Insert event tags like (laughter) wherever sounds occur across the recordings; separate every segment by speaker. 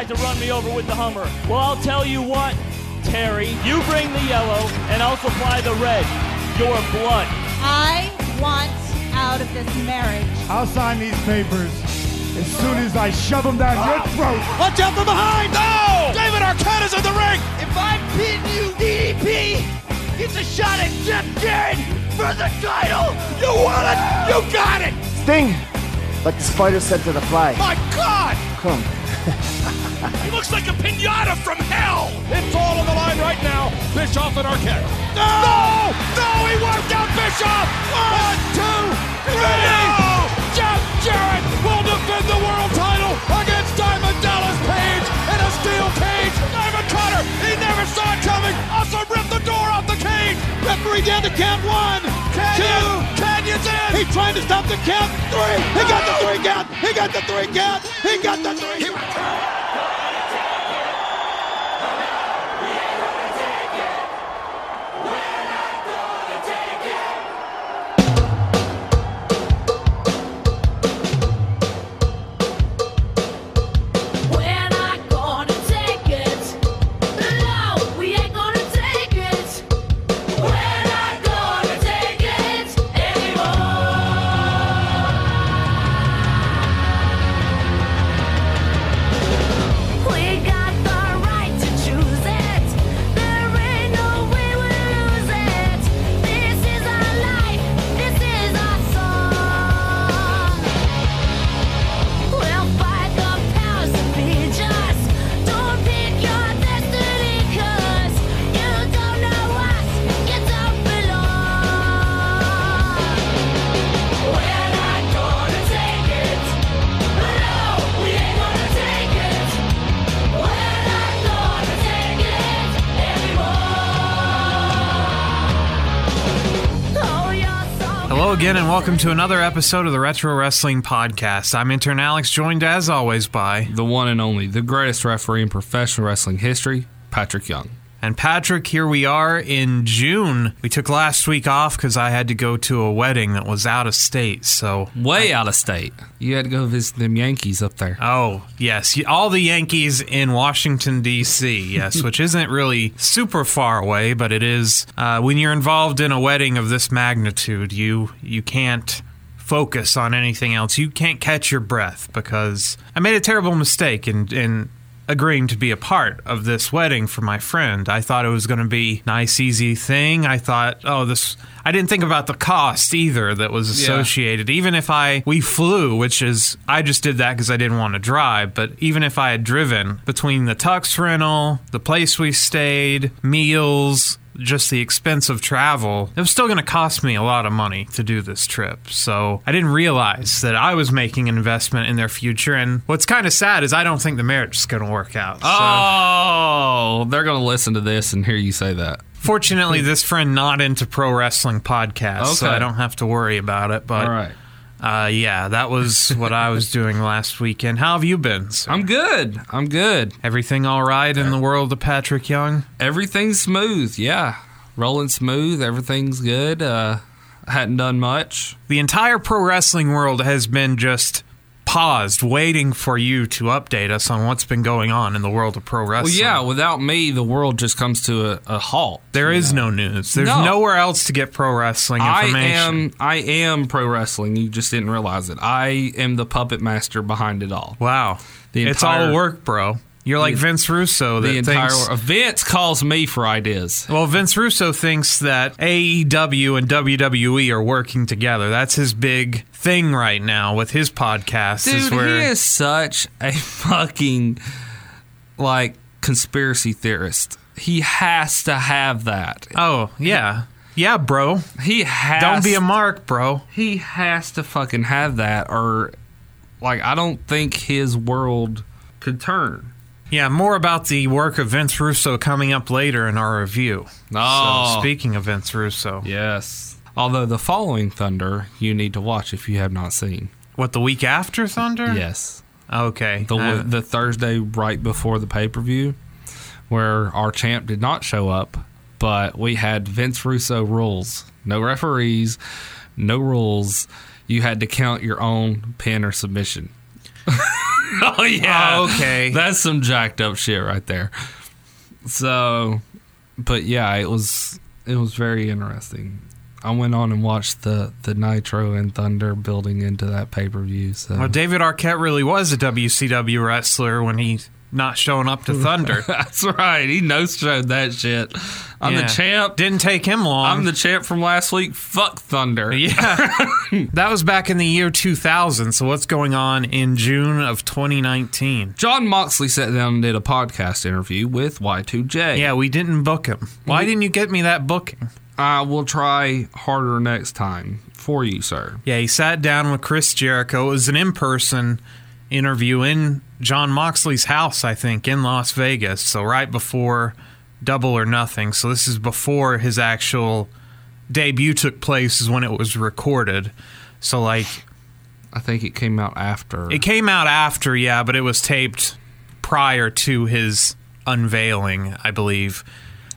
Speaker 1: tried to run me over with the Hummer. Well, I'll tell you what, Terry, you bring the yellow and I'll supply the red. Your blood.
Speaker 2: I want out of this marriage.
Speaker 3: I'll sign these papers as soon as I shove them down your throat.
Speaker 4: Watch out from behind! No! David Arquette is in the ring! If I pin you, DDP gets a shot at Jeff Jarrett for the title! You want it! You got it!
Speaker 5: Sting! Like the spider said to the fly.
Speaker 4: My God!
Speaker 5: Come.
Speaker 4: He looks like a pinata from hell! It's all on the line right now. Bischoff and Arquette. No! No! No! He worked out Bischoff! One, two, three! No! Jeff Jarrett will defend the world title against Diamond Dallas Page in a steel cage. Diamond Cutter, he never saw it coming. Also ripped the door off the cage. Referee down to count one, two, Kanyon's in. He's trying to stop the count. Three. He got the three count. He got the three count. He got the three.
Speaker 6: We're
Speaker 7: again, and welcome to another episode of the Retro Wrestling Podcast. I'm intern Alex, joined as always by
Speaker 8: the one and only, the greatest referee in professional wrestling history, Patrick Young.
Speaker 7: And Patrick. Here we are in June. We took last week off because I had to go to a wedding that was out of state. So,
Speaker 8: Way out of state. You had to go visit them Yankees up there.
Speaker 7: oh yes, all the Yankees in Washington D.C. Yes, (laughs) which isn't really super far away, but it is. Uh, when you're involved in a wedding of this magnitude, you you can't focus on anything else. You can't catch your breath because I made a terrible mistake and in agreeing to be a part of this wedding for my friend. I thought it was going to be nice easy thing. I thought, oh, this I didn't think about the cost either that was associated. Even if I we flew, which is I just did that cuz I didn't want to drive, but even if I had driven between the tux rental, the place we stayed, meals, just the expense of travel, it was still going to cost me a lot of money to do this trip. So I didn't realize that I was making an investment in their future. And what's kind of sad is I don't think the marriage is going to work out. So
Speaker 8: Oh, they're going to listen to this and hear you say that.
Speaker 7: fortunately, this friend not into pro wrestling podcasts, so I don't have to worry about it. But
Speaker 8: All right.
Speaker 7: Uh, yeah, that was what I was doing last weekend. How have you been? sir?
Speaker 8: I'm good. I'm good.
Speaker 7: Everything all right in the world of Patrick Young?
Speaker 8: Everything's smooth. Yeah. Rolling smooth. Everything's good. Uh, hadn't done much.
Speaker 7: the entire pro wrestling world has been just paused, waiting for you to update us on what's been going on in the world of pro
Speaker 8: Well,
Speaker 7: wrestling.
Speaker 8: yeah, without me, the world just comes to a, a halt.
Speaker 7: There is no news. There's
Speaker 8: No.
Speaker 7: nowhere else to get pro wrestling information.
Speaker 8: I am I am pro wrestling. You just didn't realize it. I am the puppet master behind it all.
Speaker 7: Wow.
Speaker 8: The
Speaker 7: it's
Speaker 8: entire-
Speaker 7: all work, bro. You're like
Speaker 8: The-
Speaker 7: Vince Russo that
Speaker 8: The entire
Speaker 7: thinks.
Speaker 8: Vince calls me for ideas.
Speaker 7: Well, Vince Russo thinks that AEW and WWE are working together. That's his big thing right now with his podcast. is
Speaker 8: Dude,
Speaker 7: where
Speaker 8: he is such a fucking like conspiracy theorist. He has to have that.
Speaker 7: oh yeah, yeah, bro.
Speaker 8: He has.
Speaker 7: Don't be a mark, bro.
Speaker 8: He has to fucking have that, or like I don't think his world could turn.
Speaker 7: Yeah, more about the work of Vince Russo coming up later in our review.
Speaker 8: Oh.
Speaker 7: So, speaking of Vince Russo,
Speaker 8: Yes. Although the following Thunder you need to watch if you have not seen.
Speaker 7: what the week after Thunder?
Speaker 8: Yes.
Speaker 7: Okay.
Speaker 8: The
Speaker 7: Uh,
Speaker 8: the Thursday right before the pay per view, where our champ did not show up, but we had Vince Russo rules. No referees, no rules. You had to count your own pin or submission. (laughs) oh yeah.
Speaker 7: Oh, okay.
Speaker 8: That's some jacked up shit right there. So, but yeah, it was it was very interesting. I went on and watched the the Nitro and Thunder building into that pay per view. So
Speaker 7: Well, David Arquette really was a WCW wrestler when he not showing up to Thunder. (laughs)
Speaker 8: that's right. He no showed that shit. I'm
Speaker 7: Yeah.
Speaker 8: the champ.
Speaker 7: Didn't take him long.
Speaker 8: I'm the champ from last week. Fuck Thunder.
Speaker 7: Yeah. (laughs) that was back in the year 2000. So what's going on in June of 2019?
Speaker 8: John Moxley sat down and did a podcast interview with Y2J.
Speaker 7: Yeah, we didn't book him. Why didn't you get me that booking?
Speaker 8: I will try harder next time for you, sir.
Speaker 7: Yeah, he sat down with Chris Jericho. It was an in person interview in John Moxley's house, I think, in Las Vegas. So right before Double or Nothing. So this is before his actual debut took place, is when it was recorded. So, like,
Speaker 8: I think it came out after.
Speaker 7: it came out after, yeah, but it was taped prior to his unveiling, I believe.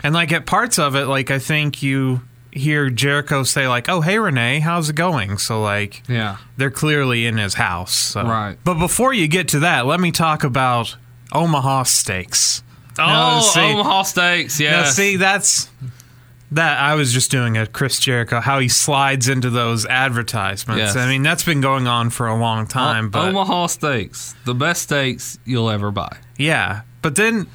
Speaker 7: And, like, at parts of it, like, I think you hear Jericho say, like, oh, hey, Renee, how's it going? So, like,
Speaker 8: yeah.
Speaker 7: they're clearly in his house. so-
Speaker 8: Right.
Speaker 7: But before you get to that, let me talk about Omaha Steaks.
Speaker 8: Oh,
Speaker 7: see-
Speaker 8: Omaha Steaks. Yeah.
Speaker 7: see, that's that. I was just doing a Chris Jericho, how he slides into those advertisements.
Speaker 8: Yes.
Speaker 7: I mean, that's been going on for a long time. But
Speaker 8: Omaha Steaks, the best steaks you'll ever buy.
Speaker 7: yeah, but then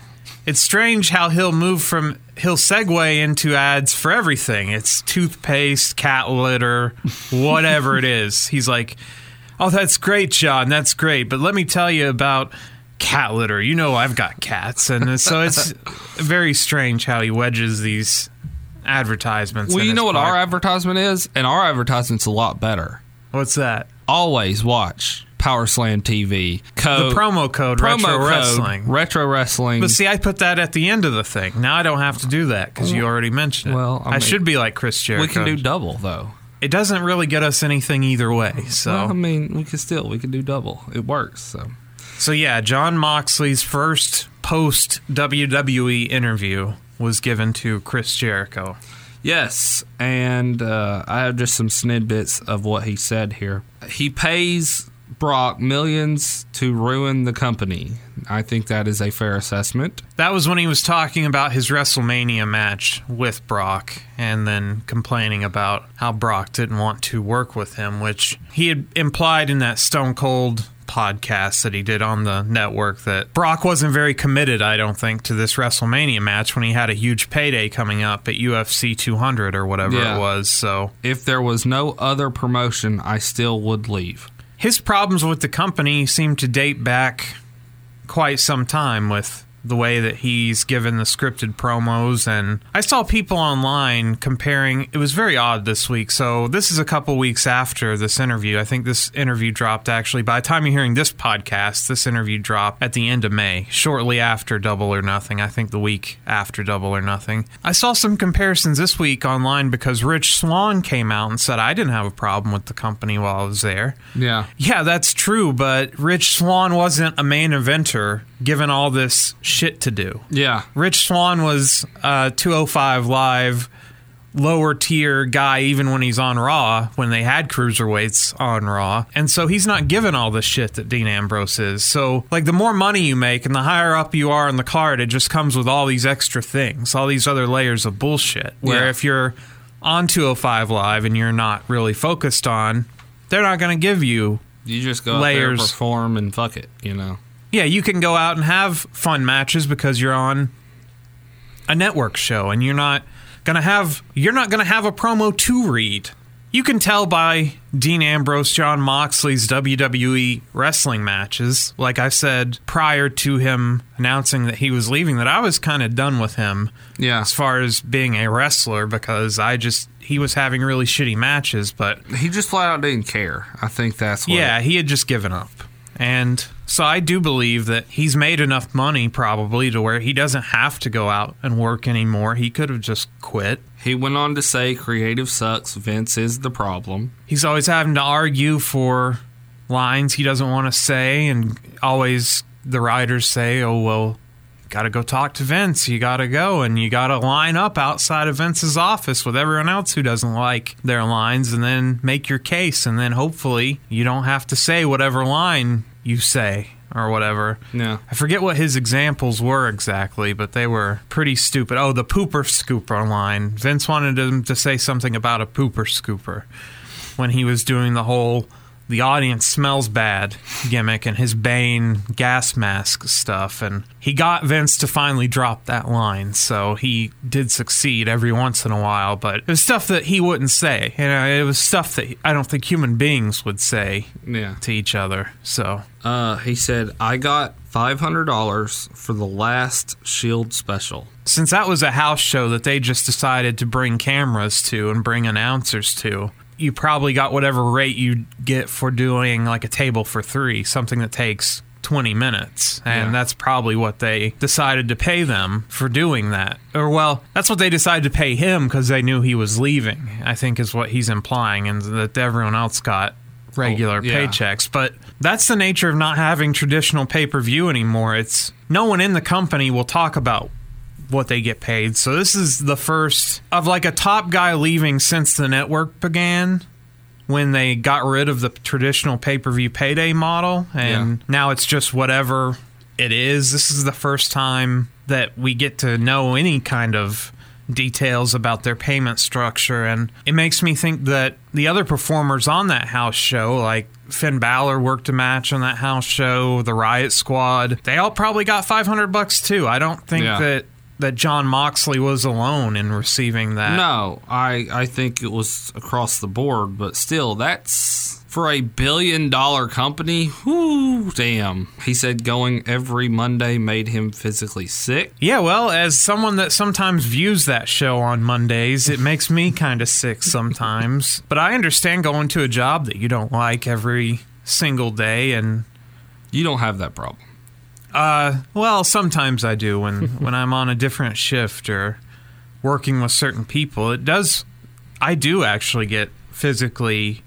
Speaker 7: it's strange how he'll move from he'll segue into ads for everything. It's toothpaste, cat litter, whatever it is. (laughs) He's like, "Oh, that's great, John. That's great." But let me tell you about cat litter. You know, I've got cats, and so it's (laughs) very strange how he wedges these advertisements.
Speaker 8: Well, you know what
Speaker 7: part.
Speaker 8: our advertisement is, and our advertisement's a lot better.
Speaker 7: What's that?
Speaker 8: Always watch Power Slam TV. Code,
Speaker 7: The promo code
Speaker 8: promo
Speaker 7: Retro
Speaker 8: code,
Speaker 7: Wrestling.
Speaker 8: Retro Wrestling.
Speaker 7: But see, I put that at the end of the thing. Now I don't have to do that because you already mentioned it.
Speaker 8: Well, I
Speaker 7: I, should be like Chris Jericho.
Speaker 8: we can do double though.
Speaker 7: it doesn't really get us anything either way. So,
Speaker 8: Well, I mean, we can still we can do double. It works. So
Speaker 7: so yeah, John Moxley's first post WWE interview was given to Chris Jericho.
Speaker 8: Yes, and uh, I have just some snippets of what he said here. He pays Brock millions to ruin the company. I think that is a fair assessment.
Speaker 7: That was when he was talking about his WrestleMania match with Brock and then complaining about how Brock didn't want to work with him, which he had implied in that Stone Cold podcast that he did on the network that Brock wasn't very committed, I don't think, to this WrestleMania match when he had a huge payday coming up at UFC 200 or whatever
Speaker 8: Yeah.
Speaker 7: it was. So
Speaker 8: If there was no other promotion, I still would leave.
Speaker 7: His problems with the company seem to date back quite some time with the way that he's given the scripted promos and I saw people online comparing it was very odd this week. So this is a couple weeks after this interview. I think this interview dropped actually by the time you're hearing this podcast, this interview dropped at the end of May, shortly after Double or Nothing. I think the week after Double or Nothing. I saw some comparisons this week online because Rich Swann came out and said I didn't have a problem with the company while I was there.
Speaker 8: Yeah.
Speaker 7: Yeah, that's true, but Rich Swann wasn't a main eventer given all this shit to do.
Speaker 8: Yeah.
Speaker 7: Rich Swann was uh, a 205 live lower tier guy even when he's on Raw when they had cruiserweights on Raw. And so he's not given all the shit that Dean Ambrose is. So like the more money you make and the higher up you are in the card, it just comes with all these extra things, all these other layers of bullshit. Where
Speaker 8: Yeah.
Speaker 7: if you're on 205 live and you're not really focused on, they're not going to give you
Speaker 8: You just go
Speaker 7: Layers.
Speaker 8: there, perform, and fuck it, you know?
Speaker 7: Yeah, you can go out and have fun matches because you're on a network show and you're not gonna have you're not gonna have a promo to read. You can tell by Dean Ambrose, John Moxley's WWE wrestling matches, like I said prior to him announcing that he was leaving, that I was kind of done with him
Speaker 8: Yeah.
Speaker 7: as far as being a wrestler because I just he was having really shitty matches, but
Speaker 8: He just flat out didn't care. I think that's what.
Speaker 7: yeah, he had just given up. And so I do believe that he's made enough money probably to where he doesn't have to go out and work anymore. He could have just quit.
Speaker 8: He went on to say creative sucks, Vince is the problem.
Speaker 7: He's always having to argue for lines he doesn't want to say, and always the writers say, oh, well, got to go talk to Vince. You got to go and you got to line up outside of Vince's office with everyone else who doesn't like their lines and then make your case. And then hopefully you don't have to say whatever line you say or whatever.
Speaker 8: Yeah.
Speaker 7: I forget what his examples were exactly, but they were pretty stupid. Oh, the pooper scooper line. Vince wanted him to say something about a pooper scooper when he was doing the whole the audience smells bad gimmick and his Bane gas mask stuff. And he got Vince to finally drop that line. So he did succeed every once in a while, but it was stuff that he wouldn't say. You know, it was stuff that I don't think human beings would say
Speaker 8: Yeah.
Speaker 7: to each other. So
Speaker 8: Uh, he said, I got $500 for the last Shield special.
Speaker 7: since that was a house show that they just decided to bring cameras to and bring announcers to, you probably got whatever rate you get for doing like a table for three, something that takes 20 minutes. And
Speaker 8: Yeah.
Speaker 7: that's probably what they decided to pay them for doing that. Or, well, that's what they decided to pay him because they knew he was leaving, I think is what he's implying, and that everyone else got regular
Speaker 8: Oh, yeah.
Speaker 7: paychecks. But that's the nature of not having traditional pay per view anymore. It's no one in the company will talk about what they get paid. So this is the first of like a top guy leaving since the network began when they got rid of the traditional pay-per-view payday model and now it's just whatever it is. This is the first time that we get to know any kind of details about their payment structure and it makes me think that the other performers on that house show like Finn Balor worked a match on that house show, the Riot Squad, they all probably got 500 bucks too. I don't think
Speaker 8: Yeah.
Speaker 7: that that John Moxley was alone in receiving that.
Speaker 8: No, I, I think it was across the board, but still, that's for a billion dollar company. Whoo, damn. He said going every Monday made him physically sick.
Speaker 7: Yeah, well, as someone that sometimes views that show on Mondays, it makes me kind of sick sometimes. (laughs) But I understand going to a job that you don't like every single day and
Speaker 8: You don't have that problem.
Speaker 7: Uh well, sometimes I do when (laughs) when I'm on a different shift or working with certain people. It does I do actually get physically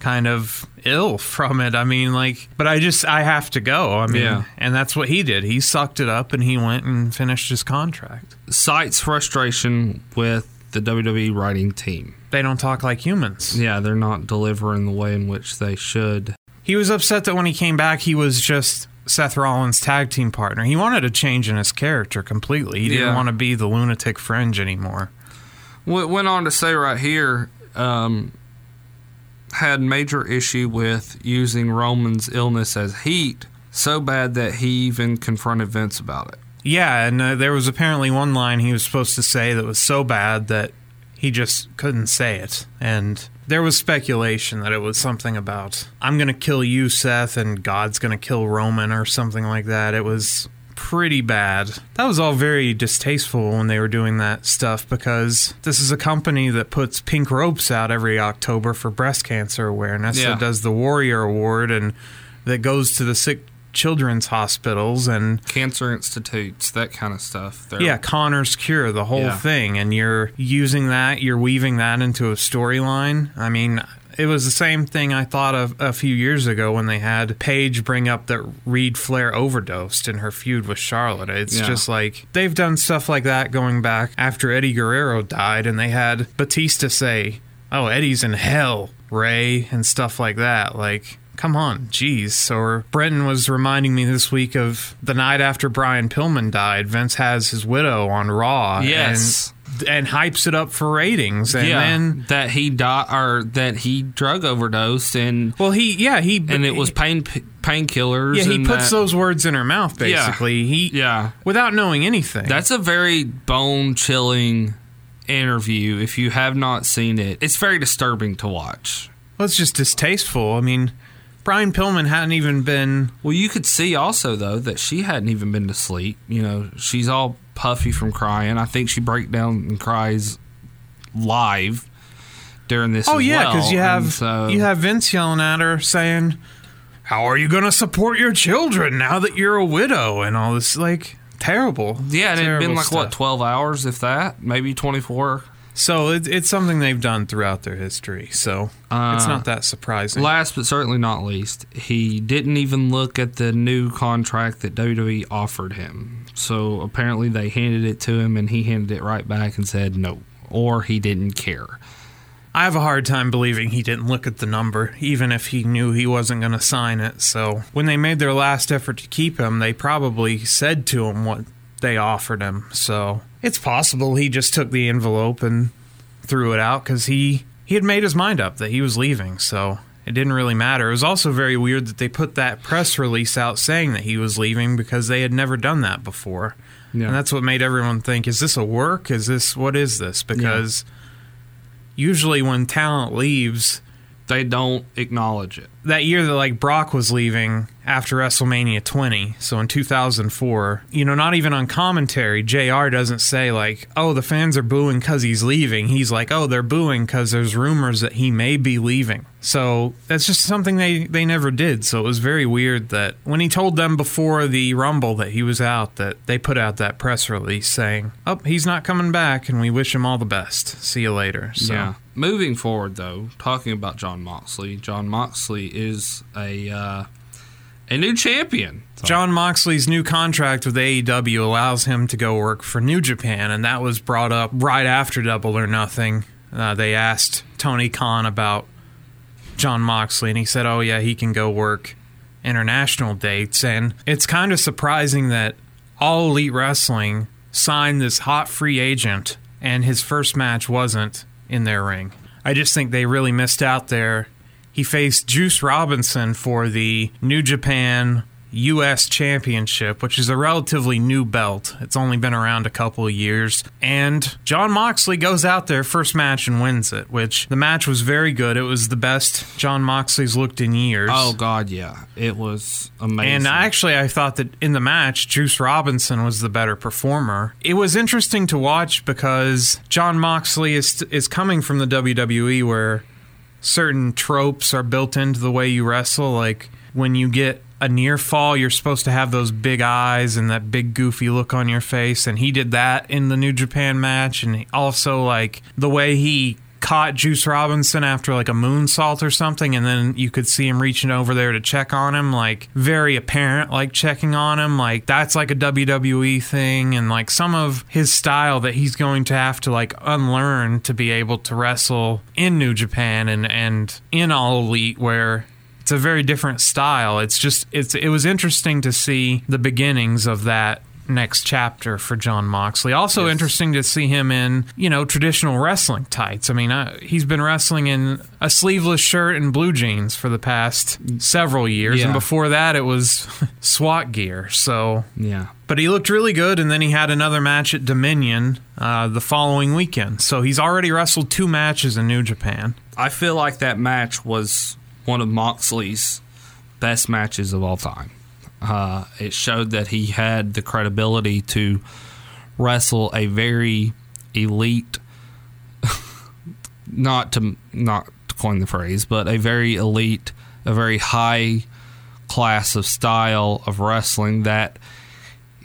Speaker 7: kind of ill (laughs) from it. I mean, like, but I just I have to go. I mean,
Speaker 8: Yeah.
Speaker 7: and that's what he did. He sucked it up and he went and finished his contract.
Speaker 8: Cites frustration with the WWE writing team.
Speaker 7: They don't talk like humans.
Speaker 8: Yeah, they're not delivering the way in which they should.
Speaker 7: He was upset that when he came back, he was just Seth Rollins' tag team partner. He wanted a change in his character completely. He didn't
Speaker 8: Yeah.
Speaker 7: want to be the lunatic fringe anymore.
Speaker 8: What went on to say right here, um, had major issue with using Roman's illness as heat so bad that he even confronted Vince about it.
Speaker 7: Yeah, and uh, there was apparently one line he was supposed to say that was so bad that he just couldn't say it. And there was speculation that it was something about, I'm going to kill you, Seth, and God's going to kill Roman or something like that. It was pretty bad. That was all very distasteful when they were doing that stuff because this is a company that puts pink ropes out every October for breast cancer awareness.
Speaker 8: Yeah.
Speaker 7: That does the Warrior Award and that goes to the sick children's hospitals and
Speaker 8: Cancer institutes, that kind of stuff. They're-
Speaker 7: yeah, Connor's Cure, the whole
Speaker 8: Yeah.
Speaker 7: thing, and you're using that, you're weaving that into a storyline. I mean, it was the same thing I thought of a few years ago when they had Paige bring up that Reid Flair overdosed in her feud with Charlotte. It's
Speaker 8: Yeah.
Speaker 7: just like they've done stuff like that going back after Eddie Guerrero died, and they had Batista say, "Oh, Eddie's in hell, Ray," and stuff like that. Like. Come on, jeez. Or Brenton was reminding me this week of the night after Brian Pillman died. Vince has his widow on Raw.
Speaker 8: Yes.
Speaker 7: And, and hypes it up for ratings. And
Speaker 8: yeah,
Speaker 7: then,
Speaker 8: that he died or that he drug overdosed and
Speaker 7: well, he, yeah, he.
Speaker 8: and it was pain painkillers.
Speaker 7: Yeah, he puts
Speaker 8: that-
Speaker 7: those words in her mouth,
Speaker 8: Yeah.
Speaker 7: basically. He,
Speaker 8: Yeah,
Speaker 7: without knowing anything.
Speaker 8: that's a very bone chilling interview. If you have not seen it, it's very disturbing to watch.
Speaker 7: well, it's just distasteful. I mean, Brian Pillman hadn't even been.
Speaker 8: Well, you could see also though that she hadn't even been to sleep. You know, she's all puffy from crying. I think she breaks down and cries live during this.
Speaker 7: Oh yeah,
Speaker 8: well.
Speaker 7: because you have
Speaker 8: so,
Speaker 7: you have Vince yelling at her saying, "How are you going to support your children now that you're a widow?" and all this like terrible.
Speaker 8: yeah, and it'd been like what twelve hours, if that, maybe twenty four.
Speaker 7: So it, it's something they've done throughout their history. So it's uh, not that surprising.
Speaker 8: Last but certainly not least, he didn't even look at the new contract that WWE offered him. So apparently they handed it to him and he handed it right back and said no, or he didn't care.
Speaker 7: I have a hard time believing he didn't look at the number, even if he knew he wasn't going to sign it. So when they made their last effort to keep him, they probably said to him what they offered him. So it's possible he just took the envelope and threw it out because he he had made his mind up that he was leaving. So it didn't really matter. It was also very weird that they put that press release out saying that he was leaving because they had never done that before.
Speaker 8: Yeah.
Speaker 7: And that's what made everyone think, is this a work? Is this what is this? Because usually when talent leaves,
Speaker 8: They don't acknowledge it.
Speaker 7: That year that like Brock was leaving after WrestleMania 20, so in 2004, you know, not even on commentary, JR doesn't say like, "Oh, the fans are booing cuz he's leaving." He's like, "Oh, they're booing cuz there's rumors that he may be leaving." So, that's just something they they never did. So, it was very weird that when he told them before the Rumble that he was out that they put out that press release saying, "Oh, he's not coming back and we wish him all the best. See you later." So,
Speaker 8: Yeah. Moving forward, though, talking about John Moxley, John Moxley is a uh, a new champion.
Speaker 7: John Moxley's new contract with AEW allows him to go work for New Japan, and that was brought up right after Double or Nothing. Uh, they asked Tony Khan about John Moxley, and he said, "Oh yeah, he can go work international dates." And it's kind of surprising that All Elite Wrestling signed this hot free agent, and his first match wasn't in their ring. I just think they really missed out there. He faced Juice Robinson for the New Japan U.S. Championship, which is a relatively new belt. It's only been around a couple of years. And John Moxley goes out there first match and wins it, which the match was very good. It was the best John Moxley's looked in years.
Speaker 8: Oh God, yeah, it was amazing.
Speaker 7: And actually, I thought that in the match, Juice Robinson was the better performer. It was interesting to watch because John Moxley is is coming from the WWE, where certain tropes are built into the way you wrestle. Like when you get a near fall, you're supposed to have those big eyes and that big goofy look on your face, and he did that in the New Japan match, and also like the way he caught Juice Robinson after like a moonsault or something, and then you could see him reaching over there to check on him, like very apparent, like checking on him. Like that's like a WWE thing, and like some of his style that he's going to have to like unlearn to be able to wrestle in New Japan and and in All Elite, where it's a very different style. It's just it's it was interesting to see the beginnings of that next chapter for John Moxley. Also interesting to see him in, you know, traditional wrestling tights. I mean, uh, he's been wrestling in a sleeveless shirt and blue jeans for the past several years and before that it was (laughs) SWAT gear. So
Speaker 8: yeah,
Speaker 7: but he looked really good, and then he had another match at Dominion uh, the following weekend. So he's already wrestled two matches in New Japan.
Speaker 8: I feel like that match was one of Moxley's best matches of all time. Uh, it showed that he had the credibility to wrestle a very elite, (laughs) not to not to coin the phrase, but a very elite, a very high class of style of wrestling that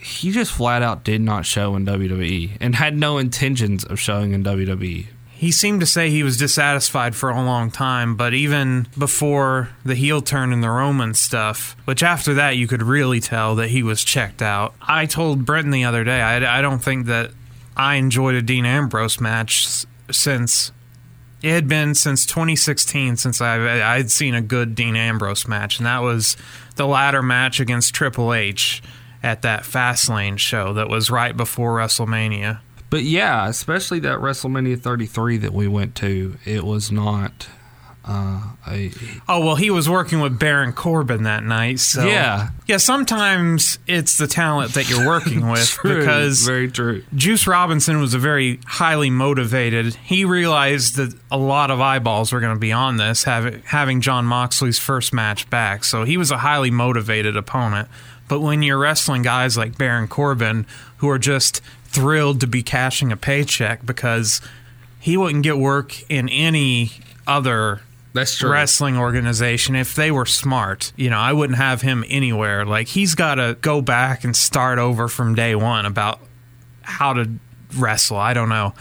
Speaker 8: he just flat out did not show in WWE and had no intentions of showing in. WWE.
Speaker 7: He seemed to say he was dissatisfied for a long time, but even before the heel turn and the Roman stuff, which after that you could really tell that he was checked out. I told Brenton the other day, I, I don't think that I enjoyed a Dean Ambrose match since it had been since 2016 since I I'd seen a good Dean Ambrose match, and that was the latter match against Triple H at that Fastlane show that was right before WrestleMania.
Speaker 8: But yeah, especially that WrestleMania 33 that we went to, it was not uh, a
Speaker 7: Oh well, he was working with Baron Corbin that night, so
Speaker 8: Yeah.
Speaker 7: yeah. Sometimes it's the talent that you're working (laughs) with
Speaker 8: True,
Speaker 7: because
Speaker 8: very true.
Speaker 7: Juice Robinson was a very highly motivated. He realized that a lot of eyeballs were going to be on this, having having John Moxley's first match back. So he was a highly motivated opponent. But when you're wrestling guys like Baron Corbin, who are just thrilled to be cashing a paycheck because he wouldn't get work in any other
Speaker 8: That's true.
Speaker 7: wrestling organization if they were smart. You know, I wouldn't have him anywhere. Like he's got to go back and start over from day one about how to wrestle. I don't know.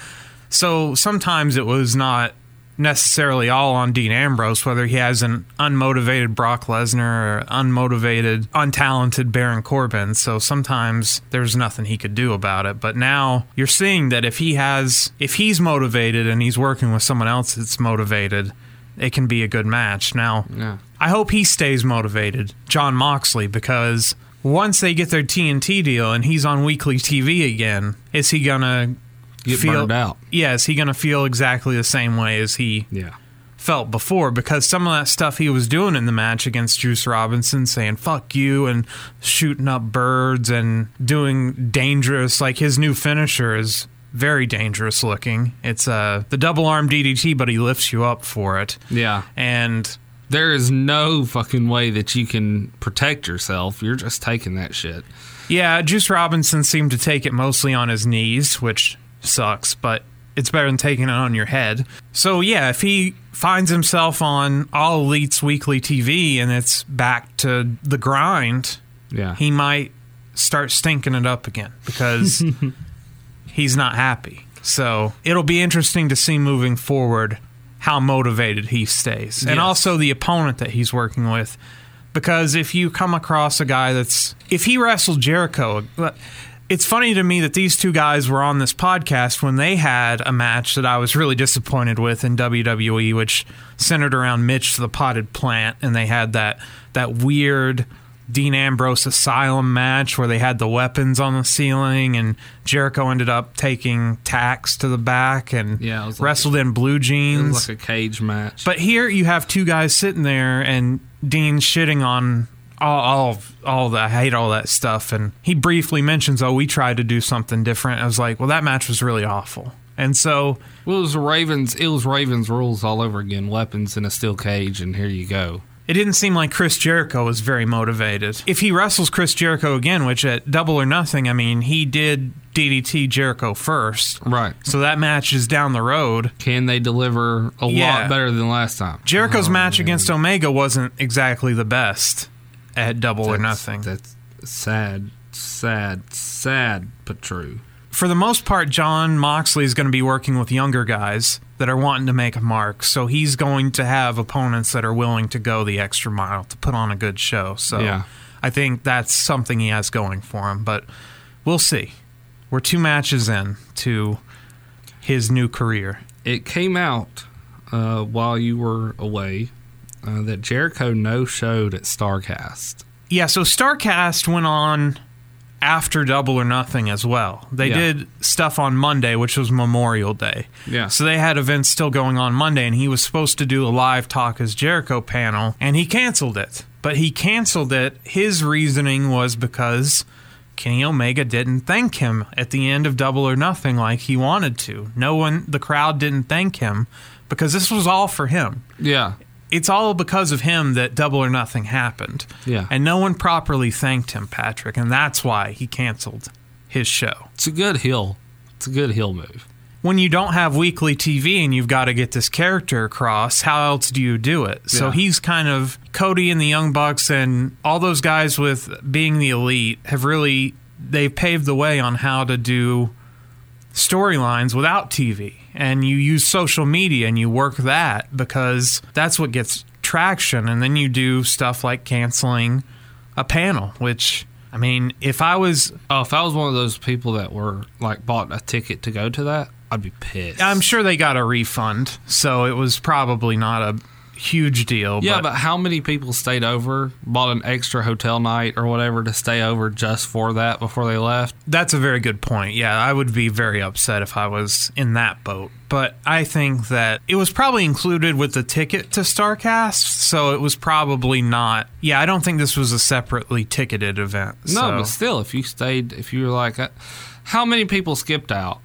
Speaker 7: So sometimes it was not necessarily all on Dean Ambrose, whether he has an unmotivated Brock Lesnar or unmotivated, untalented Baron Corbin. So sometimes there's nothing he could do about it. But now you're seeing that if he has, if he's motivated and he's working with someone else that's motivated, it can be a good match. Now,
Speaker 8: Yeah.
Speaker 7: I hope he stays motivated, John Moxley, because once they get their TNT deal and he's on weekly TV again, is he gonna
Speaker 8: Get
Speaker 7: feel
Speaker 8: burned out.
Speaker 7: Yeah, is he gonna feel exactly the same way as he
Speaker 8: Yeah.
Speaker 7: felt before? Because some of that stuff he was doing in the match against Juice Robinson, saying "fuck you" and shooting up birds and doing dangerous, like his new finisher is very dangerous looking. It's uh, the double arm DDT, but he lifts you up for it.
Speaker 8: Yeah.
Speaker 7: And
Speaker 8: There is no fucking way that you can protect yourself. You're just taking that shit.
Speaker 7: Yeah, Juice Robinson seemed to take it mostly on his knees, which sucks, but it's better than taking it on your head. So, yeah, if he finds himself on All Elite's weekly TV and it's back to the grind,
Speaker 8: Yeah.
Speaker 7: he might start stinking it up again because (laughs) he's not happy. So, it'll be interesting to see moving forward how motivated he stays. And
Speaker 8: Yes.
Speaker 7: also the opponent that he's working with. Because if you come across a guy that's. If he wrestled Jericho. It's funny to me that these two guys were on this podcast when they had a match that I was really disappointed with in WWE, which centered around Mitch the Potted Plant, and they had that that weird Dean Ambrose Asylum match where they had the weapons on the ceiling, and Jericho ended up taking tacks to the back and
Speaker 8: Yeah, like
Speaker 7: wrestled in blue jeans.
Speaker 8: like a cage match.
Speaker 7: But here you have two guys sitting there, and Dean shitting on all, all, all that. I hate all that stuff. And he briefly mentions, "Oh, we tried to do something different." I was like, "Well, that match was really awful." And so,
Speaker 8: well, it was Ravens. It was Ravens rules all over again. Weapons in a steel cage, and here you go.
Speaker 7: it didn't seem like Chris Jericho was very motivated. If he wrestles Chris Jericho again, which at Double or Nothing, I mean, he did DDT Jericho first,
Speaker 8: Right.
Speaker 7: so that match is down the road.
Speaker 8: Can they deliver a
Speaker 7: Yeah.
Speaker 8: lot better than last time?
Speaker 7: Jericho's
Speaker 8: Oh,
Speaker 7: match
Speaker 8: man.
Speaker 7: against Omega wasn't exactly the best at Double or Nothing.
Speaker 8: That's sad, sad, sad, but true.
Speaker 7: for the most part, John Moxley is going to be working with younger guys that are wanting to make a mark. So he's going to have opponents that are willing to go the extra mile to put on a good show. So
Speaker 8: Yeah.
Speaker 7: I think that's something he has going for him. But we'll see. We're two matches in to his new career.
Speaker 8: It came out uh, while you were away uh, that Jericho no showed at Starrcast.
Speaker 7: Yeah, so Starrcast went on after Double or Nothing as well. They
Speaker 8: Yeah.
Speaker 7: did stuff on Monday, which was Memorial Day.
Speaker 8: Yeah.
Speaker 7: So they had events still going on Monday, and he was supposed to do a live Talk is Jericho panel, and he canceled it. But he canceled it. His reasoning was because Kenny Omega didn't thank him at the end of Double or Nothing like he wanted to. No one, the crowd didn't thank him because this was all for him
Speaker 8: Yeah.
Speaker 7: It's all because of him that Double or Nothing happened.
Speaker 8: Yeah.
Speaker 7: And no one properly thanked him, Patrick, and that's why he canceled his show.
Speaker 8: It's a good heel. It's a good heel move.
Speaker 7: When you don't have weekly TV and you've got to get this character across, how else do you do it? So
Speaker 8: Yeah.
Speaker 7: he's kind of Cody and the Young Bucks and all those guys with being the elite have really they've paved the way on how to do storylines without TV. And you use social media and you work that because that's what gets traction. And then you do stuff like canceling a panel, which, I mean, if I was,
Speaker 8: Oh, if I was one of those people that were like bought a ticket to go to that, I'd be pissed.
Speaker 7: I'm sure they got a refund. So it was probably not a huge deal.
Speaker 8: Yeah, but how many people stayed over, bought an extra hotel night or whatever to stay over just for that before they left?
Speaker 7: That's a very good point. Yeah, I would be very upset if I was in that boat. But I think that it was probably included with the ticket to Starrcast, so it was probably not. Yeah, I don't think this was a separately ticketed event.
Speaker 8: No,
Speaker 7: so-
Speaker 8: but still, if you stayed, if you were like, uh, how many people skipped out?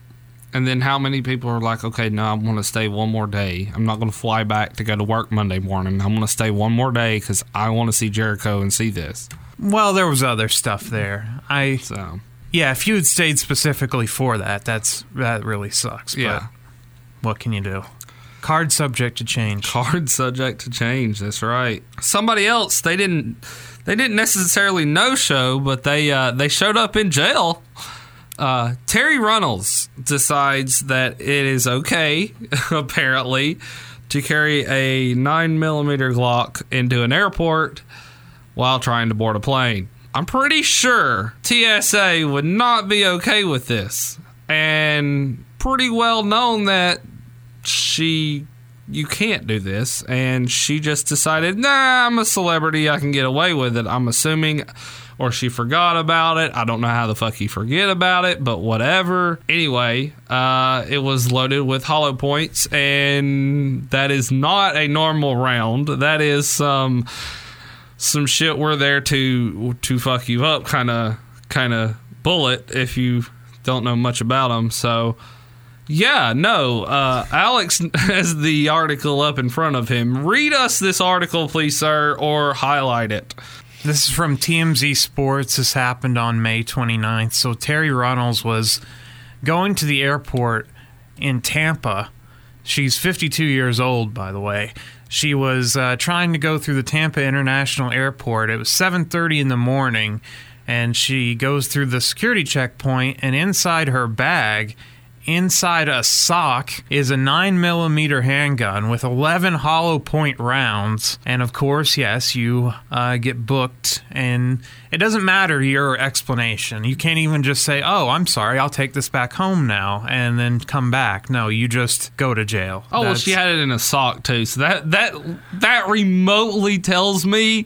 Speaker 8: And then how many people are like, okay, no, I want to stay one more day. I'm not going to fly back to go to work Monday morning. I'm going to stay one more day because I want to see Jericho and see this.
Speaker 7: well, there was other stuff there. I
Speaker 8: So,
Speaker 7: yeah, if you had stayed specifically for that, that's that really sucks.
Speaker 8: yeah.
Speaker 7: But what can you do? Card subject to change.
Speaker 8: Card subject to change. That's right. Somebody else, they didn't, they didn't necessarily no show, but they uh, they showed up in jail. Uh, Terri Runnels decides that it is okay, (laughs) apparently, to carry a 9 millimeter Glock into an airport while trying to board a plane. I'm pretty sure TSA would not be okay with this. And pretty well known that she you can't do this and she just decided nah i'm a celebrity i can get away with it i'm assuming or she forgot about it i don't know how the fuck you forget about it but whatever anyway uh, it was loaded with hollow points and that is not a normal round that is some some shit we're there to to fuck you up kind of kind of bullet if you don't know much about them so yeah, no. Uh, Alex (laughs) has the article up in front of him. Read us this article, please, sir, or highlight it.
Speaker 7: This is from TMZ Sports. This happened on May 29th. So Terri Runnels was going to the airport in Tampa. She's 52 years old, by the way. She was uh, trying to go through the Tampa International Airport. It was 7:30 in the morning, and she goes through the security checkpoint. And inside her bag, inside a sock, is a 9 millimeter handgun with 11 hollow point rounds. And of course, yes, you uh, get booked, and it doesn't matter your explanation. You can't even just say, "Oh, I'm sorry, I'll take this back home now," and then come back. No, you just go to jail.
Speaker 8: Oh, well, she had it in a sock too. So that that that remotely tells me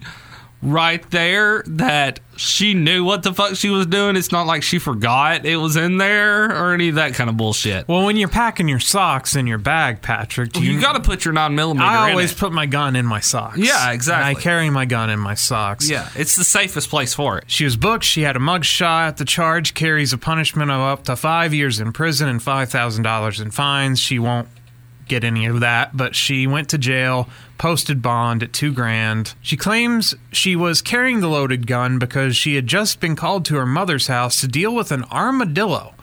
Speaker 8: right there that she knew what the fuck she was doing. It's not like she forgot it was in there or any of that kind of bullshit.
Speaker 7: Well, when you're packing your socks in your bag, Patrick, do
Speaker 8: You, got to put your nine millimeter.
Speaker 7: I
Speaker 8: in
Speaker 7: always put my gun in my socks.
Speaker 8: Yeah, exactly.
Speaker 7: And I carry my gun in my socks.
Speaker 8: Yeah, it's the safest place for it.
Speaker 7: She was booked. She had a mug shot. The charge carries a punishment of up to five years in prison and five thousand dollars in fines. She won't get any of that, but she went to jail, posted bond at two grand. She claims she was carrying the loaded gun because she had just been called to her mother's house to deal with an armadillo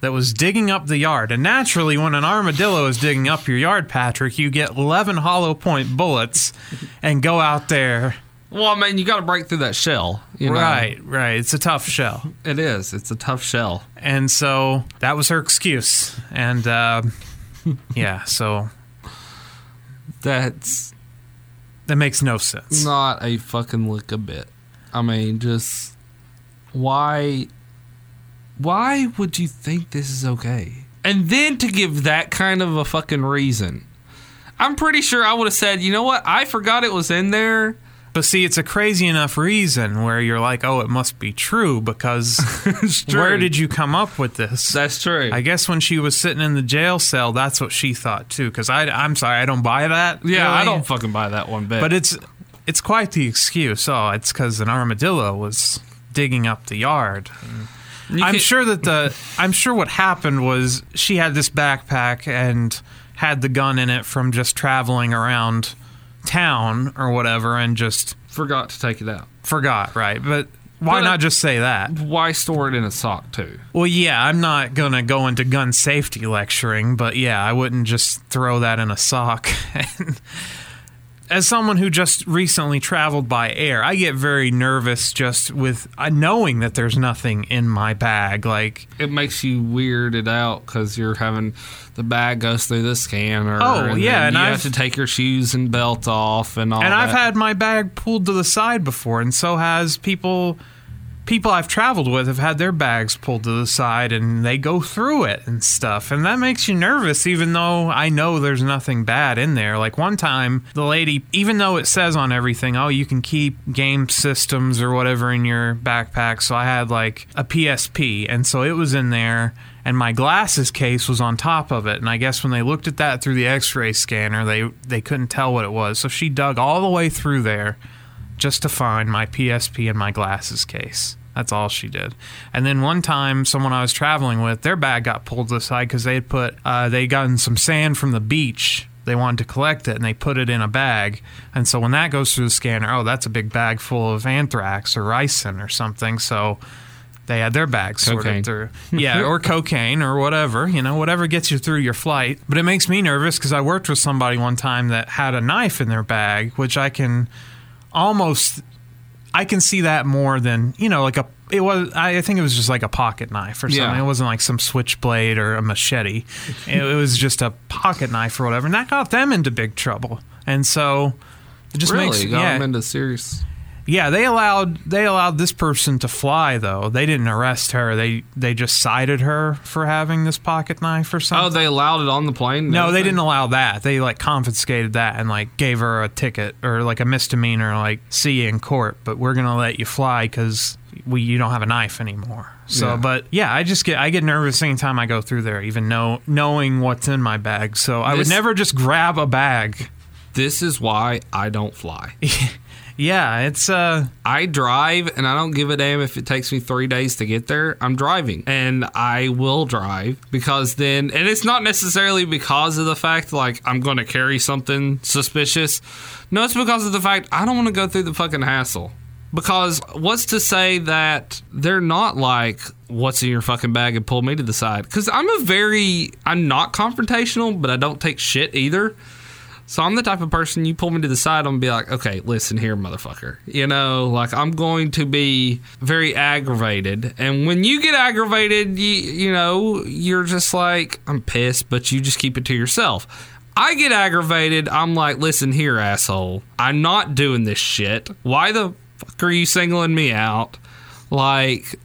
Speaker 7: that was digging up the yard. And naturally, when an armadillo is digging up your yard, Patrick, you get 11 hollow point bullets and go out there.
Speaker 8: Well, I mean, you got to break through that shell. You know?
Speaker 7: Right, right. It's a tough shell.
Speaker 8: It is. It's a tough shell.
Speaker 7: And so that was her excuse. And uh, (laughs) yeah, so
Speaker 8: That's
Speaker 7: that makes no sense.
Speaker 8: not a fucking lick a bit. I mean, just why? Why would you think this is okay? And then to give that kind of a fucking reason. I'm pretty sure I would have said, you know what? I forgot it was in there.
Speaker 7: But see, it's a crazy enough reason where you're like, oh, it must be true because (laughs)
Speaker 8: true.
Speaker 7: where did you come up with this?
Speaker 8: That's true.
Speaker 7: I guess when she was sitting in the jail cell, that's what she thought too. Because I'm sorry, I don't buy that.
Speaker 8: yeah, I don't fucking buy that one bit.
Speaker 7: But it's it's quite the excuse. Oh, it's because an armadillo was digging up the yard. I'm sure that the I'm sure what happened was she had this backpack and had the gun in it from just traveling around town or whatever and just
Speaker 8: forgot to take it out.
Speaker 7: forgot, right? But why
Speaker 8: But-
Speaker 7: not just say that?
Speaker 8: Why store it in a sock too?
Speaker 7: Well, yeah, I'm not going to go into gun safety lecturing, but yeah, I wouldn't just throw that in a sock. (laughs) As someone who just recently traveled by air, I get very nervous just with uh, knowing that there's nothing in my bag. Like,
Speaker 8: It makes you weirded out because you're having the bag goes through the scanner.
Speaker 7: Oh,
Speaker 8: and
Speaker 7: yeah, and
Speaker 8: you
Speaker 7: I've-
Speaker 8: have to take your shoes and belt off and all.
Speaker 7: and I've had my bag pulled to the side before, and so has people. People I've traveled with have had their bags pulled to the side, and they go through it and stuff, and that makes you nervous. Even though I know there's nothing bad in there. Like one time, the lady, even though it says on everything, oh, you can keep game systems or whatever in your backpack. So I had like a PSP, and so it was in there and my glasses case was on top of it and i guess when they looked at that through the x-ray scanner they they couldn't tell what it was so she dug all the way through there just to find my psp and my glasses case. That's all she did. And then one time someone i was traveling with their bag got pulled to the side because they had put uh, they gotten some sand from the beach. They wanted to collect it and they put it in a bag. And so when that goes through the scanner oh that's a big bag full of anthrax or ricin or something. So they had their bags sorted through. Yeah, or (laughs) cocaine or whatever, you know, whatever gets you through your flight. But it makes me nervous because I worked with somebody one time that had a knife in their bag, which I can almost. I can see that more than, you know, like a it was. I think it was just like a pocket knife or something.
Speaker 8: Yeah.
Speaker 7: It wasn't like some switchblade or a machete. (laughs) it, it was just a pocket knife or whatever, and that got them into big trouble. And so it just
Speaker 8: really
Speaker 7: makes
Speaker 8: got
Speaker 7: yeah,
Speaker 8: him into serious.
Speaker 7: Yeah. They allowed they allowed this person to fly though. They didn't arrest her. They they just cited her for having this pocket knife or oh, something.
Speaker 8: Oh, they allowed it on the plane.
Speaker 7: No, they didn't allow that. They like confiscated that and like gave her a ticket or like a misdemeanor, like see you in court, but we're gonna let you fly because we you don't have a knife anymore. So,
Speaker 8: Yeah.
Speaker 7: but yeah, I just get I get nervous anytime I go through there, even know knowing what's in my bag. So I would never just grab a bag.
Speaker 8: This is why I don't fly. (laughs)
Speaker 7: Yeah, it's uh
Speaker 8: I drive and I don't give a damn if it takes me three days to get there. I'm driving and I will drive because then, and it's not necessarily because of the fact like I'm going to carry something suspicious. No, it's because of the fact I don't want to go through the fucking hassle. Because what's to say that they're not like, what's in your fucking bag and pull me to the side? Because I'm a very, I'm not confrontational, but I don't take shit either. So I'm the type of person you pull me to the side, I'm gonna be like, okay, listen here, motherfucker. You know, like I'm going to be very aggravated, and when you get aggravated, you you know, you're just like, I'm pissed, but you just keep it to yourself. I get aggravated. I'm like, listen here, asshole. I'm not doing this shit. Why the fuck are you singling me out? Like,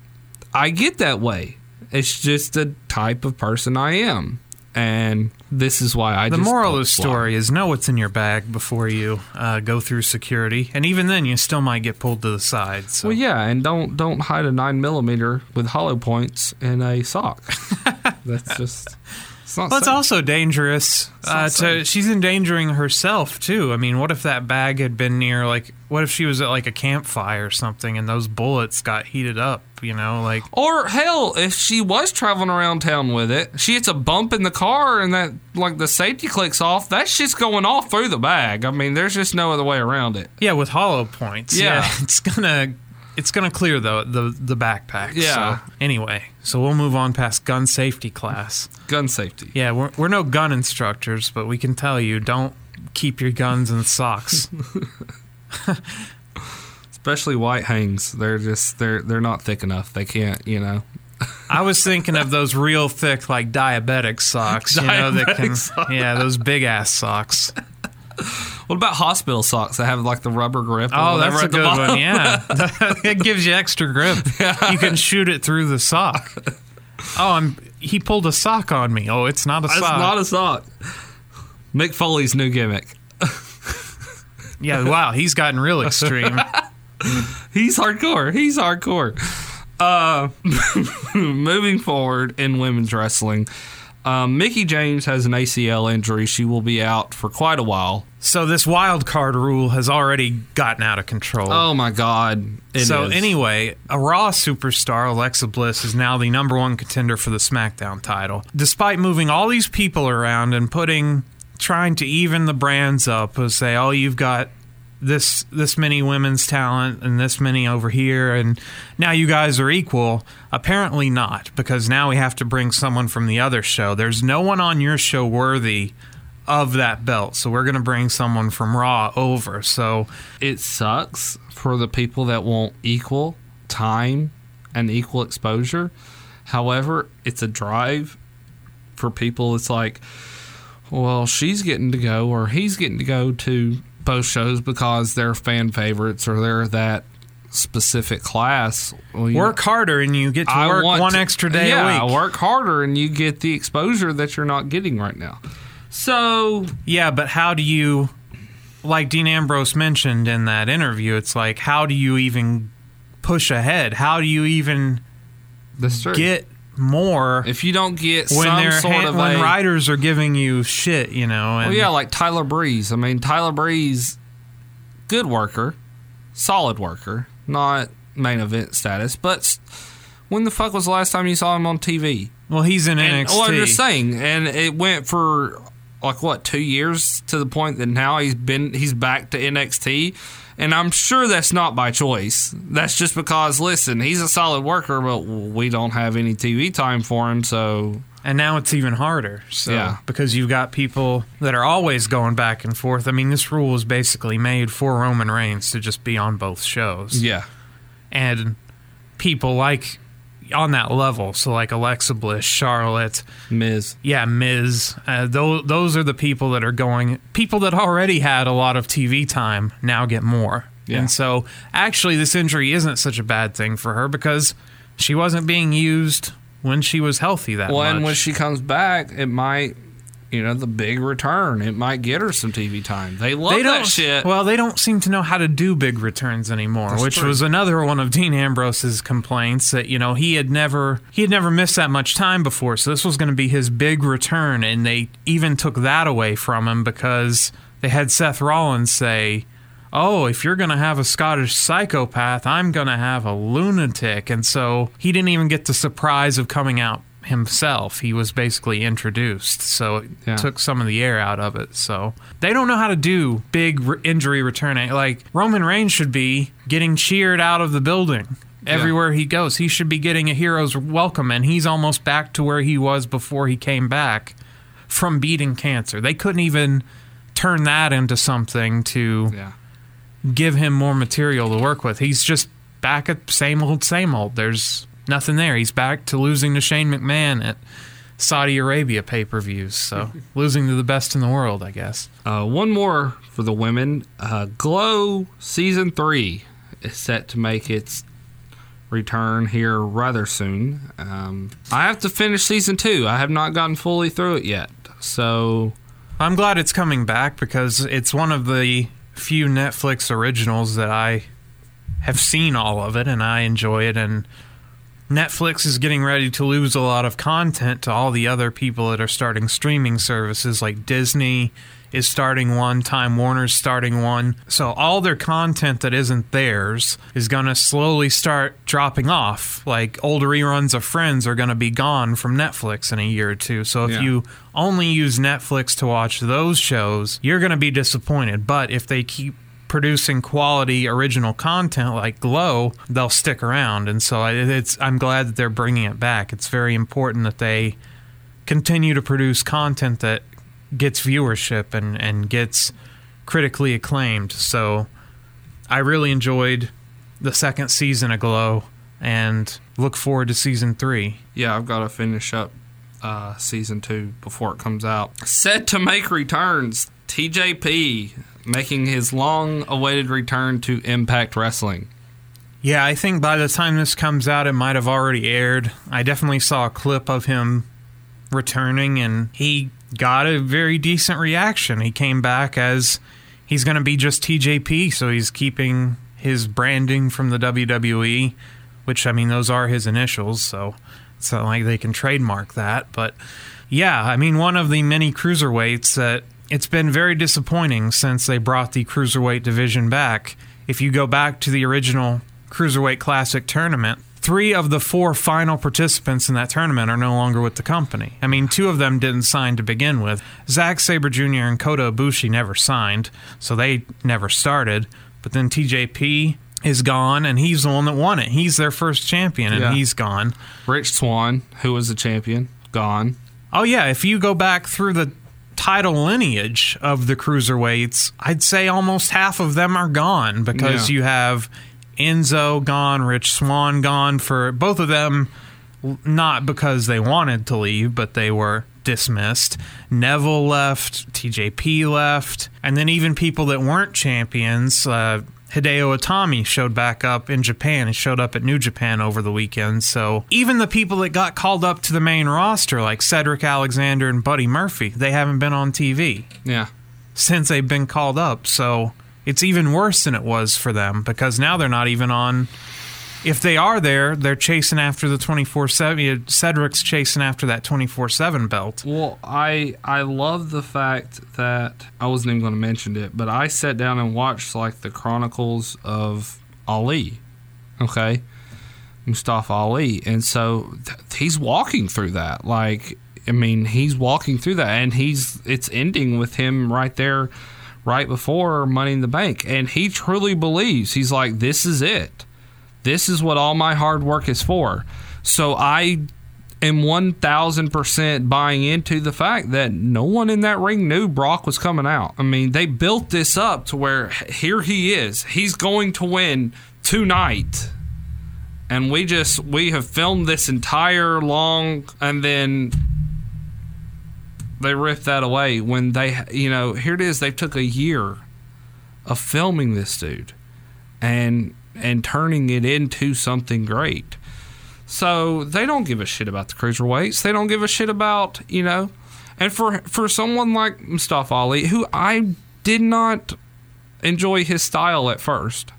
Speaker 8: I get that way. It's just the type of person I am. And this is why I
Speaker 7: the
Speaker 8: just
Speaker 7: moral of the story is know what's in your bag before you uh, go through security, and even then, you still might get pulled to the side. So.
Speaker 8: Well, yeah, and don't don't hide a nine millimeter with hollow points in a sock. (laughs) That's just it's not.
Speaker 7: Well, it's also dangerous. Uh, to, she's endangering herself too. I mean, what if that bag had been near like? What if she was at like a campfire or something, and those bullets got heated up? You know, like
Speaker 8: Or hell, if she was traveling around town with it, she hits a bump in the car and that like the safety clicks off. That shit's going off through the bag. I mean, there's just no other way around it.
Speaker 7: yeah, with hollow points.
Speaker 8: Yeah. (laughs)
Speaker 7: it's gonna it's gonna clear the the the backpack.
Speaker 8: Yeah.
Speaker 7: So, anyway, so we'll move on past gun safety class.
Speaker 8: Gun safety.
Speaker 7: Yeah, we're we're no gun instructors, but we can tell you don't keep your guns in socks. (laughs)
Speaker 8: Especially white Hanes. They're just they're they're not thick enough. They can't, you know.
Speaker 7: I was thinking of those real thick, like diabetic socks. You know that can,
Speaker 8: Diabetic socks.
Speaker 7: yeah, those big ass socks. (laughs) (laughs)
Speaker 8: What about hospital socks that have like the rubber grip?
Speaker 7: Oh, that's a good one. Yeah, (laughs) (laughs) it gives you extra grip. You can shoot it through the sock. Oh, I'm. He pulled a sock on me. Oh, it's not a sock.
Speaker 8: not a sock. Mick Foley's new gimmick.
Speaker 7: yeah, wow, he's gotten real extreme.
Speaker 8: He's hardcore. He's hardcore. Uh, moving forward in women's wrestling, um, Mickie James has an ACL injury. She will be out for quite a while.
Speaker 7: So this wild card rule has already gotten out of control.
Speaker 8: Oh my God!
Speaker 7: So
Speaker 8: is.
Speaker 7: anyway, a Raw superstar, Alexa Bliss, is now the number one contender for the SmackDown title. Despite moving all these people around and putting, trying to even the brands up, and say, "Oh, you've got this this many women's talent and this many over here, and now you guys are equal." Apparently not, because now we have to bring someone from the other show. There's no one on your show worthy of that belt, so we're going to bring someone from Raw over. So
Speaker 8: it sucks for the people that want equal time and equal exposure. However, it's a drive for people. It's like, well, she's getting to go or he's getting to go to both shows because they're fan favorites or they're that specific class. Well,
Speaker 7: work harder and you get to
Speaker 8: I
Speaker 7: work one
Speaker 8: to-
Speaker 7: extra day
Speaker 8: yeah,
Speaker 7: a week.
Speaker 8: work harder and you get the exposure that you're not getting right now. So
Speaker 7: Yeah, but how do you, like Dean Ambrose mentioned in that interview, it's like, how do you even push ahead? How do you even get more
Speaker 8: if you don't get
Speaker 7: when
Speaker 8: some sort
Speaker 7: ha-
Speaker 8: of
Speaker 7: when
Speaker 8: a,
Speaker 7: writers are giving you shit, you know? And
Speaker 8: Well, yeah, like Tyler Breeze. I mean, Tyler Breeze, good worker, solid worker, not main event status. But when the fuck was the last time you saw him on TV?
Speaker 7: well, he's in
Speaker 8: And,
Speaker 7: NXT.
Speaker 8: well, I'm just saying, and it went for like what two years to the point that now he's been he's back to NXT, and I'm sure that's not by choice. That's just because listen, he's a solid worker, but we don't have any TV time for him, so
Speaker 7: and now it's even harder. So,
Speaker 8: Yeah.
Speaker 7: because you've got people that are always going back and forth. I mean, this rule was basically made for Roman Reigns to just be on both shows.
Speaker 8: yeah.
Speaker 7: and people like on that level. So like Alexa Bliss, Charlotte,
Speaker 8: Miz.
Speaker 7: yeah, Miz. Uh, those those are the people that are going. People that already had a lot of TV time now get more.
Speaker 8: Yeah.
Speaker 7: And so actually, this injury isn't such a bad thing for her because she wasn't being used when she was healthy that
Speaker 8: Well,
Speaker 7: much.
Speaker 8: and when she comes back, it might, you know, the big return. It might get her some TV time. They love
Speaker 7: they
Speaker 8: that shit.
Speaker 7: Well, they don't seem to know how to do big returns anymore,
Speaker 8: That's
Speaker 7: which
Speaker 8: true.
Speaker 7: was another one of Dean Ambrose's complaints that you know he had never he had never missed that much time before, so this was going to be his big return, and they even took that away from him because they had Seth Rollins say. Oh, if you're going to have a Scottish psychopath, I'm going to have a lunatic. And so he didn't even get the surprise of coming out himself. He was basically introduced. So it
Speaker 8: Yeah.
Speaker 7: took some of the air out of it. So they don't know how to do big re- injury returning. Like Roman Reigns should be getting cheered out of the building everywhere he goes. He should be getting a hero's welcome, and he's almost back to where he was before he came back from beating cancer. They couldn't even turn that into something to
Speaker 8: yeah.
Speaker 7: give him more material to work with. He's just back at same old, same old. There's nothing there. He's back to losing to Shane McMahon at Saudi Arabia pay per views. So (laughs) losing to the best in the world, I guess.
Speaker 8: Uh, one more for the women. Uh, Glow season three is set to make its return here rather soon. Um, I have to finish season two. I have not gotten fully through it yet. So
Speaker 7: I'm glad it's coming back because it's one of the few Netflix originals that I have seen all of it and I enjoy it. And Netflix is getting ready to lose a lot of content to all the other people that are starting streaming services like Disney is starting one, Time Warner's starting one. So all their content that isn't theirs is going to slowly start dropping off. Like old reruns of Friends are going to be gone from Netflix in a year or two. So if
Speaker 8: Yeah.
Speaker 7: you only use Netflix to watch those shows, you're going to be disappointed. But if they keep producing quality original content like Glow, they'll stick around. And so it's I'm glad that they're bringing it back. It's very important that they continue to produce content that gets viewership and and gets critically acclaimed. So I really enjoyed the second season of Glow and look forward to season 3.
Speaker 8: yeah, I've got to finish up uh, season two before it comes out. Set to make returns. TJP making his long-awaited return to Impact Wrestling.
Speaker 7: Yeah, I think by the time this comes out, it might have already aired. I definitely saw a clip of him returning, and he got a very decent reaction. He came back as he's going to be just TJP, so he's keeping his branding from the WWE, which, I mean, those are his initials, so it's not like they can trademark that. But yeah, I mean, one of the many cruiserweights that it's been very disappointing since they brought the cruiserweight division back. If you go back to the original Cruiserweight Classic tournament, three of the four final participants in that tournament are no longer with the company. I mean, two of them didn't sign to begin with. Zack Sabre Jr. and Kota Ibushi never signed, so they never started. But then TJP is gone, and he's the one that won it. He's their first champion, and
Speaker 8: Yeah.
Speaker 7: he's gone.
Speaker 8: Rich Swann, who was the champion, gone.
Speaker 7: Oh yeah, if you go back through the title lineage of the cruiserweights, I'd say almost half of them are gone because
Speaker 8: Yeah.
Speaker 7: you have Enzo gone, Rich Swann gone for both of them not because they wanted to leave, but they were dismissed. Neville left, TJP left, and then even people that weren't champions, uh, Hideo Itami showed back up in Japan. He showed up at New Japan over the weekend. So even the people that got called up to the main roster, like Cedric Alexander and Buddy Murphy, they haven't been on TV
Speaker 8: Yeah.
Speaker 7: since they've been called up. So it's even worse than it was for them because now they're not even on. If they are there, they're chasing after the 24 7. Cedric's chasing after that 24 7 belt.
Speaker 8: Well, I I love the fact that I wasn't even going to mention it, but I sat down and watched like the chronicles of Ali. Okay, Mustafa Ali, and so th- he's walking through that. Like, I mean, he's walking through that, and he's it's ending with him right there, right before Money in the Bank, and he truly believes he's like, this is it. This is what all my hard work is for. So I am 1000% buying into the fact that no one in that ring knew Brock was coming out. I mean, they built this up to where here he is. He's going to win tonight. and we just we have filmed this entire long, and then they ripped that away when they you know here it is they took a year of filming this dude and and turning it into something great so they don't give a shit about the cruiserweights they don't give a shit about you know and for for someone like Mustafa Ali who I did not enjoy his style at first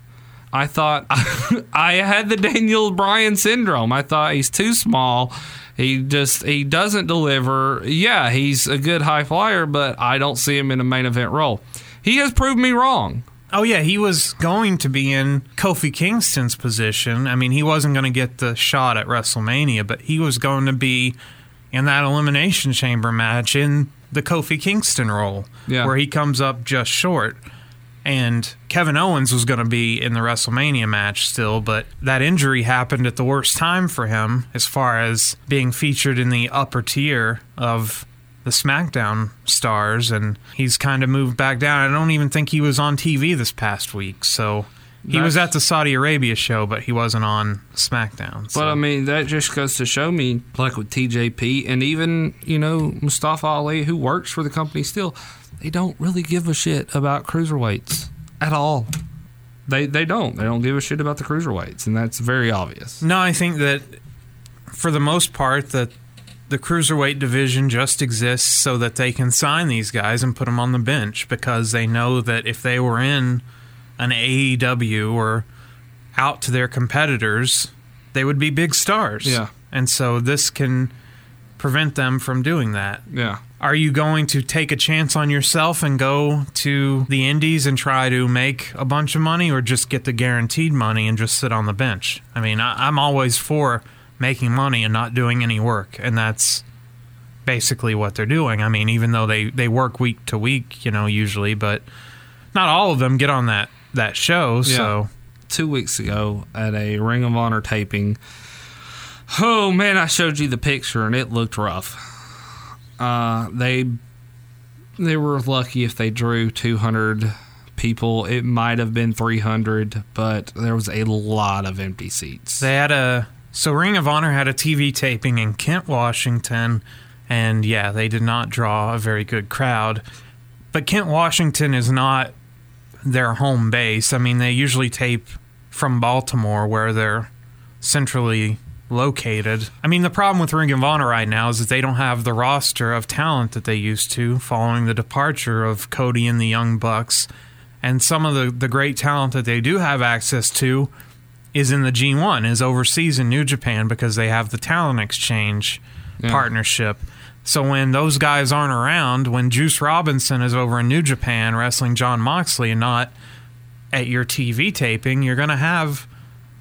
Speaker 8: I thought (laughs) I had the Daniel Bryan syndrome. I thought he's too small. He just he doesn't deliver. Yeah, he's a good high flyer, but I don't see him in a main event role. He has proved me wrong.
Speaker 7: Oh yeah, he was going to be in Kofi Kingston's position. I mean, he wasn't going to get the shot at WrestleMania, but he was going to be in that elimination chamber match in the Kofi Kingston role,
Speaker 8: Yeah.
Speaker 7: where he comes up just short. And Kevin Owens was going to be in the WrestleMania match still, but that injury happened at the worst time for him as far as being featured in the upper tier of the SmackDown stars, and he's kind of moved back down. I don't even think he was on TV this past week, so he was at the Saudi Arabia show, but he wasn't on SmackDown. So.
Speaker 8: But I mean, that just goes to show me, like with TJP and even you know Mustafa Ali, who works for the company still, they don't really give a shit about cruiserweights at all. They they don't. They don't give a shit about the cruiserweights, and that's very obvious.
Speaker 7: No, I think that for the most part that the cruiserweight division just exists so that they can sign these guys and put them on the bench because they know that if they were in an AEW or out to their competitors, they would be big stars.
Speaker 8: Yeah.
Speaker 7: And so this can prevent them from doing that.
Speaker 8: Yeah.
Speaker 7: Are you going to take a chance on yourself and go to the Indies and try to make a bunch of money, or just get the guaranteed money and just sit on the bench? I mean, I, I'm always for making money and not doing any work, and that's basically what they're doing. I mean, even though they, they work week to week, you know, usually, but not all of them get on that that show. So
Speaker 8: two weeks ago at a Ring of Honor taping. Oh man, I showed you the picture and it looked rough. Uh, they they were lucky if they drew 200 people. It might have been 300, but there was a lot of empty seats.
Speaker 7: They had a so Ring of Honor had a TV taping in Kent, Washington, and yeah, they did not draw a very good crowd. But Kent, Washington is not their home base. I mean, they usually tape from Baltimore where they're centrally located. I mean, the problem with Ring of Honor right now is that they don't have the roster of talent that they used to following the departure of Cody and the Young Bucks. And some of the, the great talent that they do have access to is in the G1, is overseas in New Japan because they have the talent exchange partnership. So when those guys aren't around, when Juice Robinson is over in New Japan wrestling Jon Moxley and not at your TV taping, you're going to have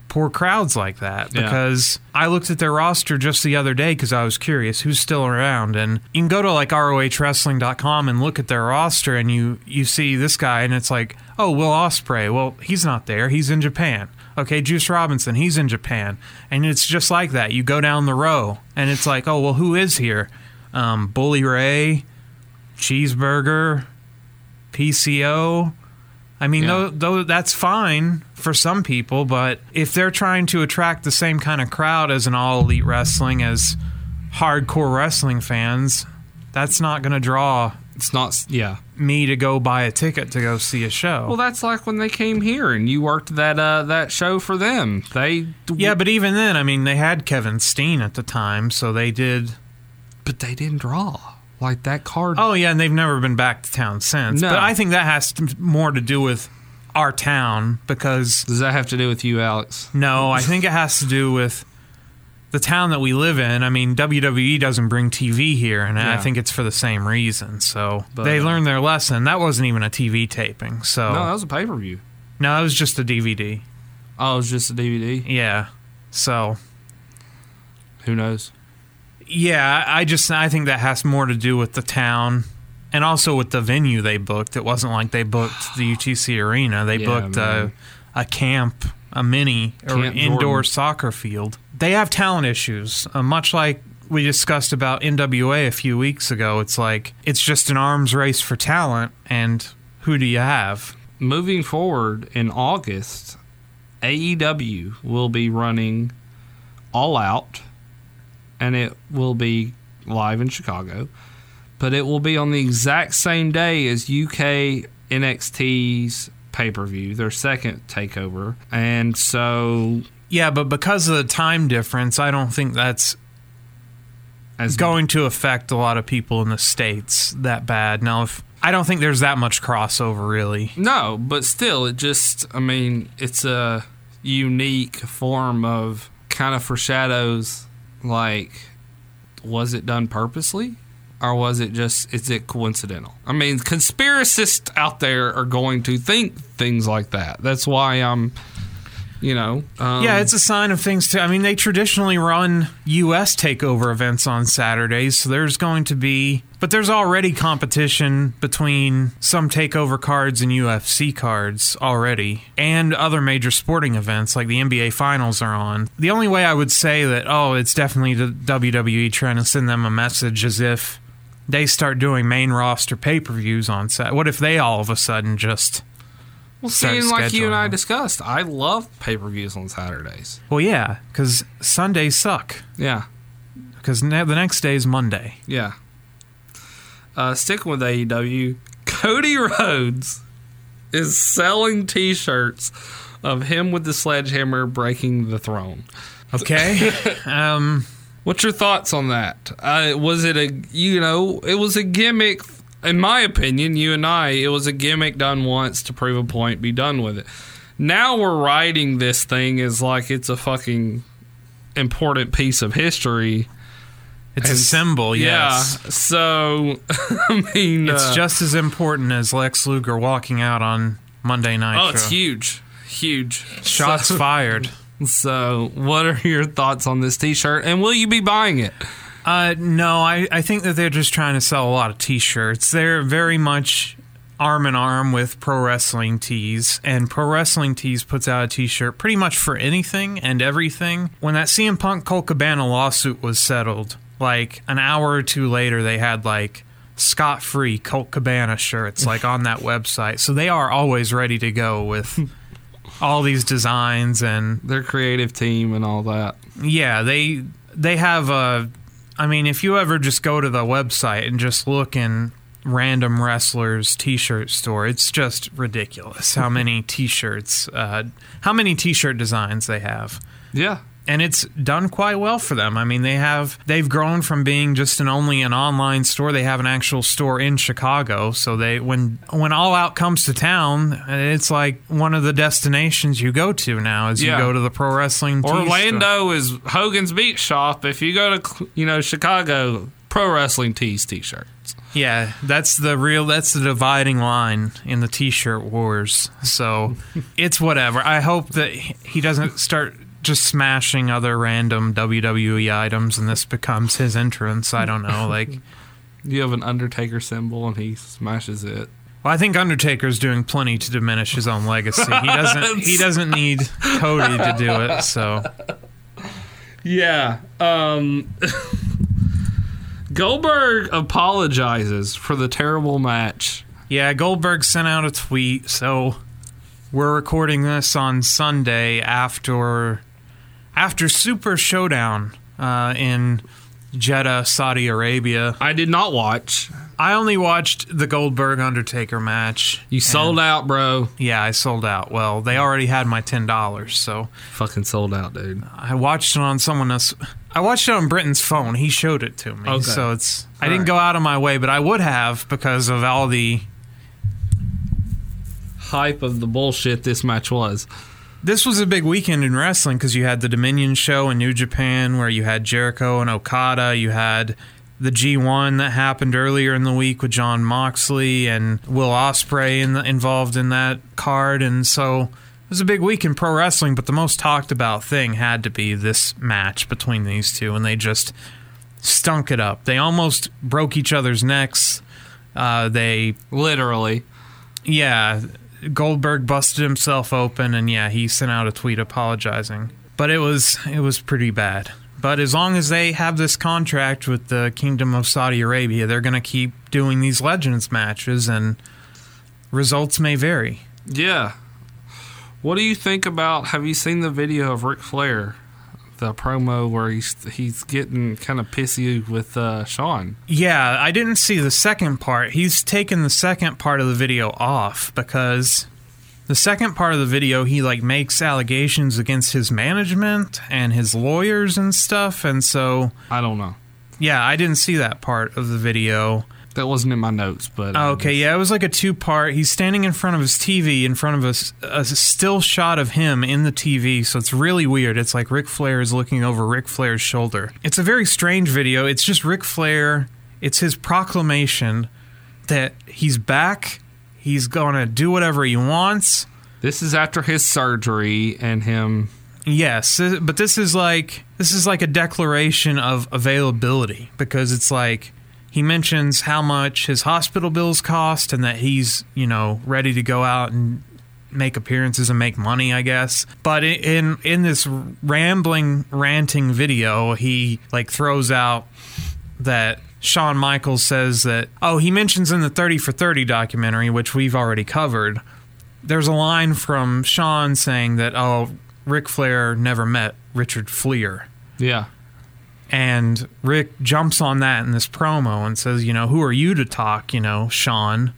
Speaker 7: poor crowds like that
Speaker 8: Yeah.
Speaker 7: because I looked at their roster just the other day because I was curious who's still around. And you can go to like rohwrestling.com and look at their roster and you you see this guy and it's like oh Will Ospreay well he's not there. He's in Japan okay Juice Robinson he's in Japan. And it's just like that. You go down the row and it's like oh well who is here? Um, Bully Ray Cheeseburger PCO I mean,
Speaker 8: Yeah.
Speaker 7: though, though that's fine for some people, but if they're trying to attract the same kind of crowd as an all elite wrestling, as hardcore wrestling fans, that's not going to draw
Speaker 8: It's not, yeah.
Speaker 7: me to go buy a ticket to go see a show.
Speaker 8: Well, that's like when they came here and you worked that uh, that show for them. They
Speaker 7: yeah, but even then, I mean, they had Kevin Steen at the time, so they did.
Speaker 8: but they didn't draw like that card.
Speaker 7: Oh yeah, and they've never been back to town since.
Speaker 8: No.
Speaker 7: But I think that has to, more to do with our town because
Speaker 8: Does that have to do with you, Alex?
Speaker 7: No, I think it has to do with the town that we live in. I mean, WWE doesn't bring TV here, and I think it's for the same reason. So
Speaker 8: But,
Speaker 7: they
Speaker 8: uh,
Speaker 7: learned their lesson. That wasn't even a TV taping. So
Speaker 8: No, that was a pay per view.
Speaker 7: no, it was just a DVD.
Speaker 8: Oh, it was just a DVD.
Speaker 7: Yeah. So
Speaker 8: Who knows?
Speaker 7: yeah, I just I think that has more to do with the town. And also with the venue they booked, it wasn't like they booked (sighs) the UTC arena. They
Speaker 8: Yeah,
Speaker 7: booked a, a camp, a mini or indoor
Speaker 8: Jordan.
Speaker 7: soccer field. They have talent issues, uh, much like we discussed about NWA a few weeks ago. It's like it's just an arms race for talent, and who do you have?
Speaker 8: Moving forward in August, AEW will be running All Out, and it will be live in Chicago. But it will be on the exact same day as UK NXT's pay per view, their second takeover. And so,
Speaker 7: Yeah, but because of the time difference, I don't think that's
Speaker 8: as
Speaker 7: going to affect a lot of people in the states that bad. Now, if I don't think there's that much crossover really.
Speaker 8: No, but still, it just, I mean, it's a unique form of kind of foreshadows like, was it done purposely? Or was it just, is it coincidental? I mean, conspiracists out there are going to think things like that. That's why I'm, you know. Um,
Speaker 7: yeah, it's a sign of things too. I mean, they traditionally run U.S. takeover events on Saturdays, so there's going to be, but there's already competition between some takeover cards and UFC cards already, and other major sporting events like the NBA Finals are on. The only way I would say that, oh, it's definitely the WWE trying to send them a message is if they start doing main roster pay per views on set. What if they all of a sudden just
Speaker 8: Well,
Speaker 7: start
Speaker 8: seeing like you and I discussed, I love pay per views on Saturdays.
Speaker 7: Well, yeah, because Sundays suck.
Speaker 8: Yeah,
Speaker 7: Because ne- the next day is Monday.
Speaker 8: yeah. Uh, sticking with AEW, Cody Rhodes is selling T-shirts of him with the sledgehammer breaking the throne.
Speaker 7: Okay. (laughs) um,
Speaker 8: What's your thoughts on that? Uh, was it a you know it was a gimmick? In my opinion, you and I, it was a gimmick done once to prove a point. Be done with it. Now we're writing this thing as like it's a fucking important piece of history.
Speaker 7: it's a symbol, yes.
Speaker 8: Yeah. So (laughs) I mean,
Speaker 7: It's
Speaker 8: uh,
Speaker 7: just as important as Lex Luger walking out on Monday night.
Speaker 8: oh, it's huge, huge.
Speaker 7: Shots
Speaker 8: So-
Speaker 7: fired. (laughs)
Speaker 8: So, what are your thoughts on this T-shirt? And will you be buying it?
Speaker 7: Uh, no, I, I think that they're just trying to sell a lot of T-shirts. They're very much arm in arm with Pro Wrestling Tees, and Pro Wrestling Tees puts out a T-shirt pretty much for anything and everything. When that CM Punk Colt Cabana lawsuit was settled, like an hour or two later, they had like scot-free Colt Cabana shirts like on that website. So they are always ready to go with (laughs) all these designs and
Speaker 8: Their creative team and all that.
Speaker 7: yeah, they they have a. I mean, if you ever just go to the website and just look in random wrestlers t-shirt store, it's just ridiculous how many (laughs) t-shirts, uh, how many t-shirt designs they have.
Speaker 8: Yeah,
Speaker 7: And it's done quite well for them. I mean, they have they've grown from being just an only an online store. They have an actual store in Chicago. So they when when All Out comes to town, it's like one of the destinations you go to now. As
Speaker 8: Yeah.
Speaker 7: you go to the pro wrestling. Tee store.
Speaker 8: Orlando is Hogan's Beach Shop. If you go to you know Chicago, Pro Wrestling Tees T-shirts.
Speaker 7: Yeah, that's the real that's the dividing line in the t-shirt wars. So (laughs) it's whatever. I hope that he doesn't start just smashing other random WWE items and this becomes his entrance. I don't know. Like (laughs)
Speaker 8: You have an Undertaker symbol, and he smashes it.
Speaker 7: well, I think Undertaker's doing plenty to diminish his own legacy. He doesn't (laughs) he doesn't need Cody to do it. So
Speaker 8: Yeah. Um, (laughs) Goldberg apologizes for the terrible match.
Speaker 7: Yeah, Goldberg sent out a tweet. So we're recording this on Sunday after after Super Showdown uh, in Jeddah, Saudi Arabia.
Speaker 8: I did not watch.
Speaker 7: I only watched the Goldberg Undertaker match.
Speaker 8: You sold out, bro.
Speaker 7: Yeah, I sold out. Well, they already had my ten dollars, so
Speaker 8: Fucking sold out, dude.
Speaker 7: I watched it on someone else. I watched it on Britton's phone. He showed it to me.
Speaker 8: Okay.
Speaker 7: So it's I
Speaker 8: All
Speaker 7: didn't
Speaker 8: right.
Speaker 7: go out of my way, but I would have because of all the
Speaker 8: Hype of the bullshit this match was.
Speaker 7: This was a big weekend in wrestling because you had the Dominion show in New Japan where you had Jericho and Okada. You had the G1 that happened earlier in the week with Jon Moxley and Will Ospreay in the, involved in that card. And so it was a big week in pro wrestling, but the most talked about thing had to be this match between these two. And they just stunk it up. They almost broke each other's necks. Uh, they
Speaker 8: Literally.
Speaker 7: yeah, Goldberg busted himself open, and yeah, he sent out a tweet apologizing. But it was it was pretty bad. But as long as they have this contract with the Kingdom of Saudi Arabia, they're going to keep doing these Legends matches, and results may vary.
Speaker 8: Yeah. What do you think about? Have you seen the video of Ric Flair, the promo where he's he's getting kind of pissy with uh, Shawn.
Speaker 7: Yeah, I didn't see the second part. He's taken the second part of the video off because the second part of the video he like makes allegations against his management and his lawyers and stuff and so
Speaker 8: I don't know.
Speaker 7: yeah, I didn't see that part of the video.
Speaker 8: That wasn't in my notes, but
Speaker 7: Oh, Okay, yeah, it was like a two part. He's standing in front of his TV, in front of a still shot of him in the TV, so it's really weird. It's like Ric Flair is looking over Ric Flair's shoulder. It's a very strange video. It's just Ric Flair, it's his proclamation that he's back, he's gonna do whatever he wants.
Speaker 8: This is after his surgery and him.
Speaker 7: Yes, uh, but this is like this is like a declaration of availability because it's like he mentions how much his hospital bills cost and that he's, you know, ready to go out and make appearances and make money, I guess. But in in this rambling ranting video, he like throws out that Shawn Michaels says that oh, he mentions in the 30 for 30 documentary which we've already covered there's a line from Shawn saying that oh Ric Flair never met Richard Fliehr.
Speaker 8: Yeah.
Speaker 7: And Ric jumps on that in this promo and says, you know, who are you to talk, you know, Shawn?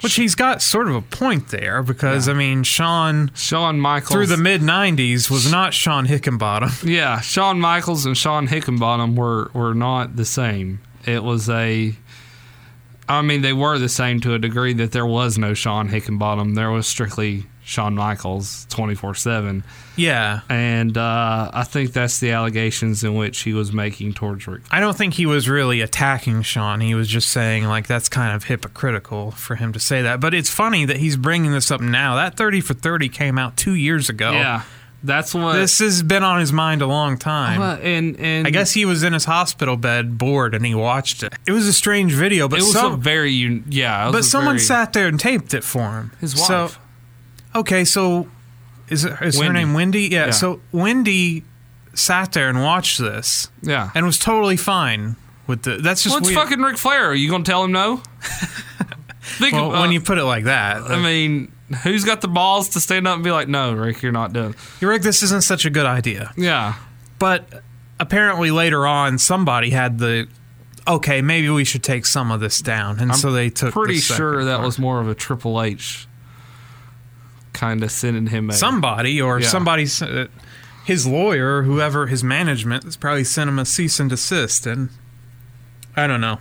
Speaker 7: Which he's got sort of a point there because I mean Sean
Speaker 8: Shawn Michaels
Speaker 7: through the mid '90s was not Shawn Hickenbottom. (laughs)
Speaker 8: Yeah, Shawn Michaels and Shawn Hickenbottom were were not the same. It was a I mean, they were the same to a degree that there was no Shawn Hickenbottom. There was strictly Shawn Michaels 24 7.
Speaker 7: Yeah,
Speaker 8: And uh, I think that's the allegations in which he was making towards Ric.
Speaker 7: I don't think he was really attacking Shawn. He was just saying like that's kind of hypocritical for him to say that. But it's funny that he's bringing this up now. That 30 for 30 came out 2 years ago.
Speaker 8: Yeah, that's what.
Speaker 7: This has been on his mind a long time.
Speaker 8: Well, and, and
Speaker 7: I guess he was in his hospital bed bored and he watched it. It was a strange video, but
Speaker 8: it was
Speaker 7: some,
Speaker 8: a very, yeah. it was
Speaker 7: but someone
Speaker 8: very-
Speaker 7: sat there and taped it for him.
Speaker 8: His
Speaker 7: So-
Speaker 8: wife.
Speaker 7: Okay, so is, it, is her
Speaker 8: Wendy.
Speaker 7: name Wendy? Yeah,
Speaker 8: Yeah.
Speaker 7: So Wendy sat there and watched this
Speaker 8: yeah.
Speaker 7: and was totally fine with the. That's just
Speaker 8: Well, it's
Speaker 7: weird.
Speaker 8: fucking Ric Flair. Are you going to tell him no? (laughs) Think
Speaker 7: well,
Speaker 8: of-
Speaker 7: when
Speaker 8: uh,
Speaker 7: you put it like that,
Speaker 8: I mean, who's got the balls to stand up and be like, no, Ric, you're not doing
Speaker 7: you're. This isn't such a good idea.
Speaker 8: Yeah.
Speaker 7: But apparently later on, somebody had the. Okay, maybe we should take some of this down, and so they took. the
Speaker 8: Pretty
Speaker 7: second
Speaker 8: sure that
Speaker 7: part.
Speaker 8: was more of a Triple H kind of sending him a.
Speaker 7: somebody or
Speaker 8: Yeah.
Speaker 7: somebody uh, his lawyer whoever his management has probably sent him a cease and desist and i don't know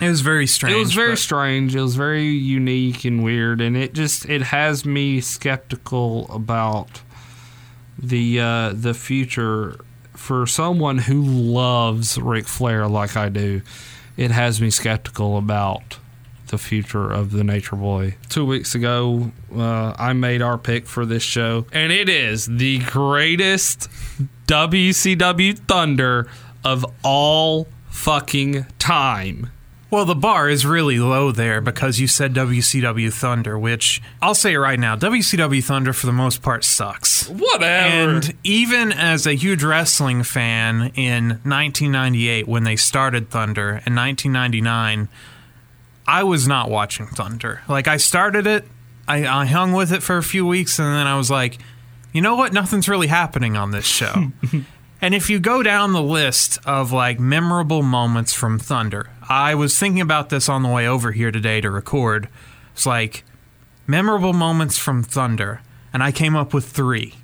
Speaker 7: it was very strange
Speaker 8: It was very
Speaker 7: but-
Speaker 8: strange. It was very unique and weird, and it just it has me skeptical about the uh, the future for someone who loves Ric Flair like I do. It has me skeptical about the future of the Nature Boy. Two weeks ago, uh, I made our pick for this show, and it is the greatest WCW Thunder of all fucking time.
Speaker 7: well the bar is really low there because you said wcw thunder which i'll say it right now wcw thunder for the most part sucks
Speaker 8: Whatever.
Speaker 7: And even as a huge wrestling fan in 1998, when they started Thunder, and 1999, I was not watching Thunder. Like, I started it, I, I hung with it for a few weeks, and then I was like, you know what? Nothing's really happening on this show. (laughs) and if you go down the list of like memorable moments from Thunder, I was thinking about this on the way over here today to record. It's like, memorable moments from Thunder, and I came up with three.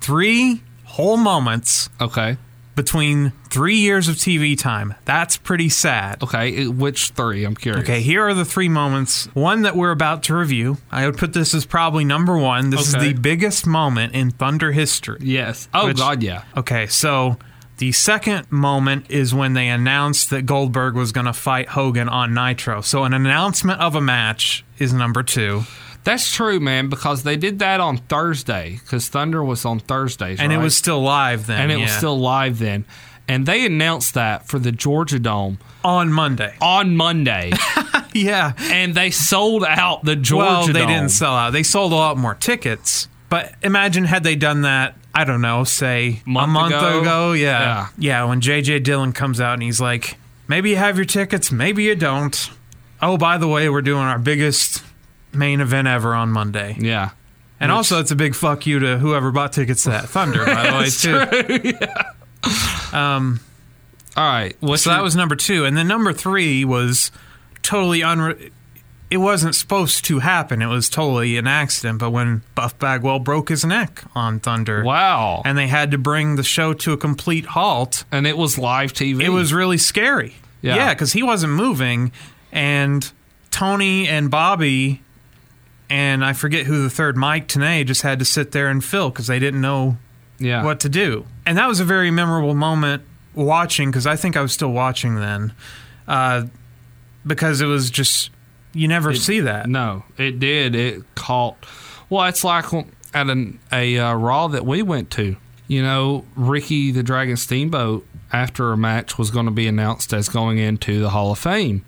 Speaker 7: Three whole moments
Speaker 8: okay.
Speaker 7: Between three years of TV time. That's pretty sad.
Speaker 8: Okay. Which three? I'm curious.
Speaker 7: Okay, here are the three moments. One that we're about to review. I would put this as probably number one. This
Speaker 8: Okay.
Speaker 7: is the biggest moment in Thunder history.
Speaker 8: Yes. Oh
Speaker 7: Which-
Speaker 8: God, yeah.
Speaker 7: Okay, so the second moment is when they announced that Goldberg was going to fight Hogan on Nitro. So an announcement of a match is number two.
Speaker 8: That's true, man. Because they did that on Thursday. Because Thunder was on Thursdays,
Speaker 7: And it was still live then.
Speaker 8: and it was still live then. And they announced that for the Georgia Dome
Speaker 7: on Monday.
Speaker 8: on Monday, (laughs)
Speaker 7: Yeah.
Speaker 8: and they sold out the Georgia
Speaker 7: well, they
Speaker 8: Dome.
Speaker 7: didn't sell out. They sold a lot more tickets. But imagine had they done that, I don't know, say
Speaker 8: Month
Speaker 7: a month
Speaker 8: ago?
Speaker 7: ago.
Speaker 8: Yeah.
Speaker 7: Yeah. yeah. when JJ Dillon comes out and he's like, maybe you have your tickets, maybe you don't. Oh, by the way, we're doing our biggest main event ever on Monday.
Speaker 8: Yeah.
Speaker 7: And also, it's a big fuck you to whoever bought tickets to that Thunder, by the way, too. (laughs)
Speaker 8: Um, All right. What's
Speaker 7: So
Speaker 8: your-
Speaker 7: that was number two, and then number three was totally unre. It wasn't supposed to happen. It was totally an accident. But when Buff Bagwell broke his neck on Thunder,
Speaker 8: wow.
Speaker 7: and they had to bring the show to a complete halt,
Speaker 8: and it was live TV.
Speaker 7: it was really scary.
Speaker 8: Yeah.
Speaker 7: Yeah, because he wasn't moving, and Tony and Bobby, and I forget who the third Mike Tenay just had to sit there and fill because they didn't know
Speaker 8: yeah.
Speaker 7: what to do. And that was a very memorable moment watching because I think I was still watching then, uh, because it was just you never see that.
Speaker 8: No, it did. It caught. Well, it's like at an, a uh, Raw that we went to. You know, Ricky the Dragon Steamboat, after a match, was going to be announced as going into the Hall of Fame.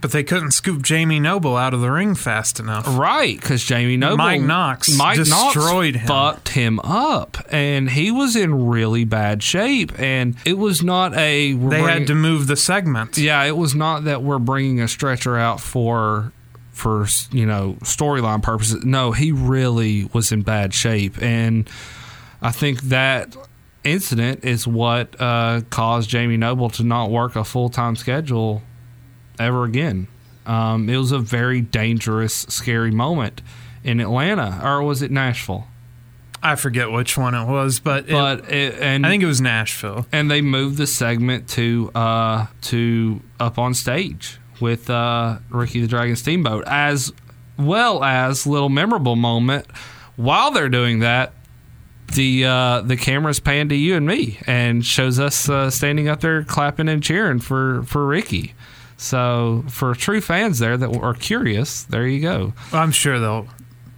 Speaker 7: But they couldn't scoop Jamie Noble out of the ring fast enough.
Speaker 8: Right, because Jamie Noble,
Speaker 7: Mike Knox
Speaker 8: Mike
Speaker 7: destroyed
Speaker 8: Knox
Speaker 7: him.
Speaker 8: fucked him up, and he was in really bad shape. And it was not a
Speaker 7: They
Speaker 8: bringing-
Speaker 7: had to move the segment.
Speaker 8: Yeah, it was not that we're bringing a stretcher out for for you know storyline purposes. No, he really was in bad shape, and I think that incident is what uh, caused Jamie Noble to not work a full time schedule ever again. Um, it was a very dangerous, scary moment in Atlanta, or was it Nashville?
Speaker 7: I forget which one it was, but, it-
Speaker 8: But it, and
Speaker 7: I think it was Nashville.
Speaker 8: and they moved the segment to uh to up on stage with uh Ricky the Dragon Steamboat as well as little memorable moment while they're doing that the uh the camera's pan to you and me and shows us uh, standing up there clapping and cheering for for Ricky so for true fans there that are curious there you go
Speaker 7: I'm sure they'll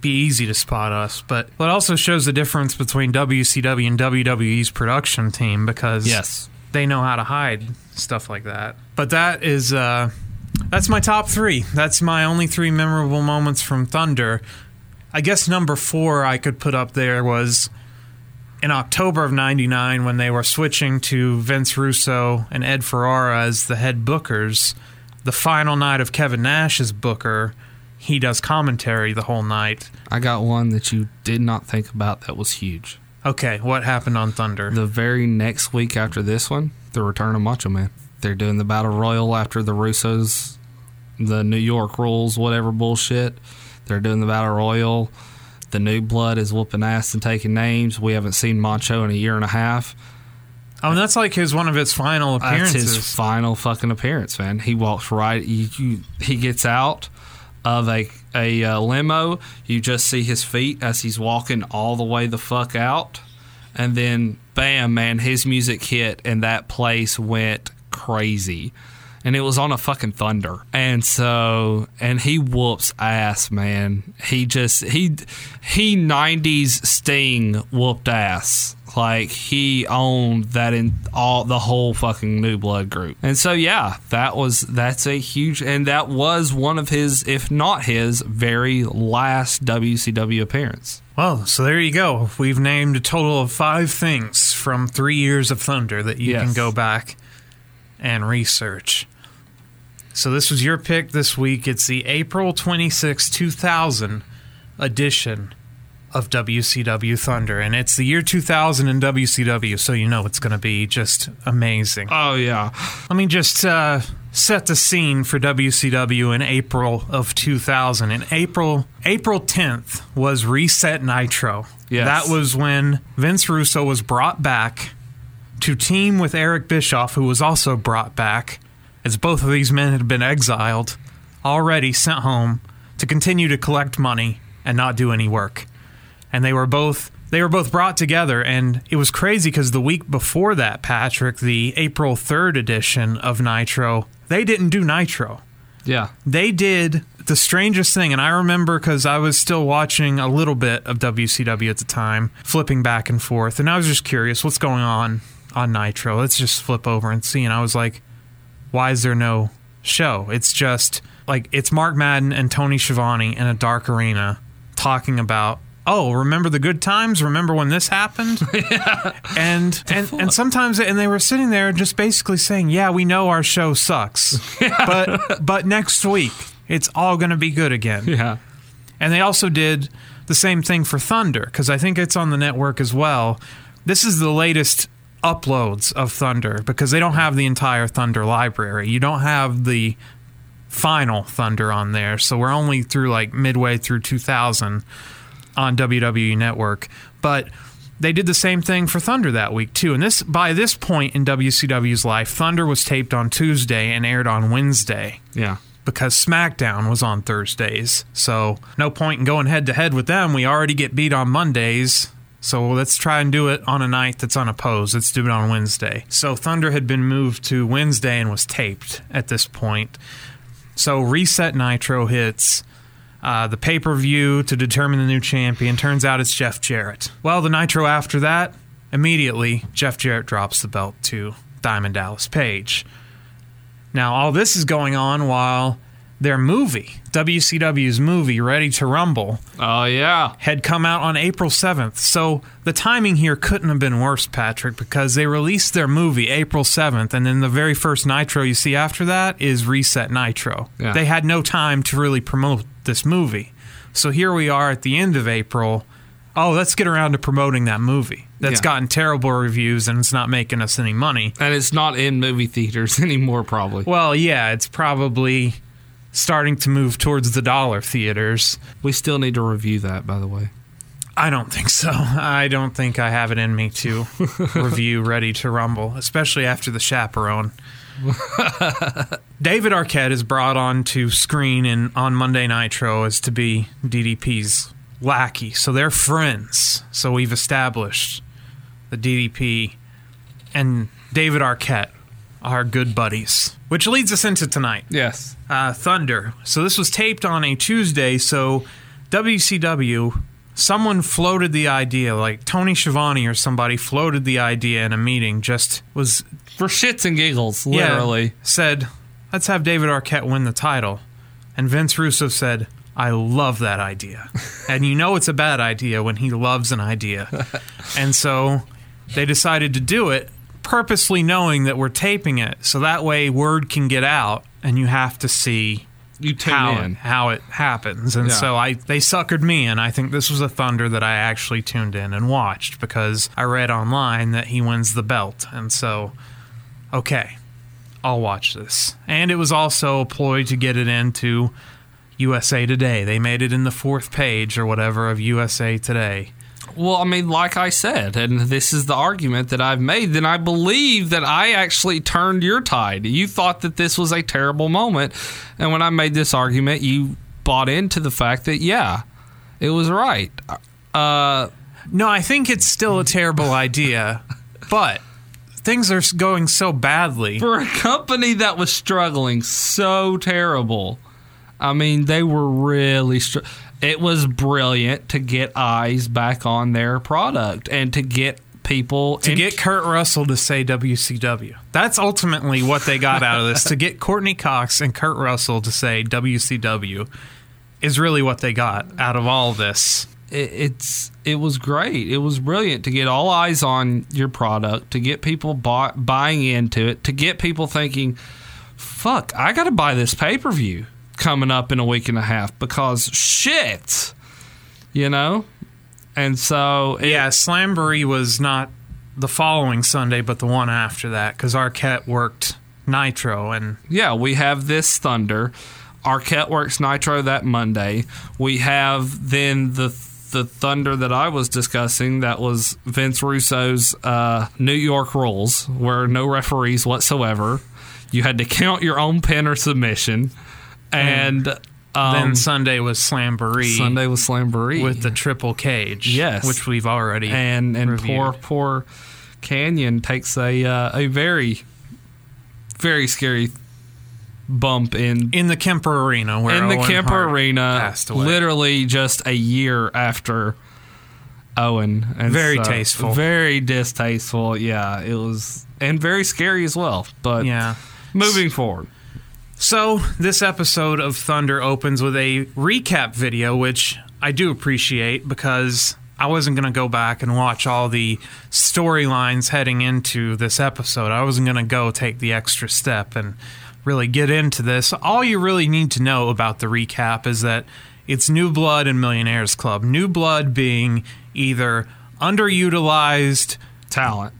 Speaker 7: be easy to spot us, but it also shows the difference between WCW and WWE's production team because yes, they know how to hide stuff like that. But that is uh, that's my top three. That's my only three memorable moments from Thunder. I guess number four I could put up there was in October of '99 when they were switching to Vince Russo and Ed Ferrara as the head bookers. The final night of Kevin Nash's booker, he does commentary the whole night.
Speaker 8: I got one that you did not think about that was huge
Speaker 7: Okay, what happened on Thunder?
Speaker 8: The very next week after this one, the return of Macho Man. They're doing the Battle Royal after the Russos, the New York rules, whatever bullshit. They're doing the Battle Royal. The new blood is whooping ass and taking names. We haven't seen Macho in a year and a half.
Speaker 7: Oh, and that's like his one of his final appearances.
Speaker 8: That's his final fucking appearance, man. He walks right. You, you, he gets out of a a uh, limo. You just see his feet as he's walking all the way the fuck out, and then bam, man, his music hit, and that place went crazy. And it was on a fucking thunder, and so and he whoops ass, man. He just he he '90s Sting whooped ass like he owned that in all the whole fucking new blood group and so yeah that was that's a huge and that was one of his if not his very last wcw appearance
Speaker 7: Well, so there you go. We've named a total of five things from three years of Thunder that you
Speaker 8: Yes.
Speaker 7: can go back and research. So this was your pick this week. It's the April 26, 2000 edition of WCW Thunder. And it's the year 2000 in WCW, so you know it's going to be just amazing.
Speaker 8: oh yeah
Speaker 7: Let me just uh, set the scene for WCW in April of 2000. In April, April 10th was Reset Nitro.
Speaker 8: Yes.
Speaker 7: That was when Vince Russo was brought back to team with Eric Bischoff, who was also brought back, as both of these men had been exiled, already sent home to continue to collect money and not do any work and they were both they were both brought together. And it was crazy because the week before that patrick the april 3rd edition of nitro they didn't do nitro.
Speaker 8: Yeah.
Speaker 7: They did the strangest thing. And i remember because i was still watching a little bit of wcw at the time flipping back and forth. And i was just curious what's going on on nitro? Let's just flip over and see. And i was like why is there no show? It's just like it's mark madden and tony Schiavone in a dark arena talking about oh remember the good times? Remember when this happened? (laughs) And and and sometimes and they were sitting there just basically saying yeah we know our show sucks (laughs) but but next week it's all going to be good again.
Speaker 8: Yeah.
Speaker 7: And they also did the same thing for Thunder because I think it's on the network as well. This is the latest uploads of Thunder because they don't have the entire Thunder library. You don't have the final Thunder on there. So we're only through like midway through 2000 on WWE Network. But they did the same thing for Thunder that week too. And this by this point in WCW's life, Thunder was taped on Tuesday and aired on Wednesday
Speaker 8: Yeah.
Speaker 7: because SmackDown was on Thursdays. So no point in going head to head with them. We already get beat on Mondays. So let's try and do it on a night that's unopposed. Let's do it on Wednesday. So Thunder had been moved to Wednesday and was taped at this point. So Reset Nitro hits. Uh, the pay per view to determine the new champion turns out it's Jeff Jarrett. Well, the Nitro after that, immediately Jeff Jarrett drops the belt to Diamond Dallas Page. Now, all this is going on while their movie, WCW's movie, Ready to Rumble,
Speaker 8: Oh yeah.
Speaker 7: had come out on April 7th. So the timing here couldn't have been worse, Patrick, because they released their movie April 7th, and then the very first Nitro you see after that is Reset Nitro.
Speaker 8: Yeah.
Speaker 7: They had no time to really promote this movie. So here we are at the end of April. Oh, let's get around to promoting that movie. That's
Speaker 8: Yeah.
Speaker 7: gotten terrible reviews and it's not making us any money.
Speaker 8: And it's not in movie theaters (laughs) anymore, probably.
Speaker 7: Well, yeah, it's probably starting to move towards the dollar theaters.
Speaker 8: We still need to review that, by the way.
Speaker 7: I don't think so. I don't think I have it in me to (laughs) review Ready to Rumble, especially after the chaperone. (laughs) David Arquette is brought on to screen in on Monday Nitro as to be DDP's lackey. So they're friends. So we've established the DDP and David Arquette are good buddies. Which leads us into tonight
Speaker 8: Yes.
Speaker 7: Uh, Thunder. So this was taped on a Tuesday. So WCW, someone floated the idea, like Tony Schiavone or somebody floated the idea in a meeting. Just was
Speaker 8: For shits and giggles,
Speaker 7: yeah,
Speaker 8: literally.
Speaker 7: said, "Let's have David Arquette win the title," and Vince Russo said. I love that idea. (laughs) and you know it's a bad idea when he loves an idea. (laughs) and so they decided to do it purposely knowing that we're taping it so that way word can get out and you have to see
Speaker 8: You tune
Speaker 7: how
Speaker 8: in.
Speaker 7: it, how it happens. And
Speaker 8: Yeah.
Speaker 7: so I they suckered me and I think this was a Thunder that I actually tuned in and watched because I read online that he wins the belt. And so okay, I'll watch this. And it was also a ploy to get it into USA Today. They made it in the fourth page or whatever of USA Today.
Speaker 8: Well, I mean, like I said, and this is the argument that I've made, then I believe that I actually turned your tide. You thought that this was a terrible moment. And when I made this argument, you bought into the fact that, yeah, it was right. Uh,
Speaker 7: No, I think it's still a terrible idea, but things are going so badly.
Speaker 8: for a company that was struggling so terrible, I mean, they were really. Str- it was brilliant to get eyes back on their product and to get people
Speaker 7: to get Kurt Russell to say WCW. That's ultimately what they got out of this. to get Courteney Cox and Kurt Russell to say WCW is really what they got out of all this.
Speaker 8: it, it's it was great. It was brilliant to get all eyes on your product, to get people buy, buying into it, to get people thinking, "Fuck, I got to buy this pay per view coming up in a week and a half because shit," you know. And so it,
Speaker 7: Yeah, Slamboree was not the following Sunday, but the one after that because Arquette worked Nitro and
Speaker 8: yeah, we have this Thunder. Arquette works Nitro that Monday. We have then the the Thunder that I was discussing. That was Vince Russo's uh, New York rules, where no referees whatsoever. You had to count your own pin or submission, and um,
Speaker 7: then Sunday was Slamboree
Speaker 8: Sunday was Slamboree
Speaker 7: with the triple cage.
Speaker 8: Yes.
Speaker 7: which we've already
Speaker 8: and and
Speaker 7: reviewed.
Speaker 8: poor poor Kanyon takes a uh, a very very scary bump in
Speaker 7: in the Kemper Arena where
Speaker 8: in the
Speaker 7: Owen
Speaker 8: Kemper
Speaker 7: Hart
Speaker 8: Arena, literally just a year after Owen. And
Speaker 7: Very
Speaker 8: so-
Speaker 7: tasteful.
Speaker 8: very distasteful. Yeah, it was, and very scary as well. But
Speaker 7: Yeah.
Speaker 8: moving forward,
Speaker 7: So, this episode of Thunder opens with a recap video, which I do appreciate because I wasn't going to go back and watch all the storylines heading into this episode. I wasn't going to go take the extra step and really get into this. All you really need to know about the recap is that it's New Blood and Millionaires Club. New Blood being either underutilized
Speaker 8: Talent.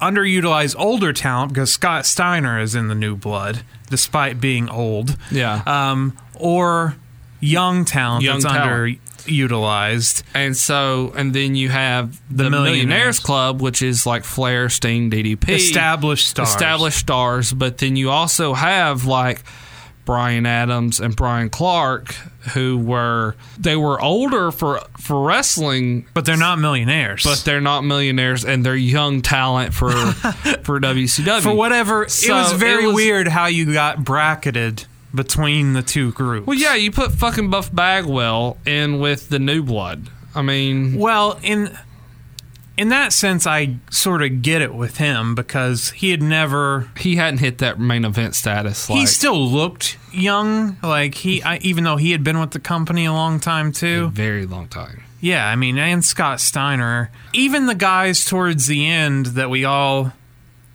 Speaker 7: Underutilized older talent because Scott Steiner is in the New Blood despite being old.
Speaker 8: Yeah.
Speaker 7: Um, or young talent
Speaker 8: Young
Speaker 7: that's
Speaker 8: talent.
Speaker 7: underutilized.
Speaker 8: And so, and then you have the,
Speaker 7: The
Speaker 8: Millionaires.
Speaker 7: Millionaires.
Speaker 8: Club, which is like Flair, Sting, DDP,
Speaker 7: Established stars.
Speaker 8: established stars. But then you also have like Brian Adams and Brian Clark, who were they were older for for wrestling,
Speaker 7: But they're not millionaires.
Speaker 8: but they're not millionaires, and they're young talent for (laughs) for WCW.
Speaker 7: for whatever,
Speaker 8: So
Speaker 7: it was very
Speaker 8: it was-
Speaker 7: weird how you got bracketed between the two groups.
Speaker 8: Well, yeah, you put fucking Buff Bagwell in with the New Blood. I mean,
Speaker 7: Well, in in that sense, I sort of get it with him because he had never.
Speaker 8: he hadn't hit that main event status. Like,
Speaker 7: he still looked young, like he, I, even though he had been with the company a long time too,
Speaker 8: a
Speaker 7: too.
Speaker 8: very long time.
Speaker 7: Yeah, I mean, and Scott Steiner, even the guys towards the end that we all,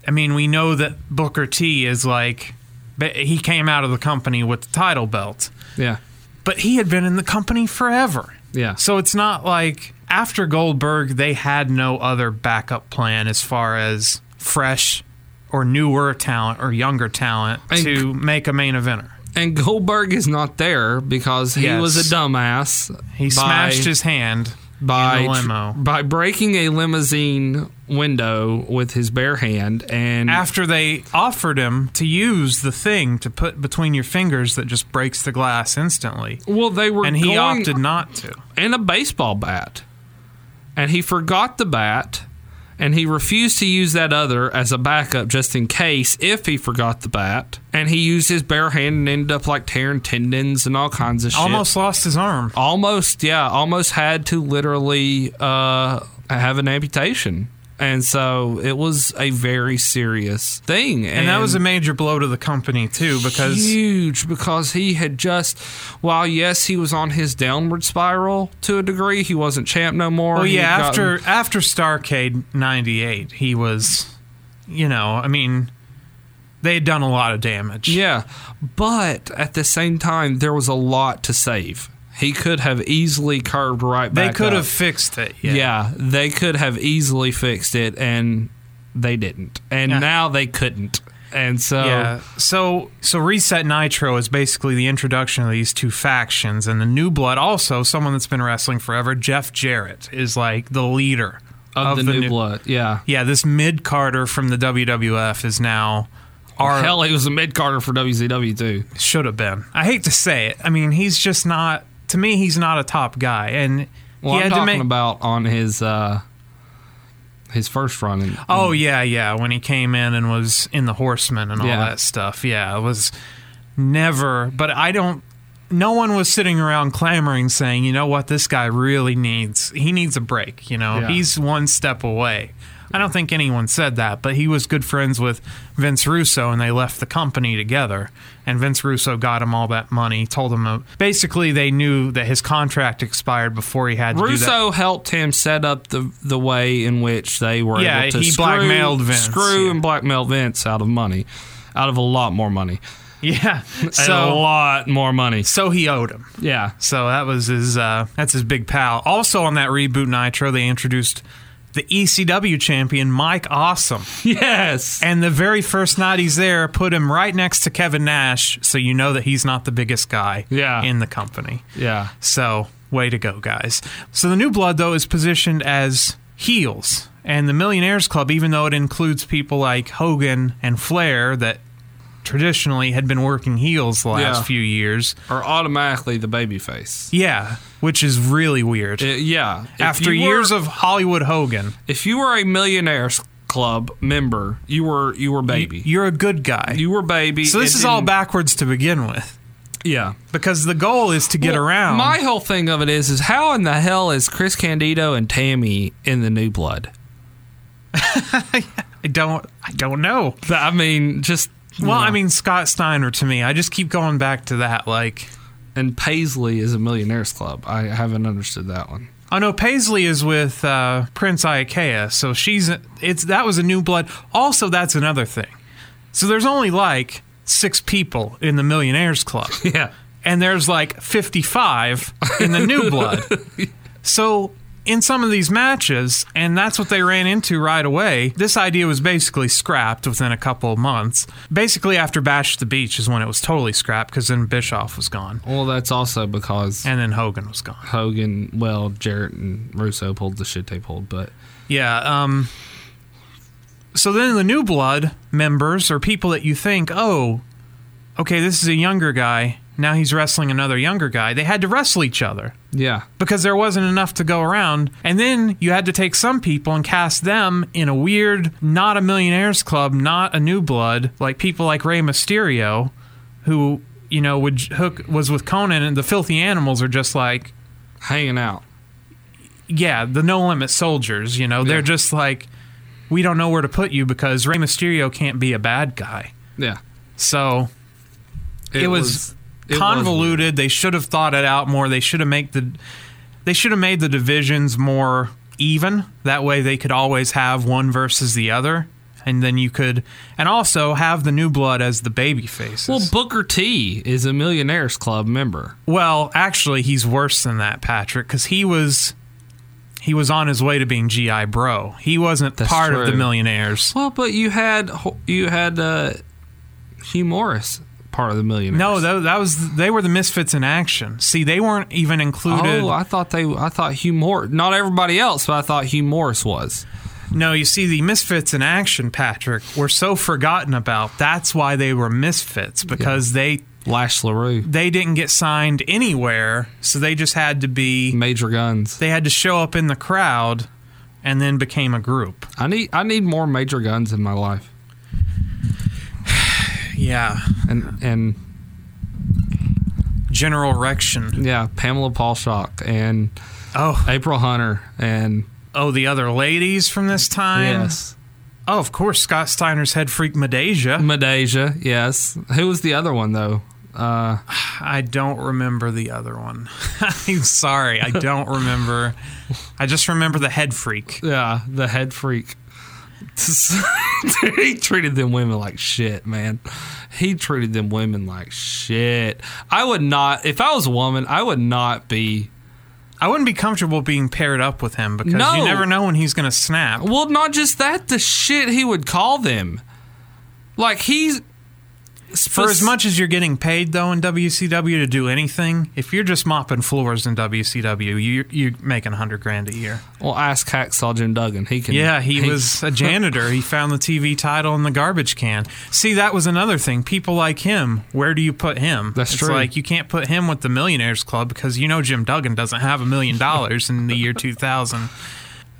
Speaker 7: I mean, we know that Booker T is like, he came out of the company with the title belt,
Speaker 8: Yeah,
Speaker 7: but he had been in the company forever.
Speaker 8: yeah.
Speaker 7: So it's not like after Goldberg, they had no other backup plan as far as fresh or newer talent or younger talent
Speaker 8: And-
Speaker 7: to make a main eventer.
Speaker 8: And Goldberg is not there because he
Speaker 7: Yes.
Speaker 8: was a dumbass.
Speaker 7: He smashed his hand
Speaker 8: by
Speaker 7: limo.
Speaker 8: by breaking a limousine window with his bare hand and
Speaker 7: after they offered him to use the thing to put between your fingers that just breaks the glass instantly.
Speaker 8: well they were
Speaker 7: And he
Speaker 8: going
Speaker 7: opted not to.
Speaker 8: And a baseball bat and he forgot the bat and he refused to use that other as a backup just in case if he forgot the bat. And he used his bare hand and ended up like tearing tendons and all kinds of shit.
Speaker 7: Almost lost his arm.
Speaker 8: almost yeah. Almost had to literally uh have an amputation and so it was a very serious thing.
Speaker 7: And that was a major blow to the company too because
Speaker 8: huge because he had just while yes he was on his downward spiral to a degree he wasn't champ no more.
Speaker 7: Well, yeah, after
Speaker 8: gotten-
Speaker 7: after Starcade '98, he was, you know, I mean, they had done a lot of damage.
Speaker 8: yeah but at the same time there was a lot to save he could have easily curved right back.
Speaker 7: they could
Speaker 8: up.
Speaker 7: have fixed it. Yeah.
Speaker 8: yeah. they could have easily fixed it and they didn't and
Speaker 7: Yeah.
Speaker 8: now they couldn't and so
Speaker 7: Yeah. So so Reset Nitro is basically the introduction of these two factions, and the New Blood also someone that's been wrestling forever. Jeff Jarrett is like the leader
Speaker 8: of, the, new, blood yeah
Speaker 7: Yeah, this mid Carter from the WWF is now. Our,
Speaker 8: hell he was a mid-carter for wcw too
Speaker 7: should have been. I hate to say it. I mean, he's just not. To me, he's not a top guy, and
Speaker 8: well
Speaker 7: he
Speaker 8: i'm
Speaker 7: had
Speaker 8: talking
Speaker 7: to make.
Speaker 8: about on his uh his first run in,
Speaker 7: oh yeah, yeah. When he came in and was in the Horsemen and all
Speaker 8: Yeah.
Speaker 7: that stuff. Yeah, it was never. But I don't. No one was sitting around clamoring, saying, "You know what? This guy really needs. He needs a break. You know,
Speaker 8: Yeah.
Speaker 7: he's one step away." I don't think anyone said that, but he was good friends with Vince Russo, and they left the company together. And Vince Russo got him all that money. Told him uh, basically they knew that his contract expired before he had to do that.
Speaker 8: Russo helped him set up the the way in which they were
Speaker 7: Yeah,
Speaker 8: able to
Speaker 7: he
Speaker 8: screw,
Speaker 7: blackmailed Vince,
Speaker 8: screw
Speaker 7: yeah.
Speaker 8: and blackmail Vince out of money, out of a lot more money,
Speaker 7: Yeah, (laughs) so a
Speaker 8: lot more money.
Speaker 7: so he owed him.
Speaker 8: Yeah,
Speaker 7: So that was his. Uh, that's his big pal. Also on that reboot Nitro, they introduced the ECW champion Mike Awesome, (laughs)
Speaker 8: yes,
Speaker 7: and the very first night he's there, put him right next to Kevin Nash, so you know that he's not the biggest guy
Speaker 8: Yeah.
Speaker 7: in the company.
Speaker 8: yeah,
Speaker 7: So, way to go, guys. So, the New Blood, though, is positioned as heels. And the Millionaires Club, even though it includes people like Hogan and Flair that traditionally had been working heels the last
Speaker 8: Yeah.
Speaker 7: few years,
Speaker 8: or automatically the baby face.
Speaker 7: yeah, which is really weird.
Speaker 8: Uh, yeah, If
Speaker 7: After
Speaker 8: you
Speaker 7: years
Speaker 8: were-
Speaker 7: of Hollywood Hogan,
Speaker 8: if you were a millionaires club member, you were you were baby.
Speaker 7: you're a good guy.
Speaker 8: You were baby.
Speaker 7: so, this
Speaker 8: and
Speaker 7: is all
Speaker 8: then-
Speaker 7: backwards to begin with.
Speaker 8: Yeah.
Speaker 7: Because the goal is to get
Speaker 8: Well,
Speaker 7: around.
Speaker 8: My whole thing of it is, is how in the hell is Chris Candido and Tammy in the New Blood? (laughs)
Speaker 7: I don't. I don't know.
Speaker 8: I mean, just
Speaker 7: Well, I mean Scott Steiner to me. I just keep going back to that. Like,
Speaker 8: and Paisley is a millionaires club. I haven't understood that one.
Speaker 7: oh no, Paisley is with uh, Prince Iaukea, so she's it's that was a new blood. Also, that's another thing. So there's only like six people in the Millionaires Club, (laughs)
Speaker 8: Yeah.
Speaker 7: and there's like 55 in the new (laughs) blood. So in some of these matches, and that's what they ran into right away. This idea was basically scrapped within a couple of months. Basically, after Bash the Beach is when it was totally scrapped because then Bischoff was gone
Speaker 8: Well, that's also because
Speaker 7: and then Hogan was gone.
Speaker 8: Hogan, well, Jarrett and Russo pulled the shit they pulled, but
Speaker 7: Yeah. Um, so then the new blood members are people that you think, oh, okay, this is a younger guy. Now he's wrestling another younger guy. They had to wrestle each other
Speaker 8: yeah,
Speaker 7: because there wasn't enough to go around. And then you had to take some people and cast them in a weird, not a millionaires club, not a new blood, like people like Rey Mysterio, who you know would hook was with Konnan, and the Filthy Animals are just like
Speaker 8: hanging out.
Speaker 7: yeah, the no limit soldiers, you know, they're just like, we don't know where to put you because Rey Mysterio can't be a bad guy.
Speaker 8: Yeah,
Speaker 7: So it, was,
Speaker 8: it
Speaker 7: convoluted. they should have thought it out more. They should have made the they should have made the divisions more even. That way they could always have one versus the other. And then you could and also have the new blood as the baby faces.
Speaker 8: Well, Booker T is a Millionaires Club member.
Speaker 7: Well, actually, he's worse than that, Patrick, because he was he was on his way to being GI Bro. He wasn't
Speaker 8: That's
Speaker 7: part of the millionaires.
Speaker 8: Well, but you had you had uh, Hugh Morris part of the Millionaires.
Speaker 7: No, that, that was they were the misfits in action. See, they weren't even included.
Speaker 8: Oh, I thought they. I thought Hugh Morris. Not everybody else, but I thought Hugh Morris was.
Speaker 7: no, you see, the misfits in action, Patrick, were so forgotten about. That's why they were misfits because they
Speaker 8: Lash LeRoux,
Speaker 7: they didn't get signed anywhere, so they just had to be
Speaker 8: Major Guns.
Speaker 7: they had to show up in the crowd, and then became a group.
Speaker 8: I need. I need more Major Guns in my life.
Speaker 7: Yeah,
Speaker 8: And and
Speaker 7: General Erection.
Speaker 8: yeah, Pamela Paulshock and
Speaker 7: Oh,
Speaker 8: April Hunter and
Speaker 7: oh, the other ladies from this time.
Speaker 8: yes,
Speaker 7: Oh, of course, Scott Steiner's head freak Midajah.
Speaker 8: Midajah. Yes. Who was the other one though? Uh,
Speaker 7: I don't remember the other one. I'm (laughs) sorry, I don't remember. I just remember the head freak. (laughs)
Speaker 8: yeah, the head freak. (laughs) he treated them women like shit, man. He treated them women like shit. I would not, if I was a woman, I would not be.
Speaker 7: I wouldn't be comfortable being paired up with him because
Speaker 8: No.
Speaker 7: you never know when he's going to snap.
Speaker 8: Well, not just that, the shit he would call them. Like he's
Speaker 7: For as much as you're getting paid though in WCW to do anything, if you're just mopping floors in WCW, you you're making a hundred grand a year.
Speaker 8: Well, ask Hacksaw Jim Duggan. He can.
Speaker 7: Yeah, he, was a janitor. he found the TV title in the garbage can. See, that was another thing. People like him, where do you put him?
Speaker 8: That's
Speaker 7: it's
Speaker 8: true.
Speaker 7: like you can't put him with the Millionaires Club because you know Jim Duggan doesn't have a million dollars in the year 2000.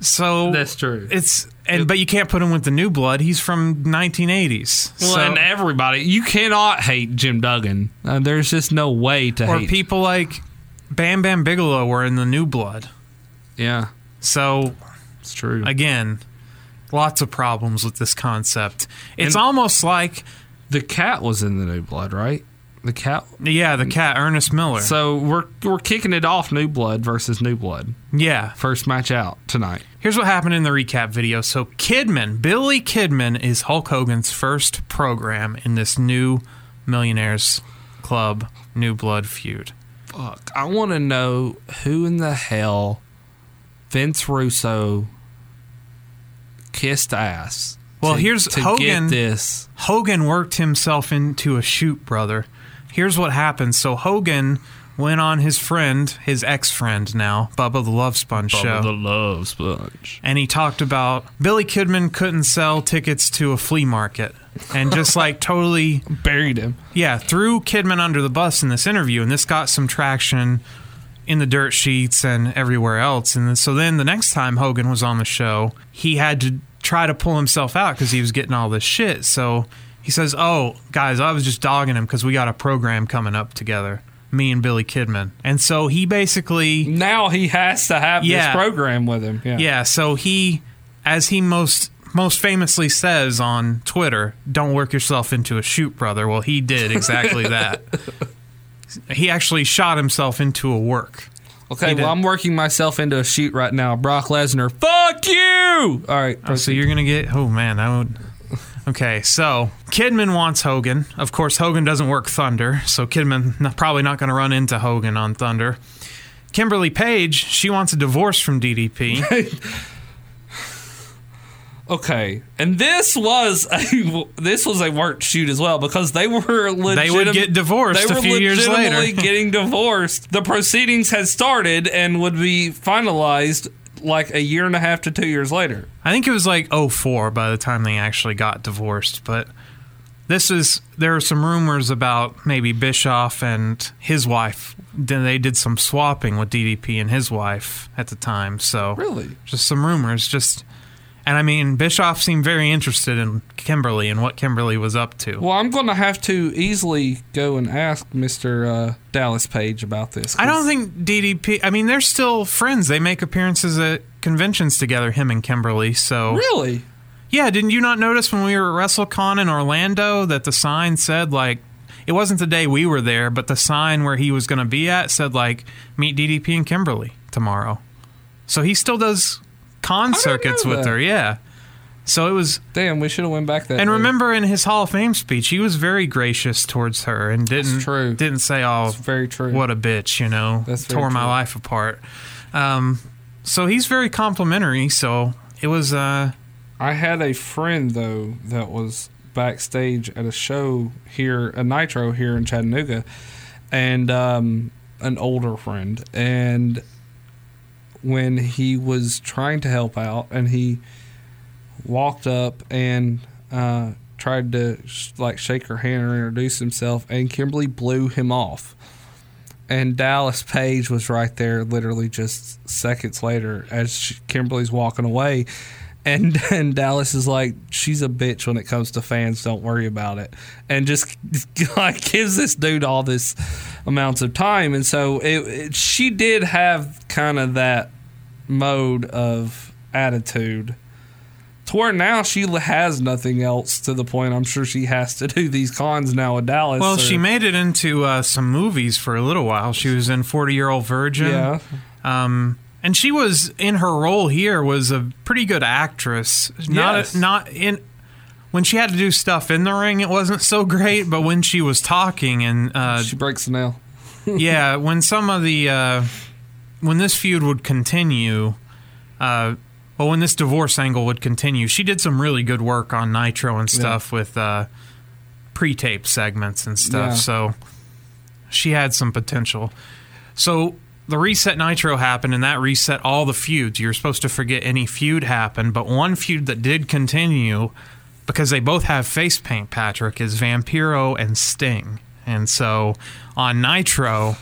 Speaker 7: So
Speaker 8: That's true.
Speaker 7: It's and but you can't put him with the new blood. He's from 1980s.
Speaker 8: Well,
Speaker 7: so,
Speaker 8: and everybody, you cannot hate Jim Duggan. Uh, there's just no way to
Speaker 7: or
Speaker 8: hate.
Speaker 7: people like Bam Bam Bigelow were in the new blood.
Speaker 8: yeah,
Speaker 7: So
Speaker 8: it's true.
Speaker 7: again, lots of problems with this concept. It's
Speaker 8: And-
Speaker 7: almost like
Speaker 8: the cat was in the new blood, right? The cat.
Speaker 7: yeah, the cat Ernest Miller.
Speaker 8: So we're we're kicking it off. New blood versus new blood.
Speaker 7: yeah.
Speaker 8: First match out tonight.
Speaker 7: Here's what happened in the recap video. So Kidman, Billy Kidman is Hulk Hogan's first program in this new Millionaires Club New Blood feud.
Speaker 8: Fuck. I want to know who in the hell Vince Russo kissed ass.
Speaker 7: Well,
Speaker 8: to-
Speaker 7: here's
Speaker 8: to
Speaker 7: Hogan-
Speaker 8: get this.
Speaker 7: Hogan worked himself into a shoot, brother. Here's what happened. So Hogan went on his friend, his ex-friend now, Bubba the Love Sponge show.
Speaker 8: the love sponge.
Speaker 7: and he talked about Billy Kidman couldn't sell tickets to a flea market and just (laughs) like totally
Speaker 8: Buried him.
Speaker 7: yeah threw Kidman under the bus in this interview and this got some traction in the dirt sheets and everywhere else and so then the next time Hogan was on the show he had to try to pull himself out because he was getting all this shit so he says oh guys I was just dogging him because we got a program coming up together me and Billy Kidman and so he basically
Speaker 8: Now he has to have
Speaker 7: Yeah.
Speaker 8: this program with him. Yeah.
Speaker 7: yeah, so he, as he most most famously says on Twitter, "Don't work yourself into a shoot, brother." Well, he did exactly (laughs) that. He actually shot himself into a work.
Speaker 8: Okay,
Speaker 7: He
Speaker 8: well,
Speaker 7: did.
Speaker 8: I'm working myself into a shoot right now. Brock Lesnar, fuck you! All right,
Speaker 7: Oh, so you're gonna get? Oh man, I would. Okay, so Kidman wants Hogan. Of course, Hogan doesn't work Thunder, so Kidman probably not going to run into Hogan on Thunder. Kimberly Page, she wants a divorce from DDP. (laughs)
Speaker 8: Okay, and this was a (laughs) this was a work shoot as well because they were legit.
Speaker 7: They would get divorced
Speaker 8: They
Speaker 7: a few years later.
Speaker 8: getting divorced. The proceedings had started and would be finalized like a year and a half to two years later.
Speaker 7: I think it was like 04 by the time they actually got divorced, but this is there are some rumors about maybe Bischoff and his wife. Then they did some swapping with DDP and his wife at the time. So
Speaker 8: Really?
Speaker 7: just some rumors. Just and I mean Bischoff seemed very interested in Kimberly and what Kimberly was up to.
Speaker 8: Well, I'm going to have to easily go and ask Mister uh, Dallas Page about this.
Speaker 7: I don't think DDP. I mean, they're still friends. They make appearances at conventions together, him and Kimberly. So
Speaker 8: really.
Speaker 7: Yeah, didn't you not notice when we were at WrestleCon in Orlando that the sign said like it wasn't the day we were there, but the sign where he was going to be at said like meet DDP and Kimberly tomorrow. So he still does con circuits with
Speaker 8: that.
Speaker 7: her, yeah. So it was
Speaker 8: Damn, we should have went back that.
Speaker 7: and
Speaker 8: day.
Speaker 7: remember in his Hall of Fame speech, he was very gracious towards her and didn't
Speaker 8: true.
Speaker 7: didn't say oh
Speaker 8: very true.
Speaker 7: what a bitch, you know,
Speaker 8: That's
Speaker 7: tore my life apart. Um, so he's very complimentary. So it was uh,
Speaker 8: I had a friend though that was backstage at a show here, a Nitro here in Chattanooga, and um, an older friend. And when he was trying to help out, and he walked up and uh, tried to sh- like shake her hand or introduce himself, and Kimberly blew him off. And Dallas Page was right there, literally just seconds later, as she, Kimberly's walking away. And, (laughs) and Dallas is like, she's a bitch when it comes to fans. Don't worry about it. And just (laughs) like gives this dude all this amounts of time. And so it, it, she did have kind of that mode of attitude to where now she has nothing else to the point I'm sure she has to do these cons now with Dallas.
Speaker 7: Well,
Speaker 8: or-
Speaker 7: she made it into uh, some movies for a little while. She was in Forty Year Old Virgin.
Speaker 8: Yeah.
Speaker 7: Um, and she was in her role here was a pretty good actress. Not
Speaker 8: Yes.
Speaker 7: not in when she had to do stuff in the ring, it wasn't so great. But when she was talking and uh,
Speaker 8: she breaks the nail. (laughs)
Speaker 7: yeah, when some of the uh, when this feud would continue, uh, well, when this divorce angle would continue, she did some really good work on Nitro and stuff with uh, pre-tape segments and stuff.
Speaker 8: Yeah.
Speaker 7: So she had some potential. So the reset Nitro happened, and that reset all the feuds. You're supposed to forget any feud happened, but one feud that did continue because they both have face paint. Patrick is Vampiro and Sting, and so on Nitro,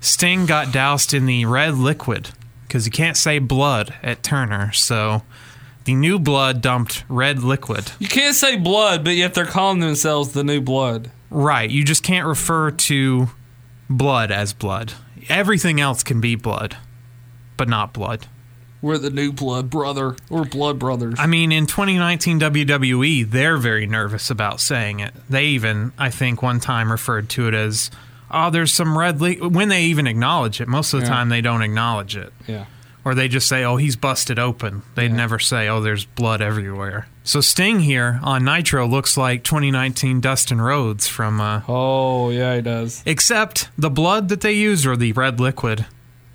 Speaker 7: Sting got doused in the red liquid because you can't say blood at Turner, so. The new blood dumped red liquid.
Speaker 8: You can't say blood, but yet they're calling themselves the new blood.
Speaker 7: Right. You just can't refer to blood as blood. Everything else can be blood, but not blood.
Speaker 8: We're the new blood brother. We're blood brothers.
Speaker 7: I mean, in 2019 WWE, they're very nervous about saying it. They even, I think, one time referred to it as, oh, there's some red. When they even acknowledge it, most of the
Speaker 8: Yeah.
Speaker 7: time they don't acknowledge it.
Speaker 8: yeah.
Speaker 7: Or they just say, oh, he's busted open. They'd never say, oh, there's blood everywhere. So Sting here on Nitro looks like 2019 Dustin Rhodes from uh,
Speaker 8: Oh, yeah, he does.
Speaker 7: except the blood that they used or the red liquid.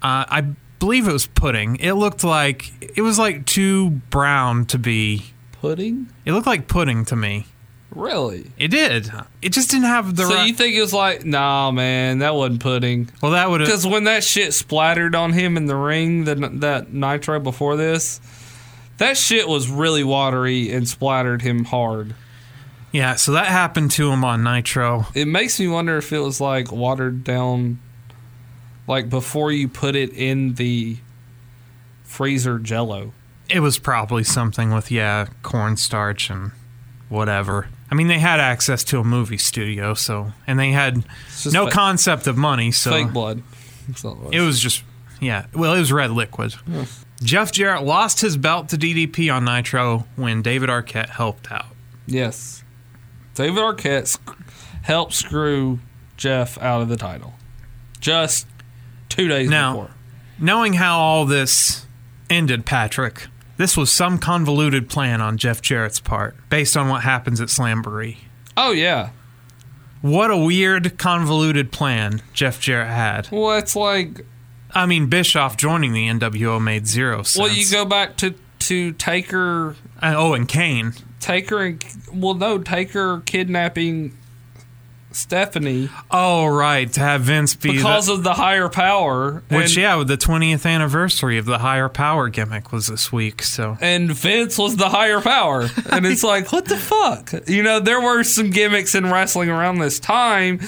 Speaker 7: Uh, I believe it was pudding. It looked like it was like too brown to be.
Speaker 8: Pudding?
Speaker 7: It looked like pudding to me.
Speaker 8: Really?
Speaker 7: It did. It just didn't have the
Speaker 8: so
Speaker 7: right.
Speaker 8: you think it was like, nah, man, that wasn't pudding.
Speaker 7: well, that would have.
Speaker 8: Because when that shit splattered on him in the ring, the, that nitro before this, that shit was really watery and splattered him hard.
Speaker 7: Yeah, so that happened to him on Nitro.
Speaker 8: It makes me wonder if it was like watered down, like before you put it in the freezer jello.
Speaker 7: It was probably something with yeah, cornstarch and whatever. I mean, they had access to a movie studio, so and they had no
Speaker 8: fa-
Speaker 7: concept of money, so
Speaker 8: fake blood. It was.
Speaker 7: It was just, yeah. Well, it was red liquid. Jeff Jarrett lost his belt to DDP on Nitro when David Arquette helped out.
Speaker 8: Yes. David Arquette sc- helped screw Jeff out of the title. Just two days
Speaker 7: Now-
Speaker 8: before.
Speaker 7: Knowing how all this ended, Patrick, this was some convoluted plan on Jeff Jarrett's part, based on what happens at Slamboree.
Speaker 8: Oh yeah.
Speaker 7: What a weird, convoluted plan Jeff Jarrett had.
Speaker 8: Well, it's like
Speaker 7: I mean, Bischoff joining the NWO made zero sense.
Speaker 8: well, you go back to to Taker,
Speaker 7: Uh, oh, and Kane.
Speaker 8: Taker, and well, no, Taker kidnapping Stephanie
Speaker 7: Oh, right, to have Vince be
Speaker 8: because
Speaker 7: the,
Speaker 8: of the higher power.
Speaker 7: which,
Speaker 8: and,
Speaker 7: yeah, the 20th anniversary of the higher power gimmick was this week. So
Speaker 8: and Vince was the higher power. And it's like, what the fuck? You know, there were some gimmicks in wrestling around this time,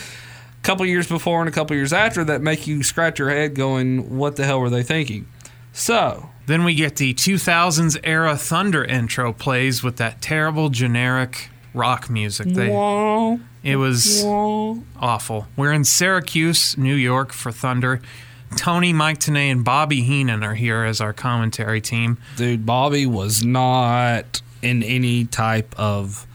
Speaker 8: couple years before and a couple years after, that make you scratch your head going, what the hell were they thinking? So,
Speaker 7: then we get the 2000s era Thunder intro plays with that terrible generic rock music. They, it was awful. We're in Syracuse, New York for Thunder. Tony, Mike Tenay, and Bobby Heenan are here as our commentary team.
Speaker 8: dude, Bobby was not in any type of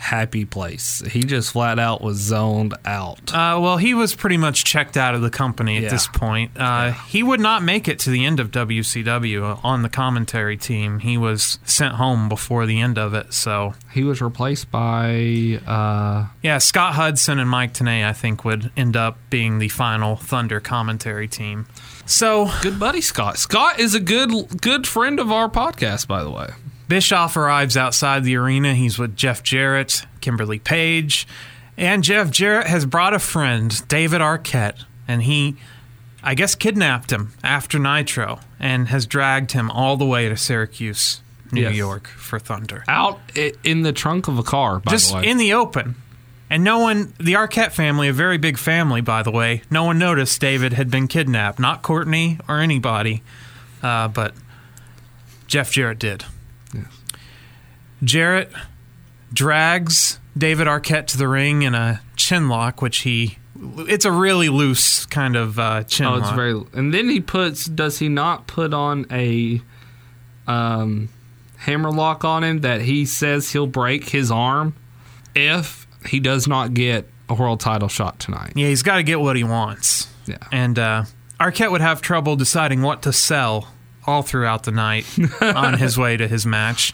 Speaker 8: happy place. He just flat out was zoned out.
Speaker 7: Uh, well, he was pretty much checked out of the company at
Speaker 8: Yeah.
Speaker 7: this point. Uh, He would not make it to the end of WCW on the commentary team. He was sent home before the end of it. So,
Speaker 8: He was replaced by uh,
Speaker 7: yeah, Scott Hudson and Mike Tenay, I think, would end up being the final Thunder commentary team. So,
Speaker 8: good buddy Scott. Scott is a good good friend of our podcast, by the way.
Speaker 7: Bischoff arrives outside the arena. He's with Jeff Jarrett, Kimberly Page, and Jeff Jarrett has brought a friend, David Arquette, and he, I guess, kidnapped him after Nitro and has dragged him all the way to Syracuse, New
Speaker 8: Yes.
Speaker 7: York, for Thunder.
Speaker 8: Out in the trunk of a car, by
Speaker 7: Just
Speaker 8: the way.
Speaker 7: in the open. And no one, the Arquette family, a very big family, by the way, no one noticed David had been kidnapped. Not Courteney or anybody, uh, but Jeff Jarrett did. Jarrett drags David Arquette to the ring in a chin lock, which he. It's a really loose kind of uh, chin
Speaker 8: oh,
Speaker 7: lock.
Speaker 8: it's very. And then he puts. Does he not put on a um, hammerlock on him that he says he'll break his arm if he does not get a world title shot tonight?
Speaker 7: yeah, he's got to get what he wants.
Speaker 8: Yeah.
Speaker 7: And uh, Arquette would have trouble deciding what to sell all throughout the night on his way to his match.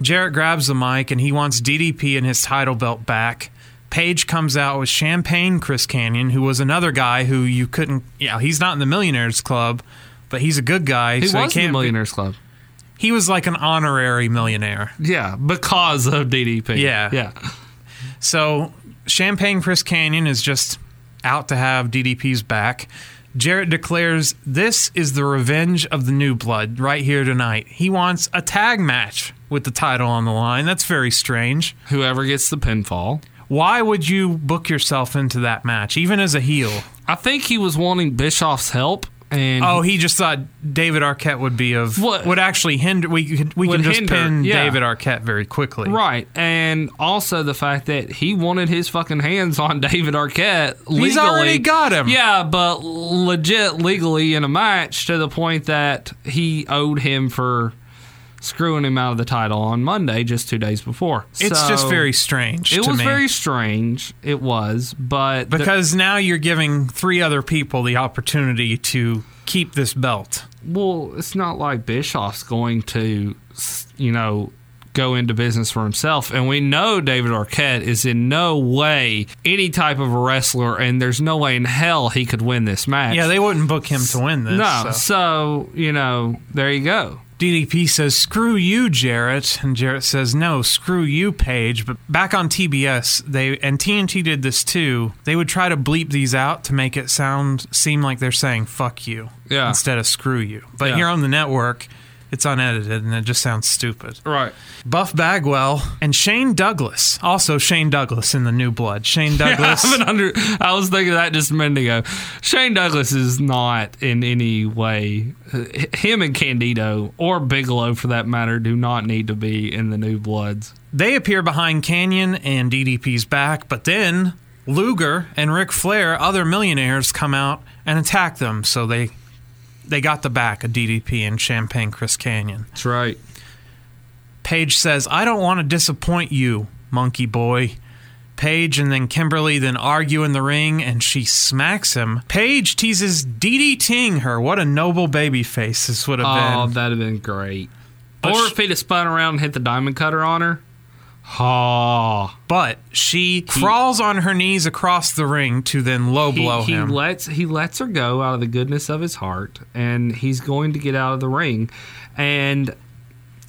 Speaker 7: Jarrett grabs the mic and he wants DDP and his title belt back. Page comes out with Champagne Chris Kanyon, who was another guy who you couldn't. Yeah, he's not in the Millionaires Club, but he's a good guy.
Speaker 8: He
Speaker 7: so
Speaker 8: was
Speaker 7: he
Speaker 8: in the
Speaker 7: be-
Speaker 8: Millionaires Club.
Speaker 7: He was like an honorary millionaire.
Speaker 8: Yeah, because of DDP.
Speaker 7: Yeah.
Speaker 8: Yeah.
Speaker 7: So Champagne Chris Kanyon is just out to have DDP's back. Jarrett declares this is the revenge of the new blood right here tonight. He wants a tag match with the title on the line. That's very strange.
Speaker 8: Whoever gets the pinfall.
Speaker 7: Why would you book yourself into that match, even as a heel?
Speaker 8: I think he was wanting Bischoff's help. And
Speaker 7: Oh, he just thought David Arquette would be of
Speaker 8: What-
Speaker 7: would actually hinder. We could, we can just
Speaker 8: hinder,
Speaker 7: pin
Speaker 8: yeah.
Speaker 7: David Arquette very quickly.
Speaker 8: Right, and also the fact that he wanted his fucking hands on (laughs) David Arquette. Legally.
Speaker 7: He's already got him.
Speaker 8: Yeah, but legit legally in a match to the point that he owed him for screwing him out of the title on Monday, just two days before.
Speaker 7: It's
Speaker 8: So,
Speaker 7: just very strange.
Speaker 8: It was
Speaker 7: me.
Speaker 8: very strange. It was, but the-
Speaker 7: because now you're giving three other people the opportunity to keep this belt.
Speaker 8: well, it's not like Bischoff's going to, you know. Go into business for himself, and we know David Arquette is in no way any type of a wrestler, and there's no way in hell he could win this match.
Speaker 7: Yeah, they wouldn't book him to win this.
Speaker 8: no.
Speaker 7: so.
Speaker 8: So you know, there you go.
Speaker 7: DDP says, "Screw you, Jarrett," and Jarrett says, "No, screw you, Page." But back on TBS, they and TNT did this too. They would try to bleep these out to make it sound seem like they're saying "fuck you"
Speaker 8: Yeah.
Speaker 7: instead of "screw you." But
Speaker 8: Yeah.
Speaker 7: here on the network, it's unedited and it just sounds stupid.
Speaker 8: Right.
Speaker 7: Buff Bagwell and Shane Douglas, also Shane Douglas in the New Blood. Shane (laughs) Douglas.
Speaker 8: I, under, I was thinking that just a minute ago. Shane Douglas is not in any way. Him and Candido, or Bigelow for that matter, do not need to be in the New Bloods.
Speaker 7: They appear behind Kanyon and DDP's back, but then Luger and Ric Flair, other millionaires, come out and attack them. So they they got the back of DDP and Champagne Chris Kanyon.
Speaker 8: That's right.
Speaker 7: Page says, "I don't want to disappoint you, monkey boy." Page and then Kimberly then argue in the ring and she smacks him. Page teases DDTing her. What a noble baby face this would have
Speaker 8: Oh,
Speaker 7: been.
Speaker 8: Oh, that'd have been great.
Speaker 7: But
Speaker 8: or if he'd have spun around and hit the diamond cutter on her. Ha.
Speaker 7: But she crawls on her knees across the ring to then low
Speaker 8: He,
Speaker 7: blow
Speaker 8: he
Speaker 7: him.
Speaker 8: lets he lets her go out of the goodness of his heart, and he's going to get out of the ring, and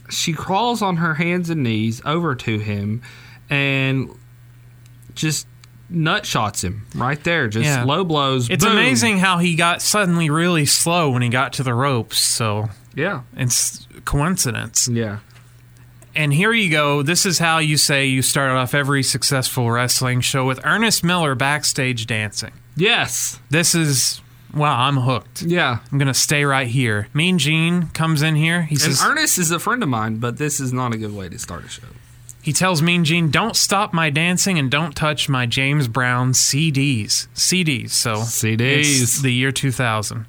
Speaker 8: she crawls on her hands and knees over to him, and just nut shots him right there. Just
Speaker 7: Yeah.
Speaker 8: low blows.
Speaker 7: it's
Speaker 8: boom.
Speaker 7: amazing how he got suddenly really slow when he got to the ropes. So
Speaker 8: Yeah.
Speaker 7: it's coincidence.
Speaker 8: Yeah.
Speaker 7: And here you go. This is how you say you started off every successful wrestling show with Ernest Miller backstage dancing.
Speaker 8: Yes.
Speaker 7: This is wow, I'm hooked.
Speaker 8: Yeah.
Speaker 7: I'm gonna stay right here. Mean Gene comes in here. He
Speaker 8: And
Speaker 7: says
Speaker 8: Ernest is a friend of mine, but this is not a good way to start a show.
Speaker 7: he tells Mean Gene, "Don't stop my dancing and don't touch my James Brown CDs." CDs. So
Speaker 8: CDs.
Speaker 7: The year 2000.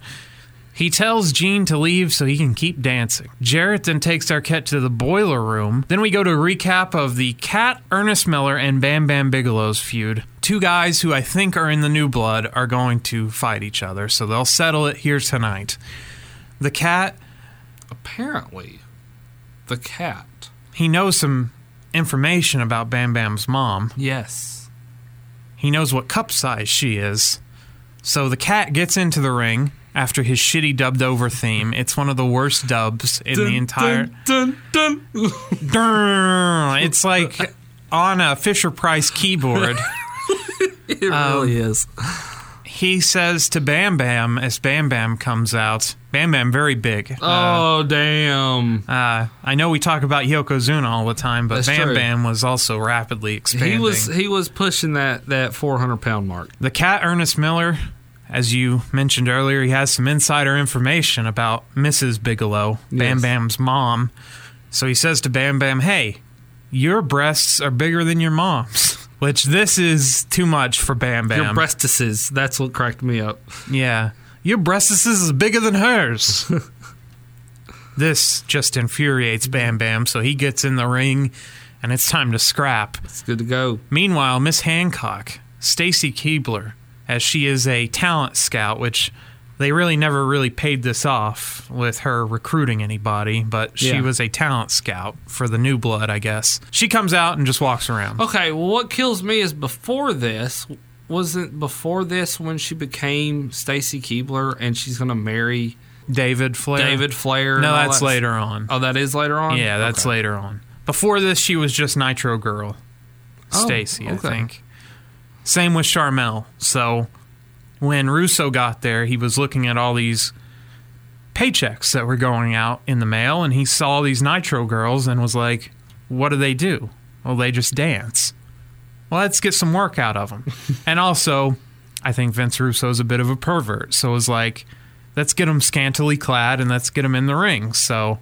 Speaker 7: He tells Gene to leave so he can keep dancing. Jarrett then takes Arquette to the boiler room. Then we go to a recap of the Cat, Ernest Miller, and Bam Bam Bigelow's feud. Two guys who I think are in the new blood are going to fight each other, so they'll settle it here tonight. The Cat,
Speaker 8: Apparently, the cat.
Speaker 7: he knows some information about Bam Bam's mom.
Speaker 8: Yes.
Speaker 7: He knows what cup size she is. So the cat gets into the ring after his shitty dubbed over theme. It's one of the worst dubs in the entire.
Speaker 8: Dun, dun, dun. (laughs)
Speaker 7: It's like on a Fisher Price keyboard. (laughs)
Speaker 8: It really
Speaker 7: Um,
Speaker 8: is.
Speaker 7: He says to Bam Bam as Bam Bam comes out. Bam Bam, very big.
Speaker 8: Oh damn!
Speaker 7: Uh, I know we talk about Yokozuna all the time, but
Speaker 8: That's
Speaker 7: Bam
Speaker 8: true.
Speaker 7: Bam was also rapidly expanding.
Speaker 8: He was he was pushing that that four hundred pound mark.
Speaker 7: The cat, Ernest Miller, as you mentioned earlier, he has some insider information about Mrs. Bigelow, Bam
Speaker 8: Yes.
Speaker 7: Bam's mom. So he says to Bam Bam, hey, your breasts are bigger than your mom's. (laughs) Which this is too much for Bam Bam.
Speaker 8: Your breastises. That's what cracked me up.
Speaker 7: yeah. Your breastises is bigger than hers. (laughs) this just infuriates Bam Bam, so he gets in the ring and it's time to scrap.
Speaker 8: It's good to go.
Speaker 7: Meanwhile, Miss Hancock, Stacy Keibler, as she is a talent scout, which they really never really paid this off with her recruiting anybody, but she
Speaker 8: Yeah.
Speaker 7: was a talent scout for the new blood, I guess. She comes out and just walks around.
Speaker 8: Okay, well, what kills me is before this wasn't before this when she became Stacy Keibler and she's gonna marry
Speaker 7: David Flair.
Speaker 8: David Flair.
Speaker 7: No, that's
Speaker 8: that-
Speaker 7: later on.
Speaker 8: Oh, that is later on.
Speaker 7: Yeah, that's
Speaker 8: Okay.
Speaker 7: later on. Before this, she was just Nitro Girl,
Speaker 8: Oh,
Speaker 7: Stacy, I think. Same with Charmel. So when Russo got there, he was looking at all these paychecks that were going out in the mail, and he saw these Nitro girls and was like, "What do they do? Well, they just dance. Well, let's get some work out of them." (laughs) and also, I think Vince Russo's a bit of a pervert, so it was like, "Let's get them scantily clad and let's get them in the ring." So.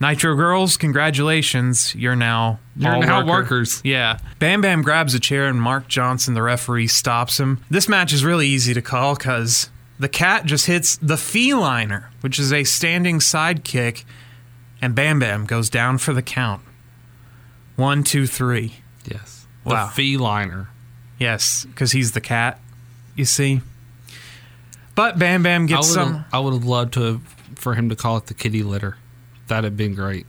Speaker 7: Nitro Girls, congratulations. You're now
Speaker 8: You're
Speaker 7: all
Speaker 8: now
Speaker 7: worker.
Speaker 8: workers.
Speaker 7: Yeah. Bam Bam grabs a chair and Mark Johnson, the referee, stops him. This match is really easy to call because the cat just hits the feliner, which is a standing side kick, and Bam Bam goes down for the count. One, two, three.
Speaker 8: Yes.
Speaker 7: Wow.
Speaker 8: The feliner.
Speaker 7: Yes, because he's the cat, you see. But Bam Bam
Speaker 8: I
Speaker 7: gets
Speaker 8: would
Speaker 7: some.
Speaker 8: I would have loved to have, for him to call it the kitty litter. That'd have been great.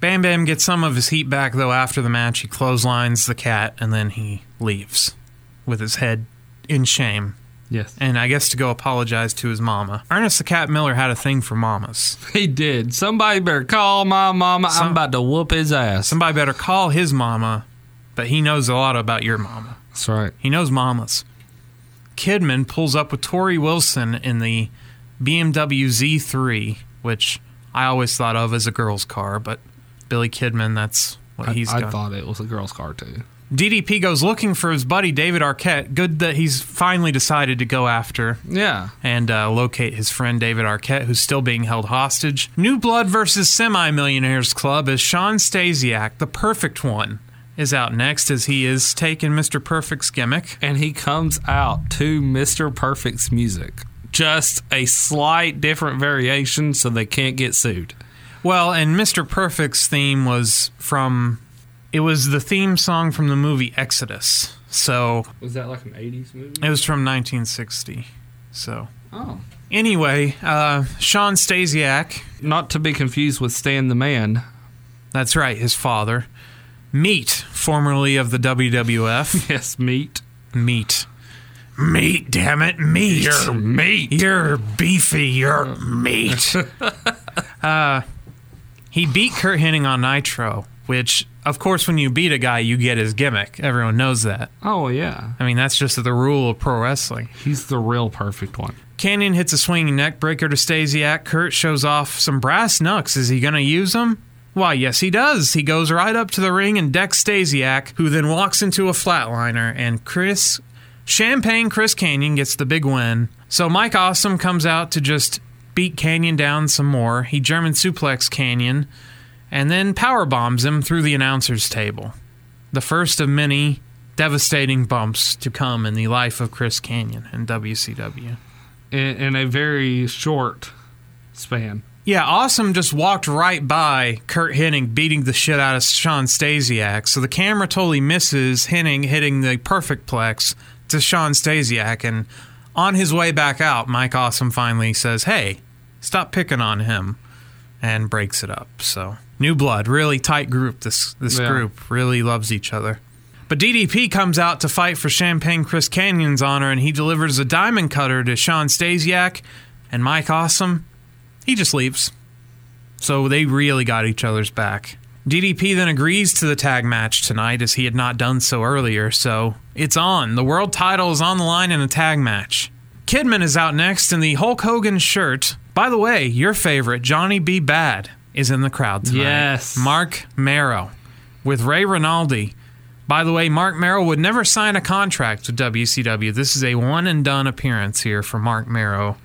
Speaker 7: Bam Bam gets some of his heat back though after the match. He clotheslines the cat and then he leaves with his head in shame.
Speaker 8: Yes.
Speaker 7: And I guess to go apologize to his mama. Ernest the Cat Miller had a thing for mamas. (laughs)
Speaker 8: He did. Somebody better call my mama.
Speaker 7: Some-
Speaker 8: I'm about to whoop his ass.
Speaker 7: Somebody better call his mama, but he knows a lot about your mama.
Speaker 8: That's right.
Speaker 7: He knows mamas. Kidman pulls up with Torrie Wilson in the BMW Z3, which I always thought of as a girl's car, but Billy Kidman, that's what
Speaker 8: I,
Speaker 7: he's
Speaker 8: I
Speaker 7: got.
Speaker 8: thought it was a girl's car too.
Speaker 7: DDP goes looking for his buddy David Arquette. Good that he's finally decided to go after
Speaker 8: Yeah.
Speaker 7: and uh, locate his friend David Arquette, who's still being held hostage. New Blood versus Semi Millionaires Club as Shawn Stasiak, the perfect one, is out next as he is taking Mr. Perfect's gimmick.
Speaker 8: And he comes out to Mr. Perfect's music. Just a slight different variation so they can't get sued.
Speaker 7: Well, and Mr. Perfect's theme was from. It was the theme song from the movie Exodus. So
Speaker 8: Was that like an 80s movie?
Speaker 7: it was from 1960. So
Speaker 8: Oh.
Speaker 7: Anyway, uh, Shawn Stasiak,
Speaker 8: Not to be confused with Stan the Man.
Speaker 7: that's right, his father, Meat, formerly of the WWF, (laughs)
Speaker 8: Yes, meat.
Speaker 7: Meat. Meat, damn it, meat.
Speaker 8: You're meat.
Speaker 7: You're beefy, you're meat. (laughs) uh, he beat Curt Hennig on Nitro, which, of course, when you beat a guy, you get his gimmick. Everyone knows that.
Speaker 8: Oh, yeah.
Speaker 7: I mean, that's just the rule of pro wrestling.
Speaker 8: He's the real perfect one.
Speaker 7: Kanyon hits a swinging neck breaker to Stasiak. Curt shows off some brass knucks. Is he going to use them? Why, yes, he does. He goes right up to the ring and decks Stasiak, who then walks into a flatliner, and Chris, Champagne Chris Kanyon, gets the big win. So Mike Awesome comes out to just beat Kanyon down some more. He German suplex Kanyon, and then power bombs him through the announcer's table. The first of many devastating bumps to come in the life of Chris Kanyon in WCW.
Speaker 8: In, in a very short span.
Speaker 7: Yeah, Awesome just walked right by Curt Hennig beating the shit out of Shawn Stasiak. So the camera totally misses Hennig hitting the perfect plex to Shawn Stasiak. And on his way back out, Mike Awesome finally says, Hey, stop picking on him. And breaks it up. So new blood, really tight group. This this
Speaker 8: Yeah.
Speaker 7: group really loves each other. But DDP comes out to fight for Champagne Chris Kanyon's honor, and he delivers a diamond cutter to Shawn Stasiak. And Mike Awesome, he just leaves. So they really got each other's back. DDP then agrees to the tag match tonight as he had not done so earlier, so it's on. The world title is on the line in a tag match. Kidman is out next in the Hulk Hogan shirt. By the way, your favorite, Johnny B. Badd, is in the crowd tonight.
Speaker 8: Yes.
Speaker 7: Marc Mero with Ray Rinaldi. By the way, Marc Mero would never sign a contract with WCW. This is a one and done appearance here for Marc Mero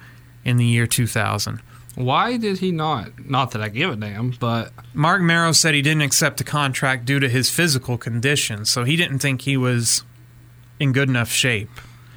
Speaker 7: in the year 2000.
Speaker 8: Why did he not? Not that I give a damn, but
Speaker 7: Marc Mero said he didn't accept the contract due to his physical condition, so he didn't think he was in good enough shape.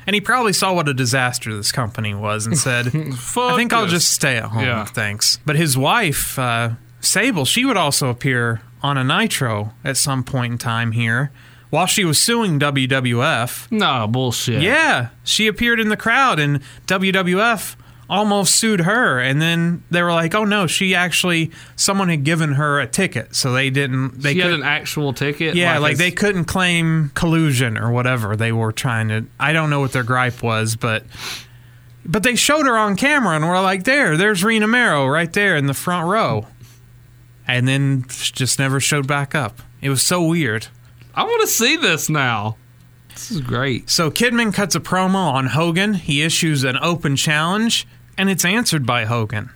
Speaker 7: And he probably saw what a disaster this company was and said, (laughs) I think I'll
Speaker 8: this."
Speaker 7: just stay at home,
Speaker 8: Yeah.
Speaker 7: thanks. But his wife, uh, Sable, she would also appear on a Nitro at some point in time here while she was suing WWF.
Speaker 8: no bullshit.
Speaker 7: Yeah, she appeared in the crowd, and WWF almost sued her. And then they were like, "Oh no, she actually someone had given her a ticket, so they didn't. They
Speaker 8: she had an actual ticket.
Speaker 7: yeah, like,
Speaker 8: it's-
Speaker 7: they couldn't claim collusion or whatever they were trying to. I don't know what their gripe was, but." But they showed her on camera and we're like, there, there's Rena Mero right there in the front row. And then just never showed back up. It was so weird.
Speaker 8: I want to see this now. This is great.
Speaker 7: So Kidman cuts a promo on Hogan. He issues an open challenge, and it's answered by Hogan.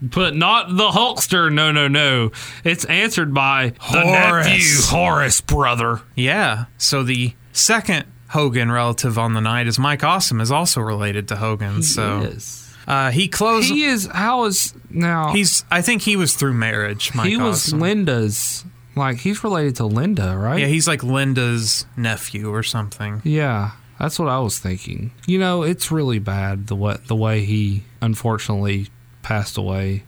Speaker 8: But not the Hulkster. No, no, no. It's answered by the
Speaker 7: Horace.
Speaker 8: nephew, Horace, brother.
Speaker 7: Yeah. So the second Hogan relative on the night is Mike Awesome, is also related to Hogan. So
Speaker 8: Yes.
Speaker 7: uh, he closed.
Speaker 8: He is. How is now?
Speaker 7: he's. I think he was through marriage. Mike
Speaker 8: he was
Speaker 7: Awesome.
Speaker 8: Linda's. Like he's related to Linda, right?
Speaker 7: Yeah, he's like Linda's nephew or something.
Speaker 8: Yeah, that's what I was thinking. You know, it's really bad the way the way he unfortunately passed away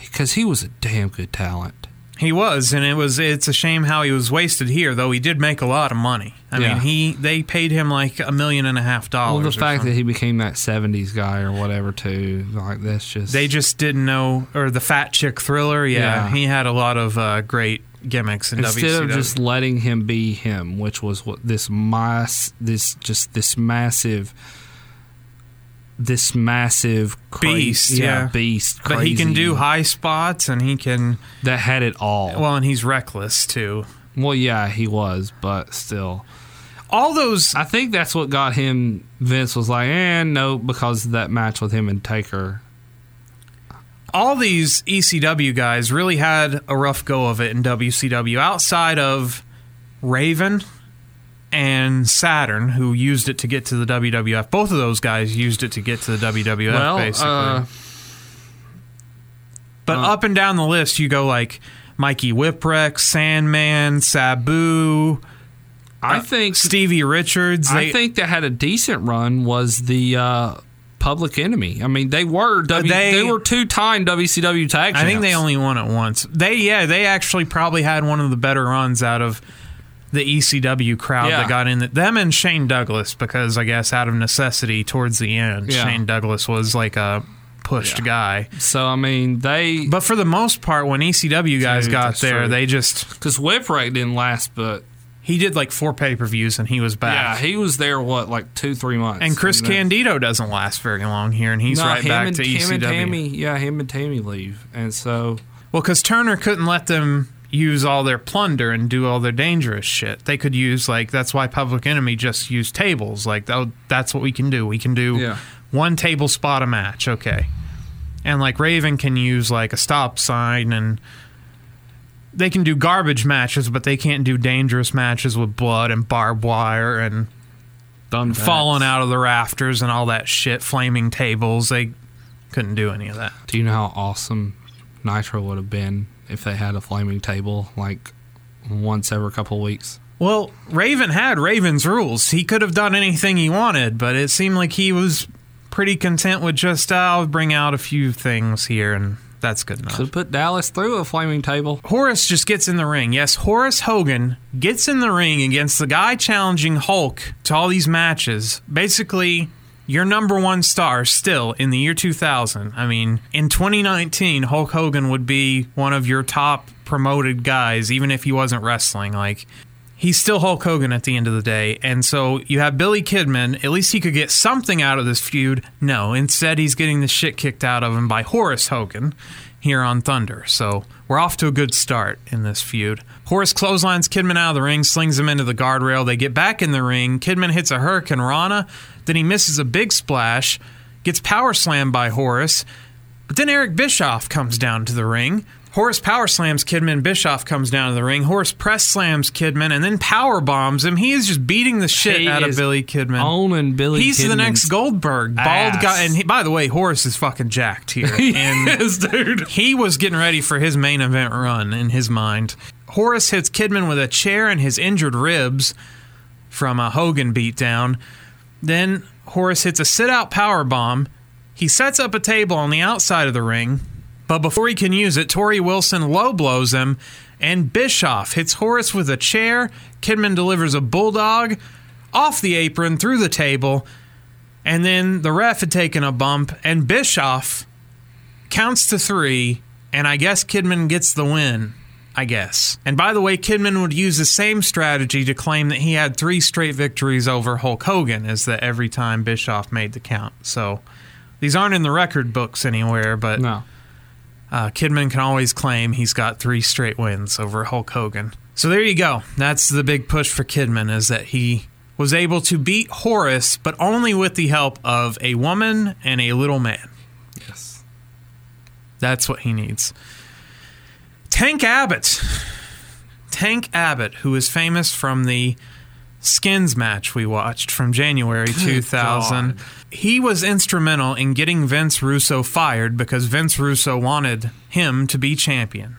Speaker 8: because he was a damn good talent.
Speaker 7: He was, and it was. It's a shame how he was wasted here, though. He did make a lot of money. I
Speaker 8: Yeah.
Speaker 7: mean, he they paid him like a million and a half dollars.
Speaker 8: Well, the fact
Speaker 7: something.
Speaker 8: that he became that '70s guy or whatever too, like that's just
Speaker 7: They just didn't know, or the Fat Chick Thriller. Yeah,
Speaker 8: Yeah.
Speaker 7: he had a lot of uh, great gimmicks in
Speaker 8: instead
Speaker 7: WCW.
Speaker 8: of just letting him be him, which was what this mass, this just this massive, this massive cra-
Speaker 7: Beast, yeah.
Speaker 8: beast.
Speaker 7: but he can do high spots, and he can.
Speaker 8: that had it all.
Speaker 7: Well, and he's reckless too.
Speaker 8: well, yeah, he was, but still.
Speaker 7: All those.
Speaker 8: I think that's what got him. Vince was like, "Eh, no," because of that match with him and Taker.
Speaker 7: all these ECW guys really had a rough go of it in WCW outside of Raven and Saturn, who used it to get to the WWF. Both of those guys used it to get to the WWF,
Speaker 8: well,
Speaker 7: basically.
Speaker 8: uh,
Speaker 7: but
Speaker 8: uh,
Speaker 7: up and down the list, you go like Mikey Whipwreck, Sandman, Sabu,
Speaker 8: I think
Speaker 7: Stevie Richards.
Speaker 8: I think that had a decent run was the uh, Public Enemy. I mean, they were w,
Speaker 7: they-
Speaker 8: they, were two time WCW tag.
Speaker 7: I think they only won it once. They yeah, they actually probably had one of the better runs out of the ECW crowd
Speaker 8: Yeah.
Speaker 7: that got in. Them and Shane Douglas, because I guess out of necessity towards the end,
Speaker 8: Yeah.
Speaker 7: Shane Douglas was like a pushed
Speaker 8: Yeah.
Speaker 7: guy.
Speaker 8: So I mean, they
Speaker 7: But for the most part, when ECW guys
Speaker 8: Dude,
Speaker 7: got there,
Speaker 8: true.
Speaker 7: they just
Speaker 8: because Whipwreck didn't last, but
Speaker 7: he did like four pay per views and he was back.
Speaker 8: yeah, he was there what like two three months.
Speaker 7: and Chris
Speaker 8: then-
Speaker 7: Candido doesn't last very long here, and he's
Speaker 8: No,
Speaker 7: right back
Speaker 8: and,
Speaker 7: to
Speaker 8: him
Speaker 7: ECW.
Speaker 8: and Tammy, yeah, him and Tammy leave, and so
Speaker 7: Well, because Turner couldn't let them use all their plunder and do all their dangerous shit. They could use like that's why Public Enemy just used tables. Like oh, that's what we can do. We can do
Speaker 8: Yeah.
Speaker 7: one table spot a match. Okay, and like Raven can use like a stop sign and. They can do garbage matches, but they can't do dangerous matches with blood and barbed wire and
Speaker 8: done
Speaker 7: falling out of the rafters and all that shit, flaming tables. They couldn't do any of that.
Speaker 8: Do you know how awesome Nitro would have been if they had a flaming table like once every couple weeks?
Speaker 7: Well, Raven had Raven's rules. He could have done anything he wanted, but it seemed like he was pretty content with just, uh, I'll bring out a few things here, and that's good enough.
Speaker 8: Could put Dallas through a flaming table.
Speaker 7: Horace just gets in the ring. Yes, Horace Hogan gets in the ring against the guy challenging Hulk to all these matches. Basically, your number one star still in the year 2000. I mean, in 2019, Hulk Hogan would be one of your top promoted guys, even if he wasn't wrestling. Like, he's still Hulk Hogan at the end of the day. And so you have Billy Kidman. At least he could get something out of this feud. No, instead, he's getting the shit kicked out of him by Horace Hogan here on Thunder. So we're off to a good start in this feud. Horace clotheslines Kidman out of the ring, slings him into the guardrail. They get back in the ring. Kidman hits a Hurricane Rana. Then he misses a big splash, gets power slammed by Horace. But then Eric Bischoff comes down to the ring. Horace power slams Kidman. Bischoff comes down to the ring. Horace press slams Kidman and then power bombs him. He is just beating the shit
Speaker 8: He
Speaker 7: out of Billy Kidman.
Speaker 8: Owning Billy
Speaker 7: He's the next Goldberg, bald
Speaker 8: ass.
Speaker 7: guy. And he, by the way, Horace is fucking jacked here. (laughs) And
Speaker 8: Yes, dude.
Speaker 7: he was getting ready for his main event run in his mind. Horace hits Kidman with a chair in his injured ribs from a Hogan beatdown. Then Horace hits a sit out power bomb. He sets up a table on the outside of the ring, but before he can use it, Torrie Wilson low blows him, and Bischoff hits Horace with a chair. Kidman delivers a bulldog off the apron through the table, and then the ref had taken a bump, and Bischoff counts to three, and I guess Kidman gets the win. I guess. And by the way, Kidman would use the same strategy to claim that he had three straight victories over Hulk Hogan, as that every time Bischoff made the count. So these aren't in the record books anywhere, but
Speaker 8: No.
Speaker 7: uh, Kidman can always claim he's got three straight wins over Hulk Hogan. So there you go. That's the big push for Kidman is that he was able to beat Horace, but only with the help of a woman and a little man.
Speaker 8: Yes.
Speaker 7: That's what he needs. Tank Abbott. Tank Abbott, who is famous from the Skins match we watched from January 2000. He was instrumental in getting Vince Russo fired because Vince Russo wanted him to be champion.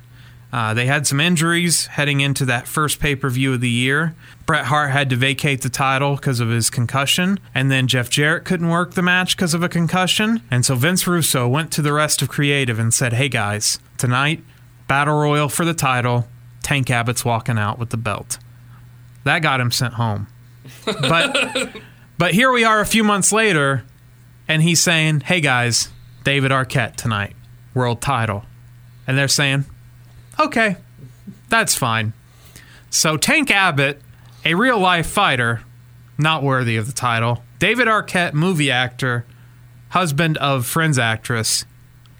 Speaker 7: Uh, they had some injuries heading into that first pay per view of the year. Bret Hart had to vacate the title because of his concussion, and then Jeff Jarrett couldn't work the match because of a concussion. And so Vince Russo went to the rest of Creative and said, Hey guys, tonight, Battle Royal for the title. Tank Abbott's walking out with the belt. That got him sent home. But (laughs) but here we are a few months later, and he's saying, "Hey guys, David Arquette tonight, world title," and they're saying, "Okay, that's fine." So Tank Abbott, a real life fighter, not worthy of the title. David Arquette, movie actor, husband of Friends actress,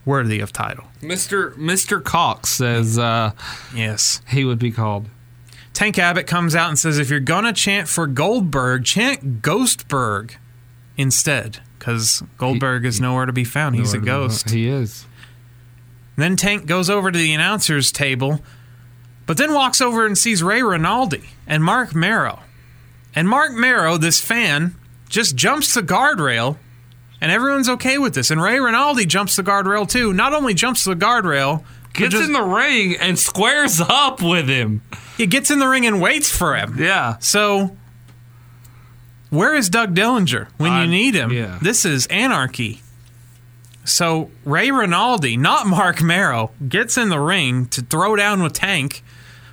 Speaker 7: worthy of title.
Speaker 8: Mr. Mr. Cox says uh,
Speaker 7: Yes.
Speaker 8: he would be called.
Speaker 7: Tank Abbott comes out and says, if you're gonna chant for Goldberg, chant Ghostberg instead, because Goldberg is nowhere to be found. He's a ghost.
Speaker 8: He is.
Speaker 7: Then Tank goes over to the announcer's table, but then walks over and sees Ray Rinaldi and Marc Mero. And Marc Mero, this fan, just jumps the guardrail, and everyone's okay with this. And Ray Rinaldi jumps the guardrail too. Not only jumps the guardrail,
Speaker 8: Gets
Speaker 7: just-
Speaker 8: in the ring and squares up with him.
Speaker 7: he gets in the ring and waits for him.
Speaker 8: Yeah.
Speaker 7: So, where is Doug Dillinger when you need him?
Speaker 8: yeah.
Speaker 7: This is anarchy. So, Ray Rinaldi, not (laughs) Marc Mero, gets in the ring to throw down with Tank,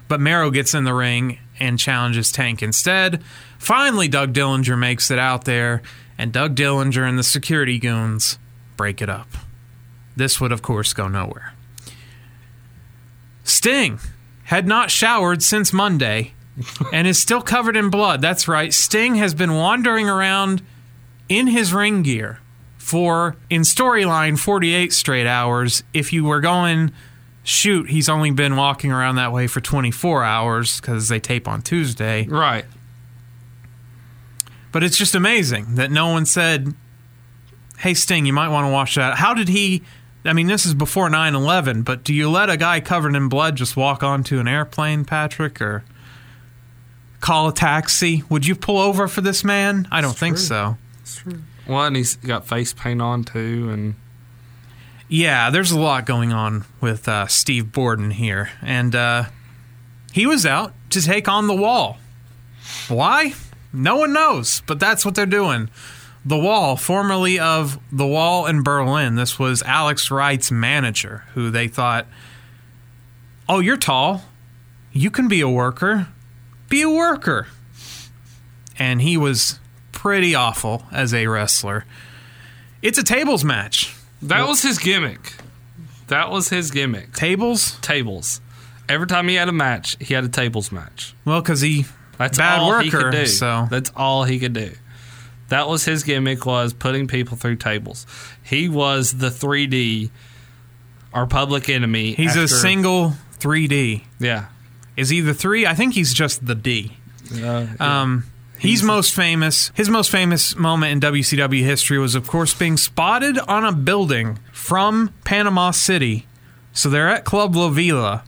Speaker 7: but Mero gets in the ring and challenges Tank instead. Finally, Doug Dillinger makes it out there, and Doug Dillinger and the security goons break it up. This would, of course, go nowhere. Sting had not showered since Monday and is still covered in blood. That's right. Sting has been wandering around in his ring gear for, in storyline, 48 straight hours. If you were going shoot, he's only been walking around that way for 24 hours because they tape on Tuesday.
Speaker 8: Right.
Speaker 7: But it's just amazing that no one said, hey, Sting, you might want to wash that. How did he. I mean, this is before 9 11, but do you let a guy covered in blood just walk onto an airplane, Patrick, or call a taxi? Would you pull over for this man? I don't think so. It's true.
Speaker 8: Well, and he's got face paint on too, and
Speaker 7: Yeah, there's a lot going on with uh, Steve Borden here. And uh, he was out to take on the wall. Why? No one knows, but that's what they're doing. The Wall, formerly of The Wall in Berlin, this was Alex Wright's manager, who they thought, oh, you're tall. You can be a worker. Be a worker. And he was pretty awful as a wrestler. It's a tables match.
Speaker 8: that was his gimmick. That was his gimmick.
Speaker 7: Tables?
Speaker 8: Tables. Every time he had a match, he had a tables match.
Speaker 7: Well, because he
Speaker 8: That's
Speaker 7: bad
Speaker 8: all
Speaker 7: worker.
Speaker 8: he could do.
Speaker 7: So
Speaker 8: That's all he could do. That was his gimmick was putting people through tables. He was the 3D, our public enemy.
Speaker 7: he's a single 3D.
Speaker 8: Yeah.
Speaker 7: Is he the three? I think he's just the D.
Speaker 8: Uh,
Speaker 7: Um, he's most famous. His most famous moment in WCW history was, of course, being spotted on a building from Panama City. So they're at Club La Vela,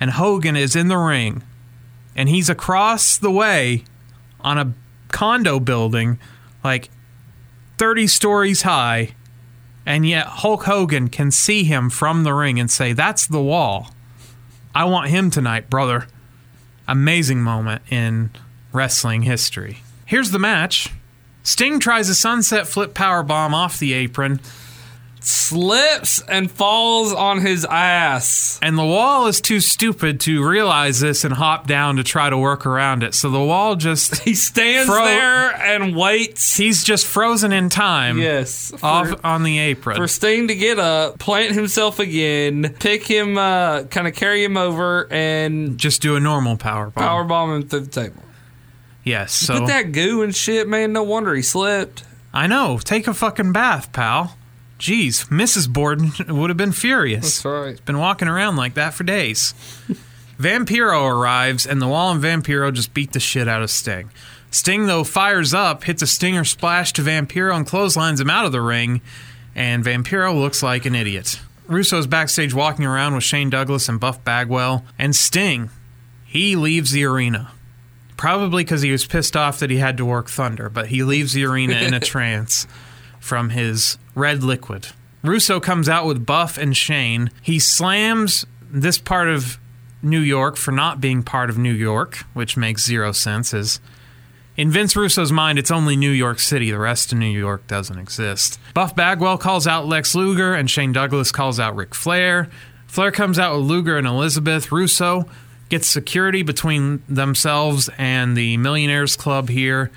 Speaker 7: and Hogan is in the ring, and he's across the way on a condo building, like 30 stories high, and yet Hulk Hogan can see him from the ring and say, That's the wall. I want him tonight, brother. Amazing moment in wrestling history. Here's the match. Sting tries a sunset flip power bomb off the apron,
Speaker 8: slips and falls on his ass.
Speaker 7: and the wall is too stupid to realize this and hop down to try to work around it. So the wall just (laughs)
Speaker 8: He stands
Speaker 7: Fro-
Speaker 8: there and waits.
Speaker 7: he's just frozen in time
Speaker 8: Yes. For,
Speaker 7: off on the apron.
Speaker 8: for Sting to get up, plant himself again, pick him, uh, kind of carry him over, and
Speaker 7: just do a normal power bomb.
Speaker 8: power bomb him through the table.
Speaker 7: yes. So
Speaker 8: Put that goo and shit, man. No wonder he slipped.
Speaker 7: I know. Take a fucking bath, pal. Jeez, Mrs. Borden (laughs) would have been furious.
Speaker 8: That's right.
Speaker 7: Been walking around like that for days. Vampiro arrives, and the Wall and Vampiro just beat the shit out of Sting. Sting, though, fires up, hits a stinger splash to Vampiro, and clotheslines him out of the ring, and Vampiro looks like an idiot. Russo's backstage walking around with Shane Douglas and Buff Bagwell, and Sting, he leaves the arena. Probably because he was pissed off that he had to work Thunder, but he leaves the arena in a (laughs) trance from his red liquid. Russo comes out with Buff and Shane. He slams this part of New York for not being part of New York, which makes zero sense. As in Vince Russo's mind, it's only New York City. The rest of New York doesn't exist. Buff Bagwell calls out Lex Luger, and Shane Douglas calls out Ric Flair. Flair comes out with Luger and Elizabeth. Russo gets security between themselves and the Millionaires Club here.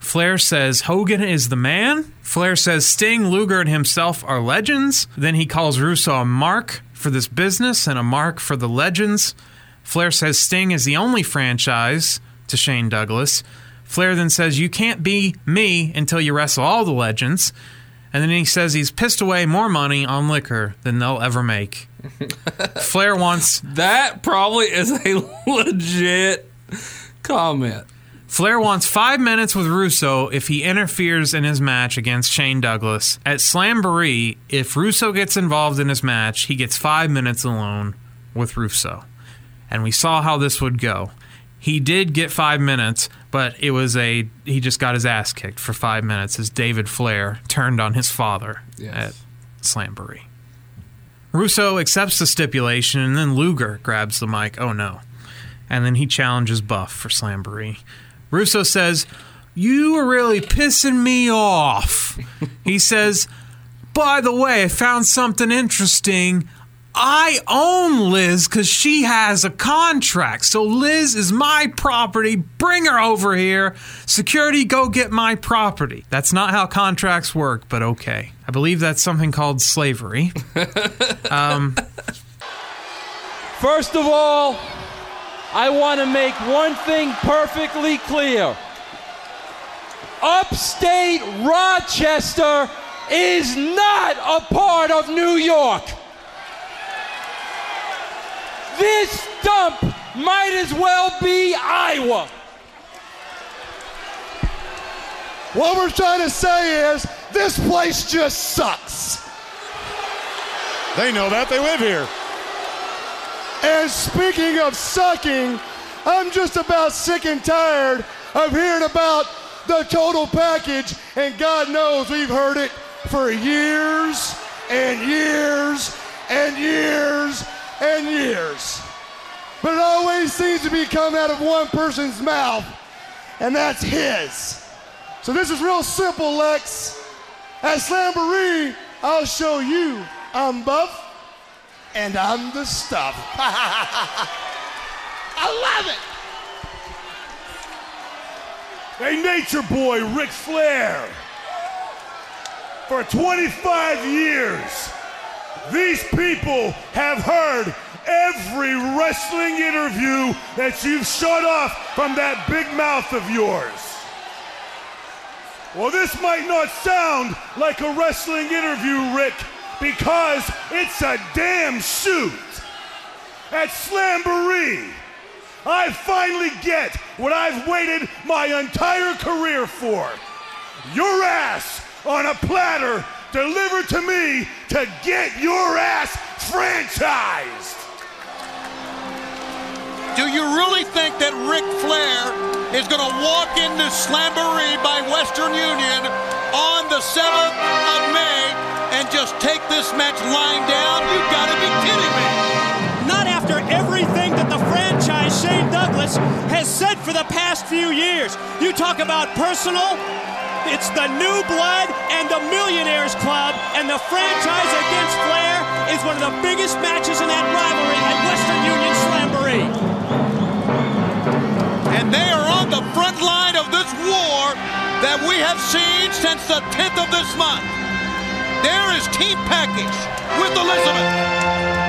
Speaker 7: Flair says Hogan is the man. Flair says Sting, Luger, and himself are legends. Then he calls Russo a mark for this business and a mark for the legends. Flair says Sting is the only franchise to Shane Douglas. Flair then says, You can't be me until you wrestle all the legends. And then he says he's pissed away more money on liquor than they'll ever make. (laughs) Flair wants
Speaker 8: That probably is a (laughs) legit comment.
Speaker 7: Flair wants five minutes with Russo if he interferes in his match against Shane Douglas. At Slamboree, if Russo gets involved in his match, he gets five minutes alone with Russo. And we saw how this would go. He did get five minutes, but it was a he just got his ass kicked for five minutes as David Flair turned on his father
Speaker 8: Yes.
Speaker 7: at Slamboree. Russo accepts the stipulation, and then Luger grabs the mic. Oh no. And then he challenges Buff for Slamboree. Russo says, You are really pissing me off. he says, By the way, I found something interesting. I own Liz because she has a contract. So Liz is my property. Bring her over here. Security, go get my property. That's not how contracts work, but okay. I believe that's something called slavery. (laughs) um,
Speaker 9: First of all, I want to make one thing perfectly clear. Upstate Rochester is not a part of New York. This dump might as well be Iowa.
Speaker 3: What we're trying to say is this place just sucks.
Speaker 10: They know that. They live here.
Speaker 3: And speaking of sucking, I'm just about sick and tired of hearing about the total package, and God knows we've heard it for years and years and years and years. But it always seems to be coming out of one person's mouth, and that's his. So this is real simple, Lex. At Slamboree, I'll show you I'm buff and I'm the stuff. (laughs) I love it.
Speaker 11: Hey, Nature Boy, Ric Flair. For 25 years, these people have heard every wrestling interview that you've shut off from that big mouth of yours. Well, this might not sound like a wrestling interview, Rick, because it's a damn shoot. At Slamboree, I finally get what I've waited my entire career for. Your ass on a platter delivered to me to get your ass franchised.
Speaker 12: Do you really think that Ric Flair is going to walk into Slamboree by Western Union on the 7th of May and just take this match lying down? You've got to be kidding me.
Speaker 13: Not after everything that the franchise Shane Douglas has said for the past few years. You talk about personal, it's the new blood and the Millionaires Club, and the franchise against Flair is one of the biggest matches in that rivalry at Western Union Slamboree.
Speaker 12: And they are on the front line of this war that we have seen since the 10th of this month. There is Team Package with Elizabeth.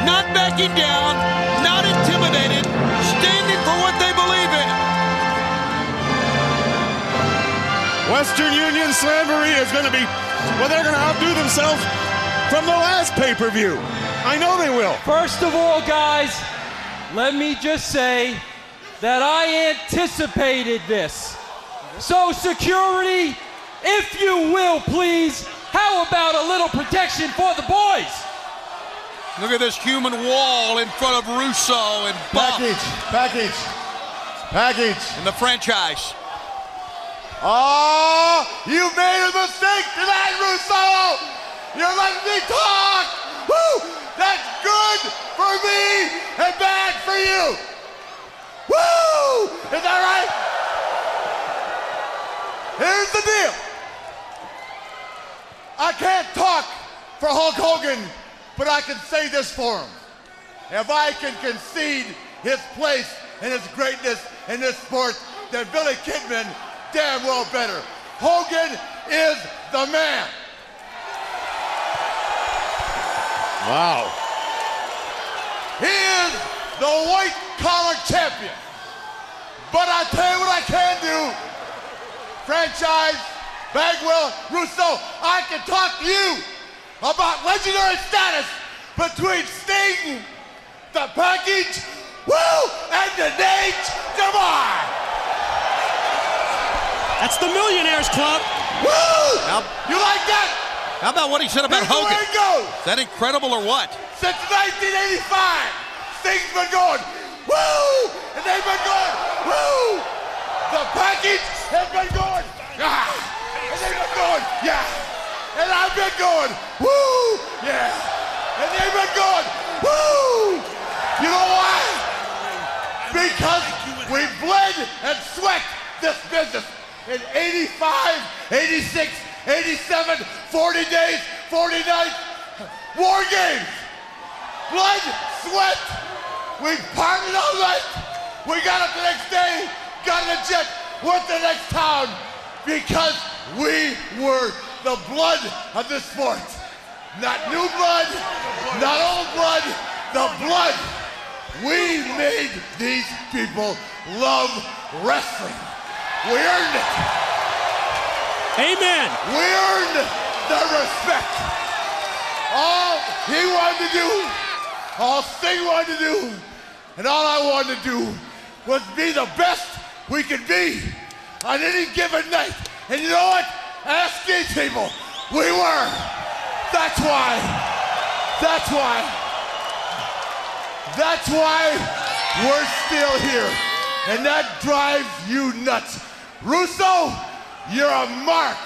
Speaker 12: Not backing down, not intimidated, standing for what they believe in.
Speaker 10: Western Union Slamboree is going to be, well, they're going to outdo themselves from the last pay per view. I know they will.
Speaker 9: First of all, guys, let me just say that I anticipated this. So, security, if you will, please, how about a little protection for the boys?
Speaker 12: Look at this human wall in front of Russo and Buff.
Speaker 3: Package, package, package.
Speaker 12: And the franchise.
Speaker 3: Oh, you made a mistake tonight, Russo! You're letting me talk! Woo! That's good for me and bad for you! Woo! Is that right? Here's the deal. I can't talk for Hulk Hogan, but I can say this for him. If I can concede his place and his greatness in this sport, then Billy Kidman damn well better. Hogan is the man.
Speaker 10: Wow.
Speaker 3: He is the white collar champion. But I tell you what I can do. Franchise, Bagwell, Russo, I can talk to you about legendary status between Sting, the package, woo, and the Nate Demar.
Speaker 13: That's the Millionaires Club.
Speaker 3: Woo! you like that?
Speaker 12: How about what he said about
Speaker 3: the
Speaker 12: Hogan?
Speaker 3: it goes.
Speaker 12: Is that incredible or what?
Speaker 3: Since 1985, Sting's been going, woo! And they've been going, woo! The package has been going, ah! They've been going, yeah! And I've been going, woo! Yeah! And they've been going, woo! You know why? Because we bled and sweat this business in 85, 86, 87, 40 days, 40 nights, war games. blood, sweat. We partied all night. We got up the next day, got in a jet, went to the next town because we were the blood of the sport. Not new blood, not old blood, the blood. We made these people love wrestling. We earned it.
Speaker 13: Amen.
Speaker 3: We earned the respect. All he wanted to do, all Sting wanted to do, and all I wanted to do was be the best we could be on any given night. And you know what? Ask these people. We were. That's why. That's why. That's why we're still here. And that drives you nuts. Russo, you're a mark.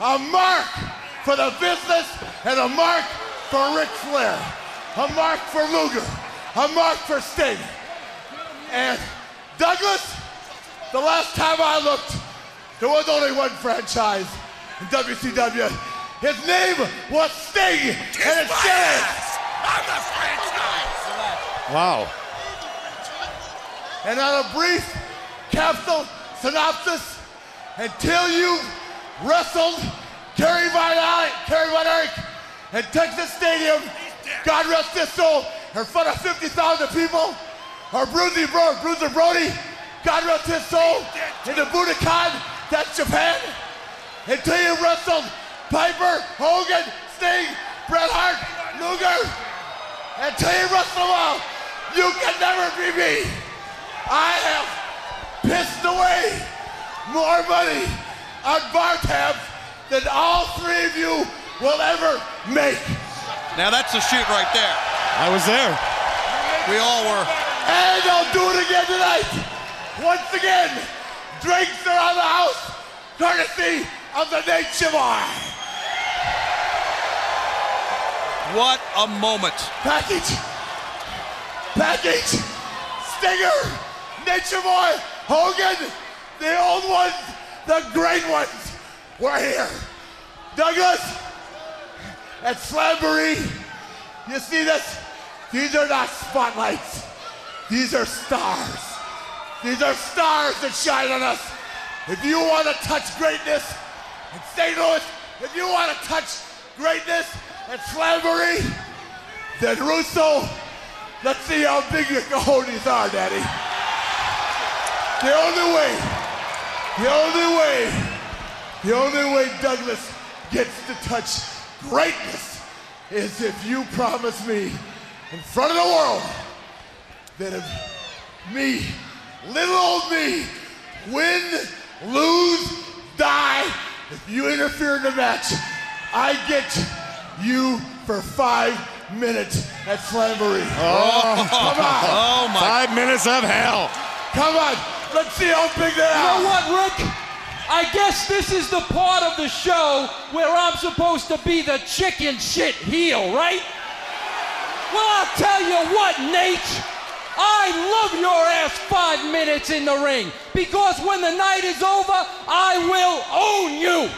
Speaker 3: A mark for the business and a mark for Ric Flair. A mark for Luger. A mark for Sting. And Douglas, the last time I looked, there was only one franchise in WCW. His name was Sting, and it still is.
Speaker 12: I'm the franchise.
Speaker 3: Wow. And on a brief capsule synopsis, until you wrestled Kerry Von Erich, Kerry Von Erich in Texas Stadium, God rest his soul, in front of 50,000 people, or Bruiser, Bro, Bruiser Brody, God rest his soul, in the Budokan, that's Japan, until you wrestled Piper, Hogan, Sting, Bret Hart, Luger, until you wrestle them all, you can never be me. I have pissed away more money on bar tabs than all three of you will ever make.
Speaker 12: Now that's a shoot right there.
Speaker 3: I was there.
Speaker 12: We all were.
Speaker 3: And I'll do it again tonight. Once again, drinks are on the house, courtesy of the Nature Boy.
Speaker 12: What a moment.
Speaker 3: Package. Package. Stinger. Nature Boy. Hogan. The old ones. The great ones. We're here. Douglas. At Slamboree. You see this? These are not spotlights. These are stars. These are stars that shine on us. If you want to touch greatness in St. Louis, if you want to touch greatness at Slamboree, then Russo, let's see how big your cojones are, Daddy. The only way, the only way, the only way Douglas gets to touch greatness is if you promise me in front of the world that if me, little old me, win, lose, die, if you interfere in the match, I get you for five minutes at Slamboree.
Speaker 10: Oh.
Speaker 3: come on. (laughs)
Speaker 10: Oh, my- Five
Speaker 3: minutes of hell. Come on. Let's see how big they
Speaker 9: You
Speaker 3: are.
Speaker 9: know what, Rick? I guess this is the part of the show where I'm supposed to be the chicken shit heel, right? Well, I'll tell you what, Nate. I love your ass five minutes in the ring because when the night is over, I will own you.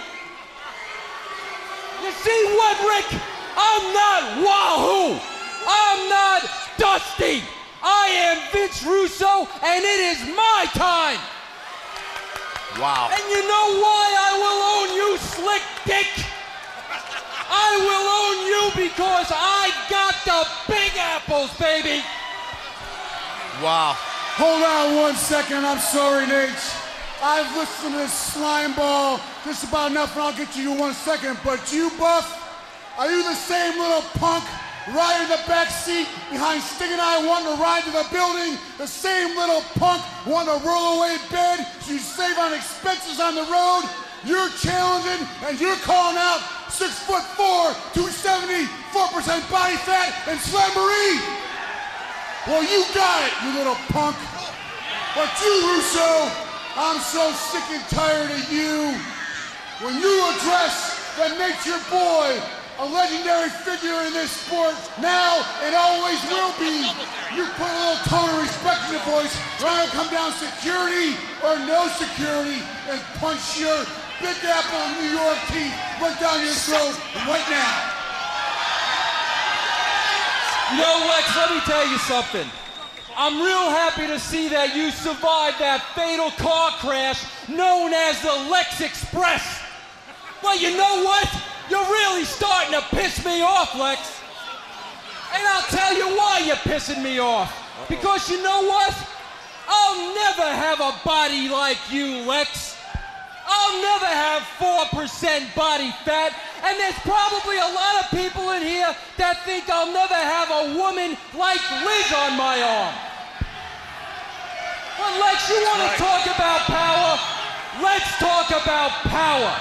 Speaker 9: You see what, Rick? I'm not Wahoo. I'm not Dusty. I am Vince Russo, and it is my time.
Speaker 12: Wow.
Speaker 9: And you know why I will own you, slick dick? I will own you because I got the big apples, baby.
Speaker 12: Wow.
Speaker 11: Hold on one second. I'm sorry, Nate. I've listened to this slime ball just about enough, and I'll get to you in one second. But you, Buff, are you the same little punk riding the back seat behind Sting and I wanting to ride to the building? The same little punk wanting to roll away bed so you save on expenses on the road? You're challenging and you're calling out six foot four, 270, 4% body fat, and Slamboree. Well, you got it, you little punk. But you, Russo, I'm so sick and tired of you. When you address the nature boy, a legendary figure in this sport, now and always will be, you put a little tone of respect in your voice, or I'll come down security or no security and punch your big apple New York teeth right down your throat right now.
Speaker 9: You know, Lex, let me tell you something. I'm real happy to see that you survived that fatal car crash known as the Lex Express. Well, you know what? You're really starting to piss me off, Lex. And I'll tell you why you're pissing me off. Because you know what? I'll never have a body like you, Lex. I'll never have 4% body fat, and there's probably a lot of people in here that think I'll never have a woman like Liz on my arm. But Lex, you want to talk about power? Let's talk about power.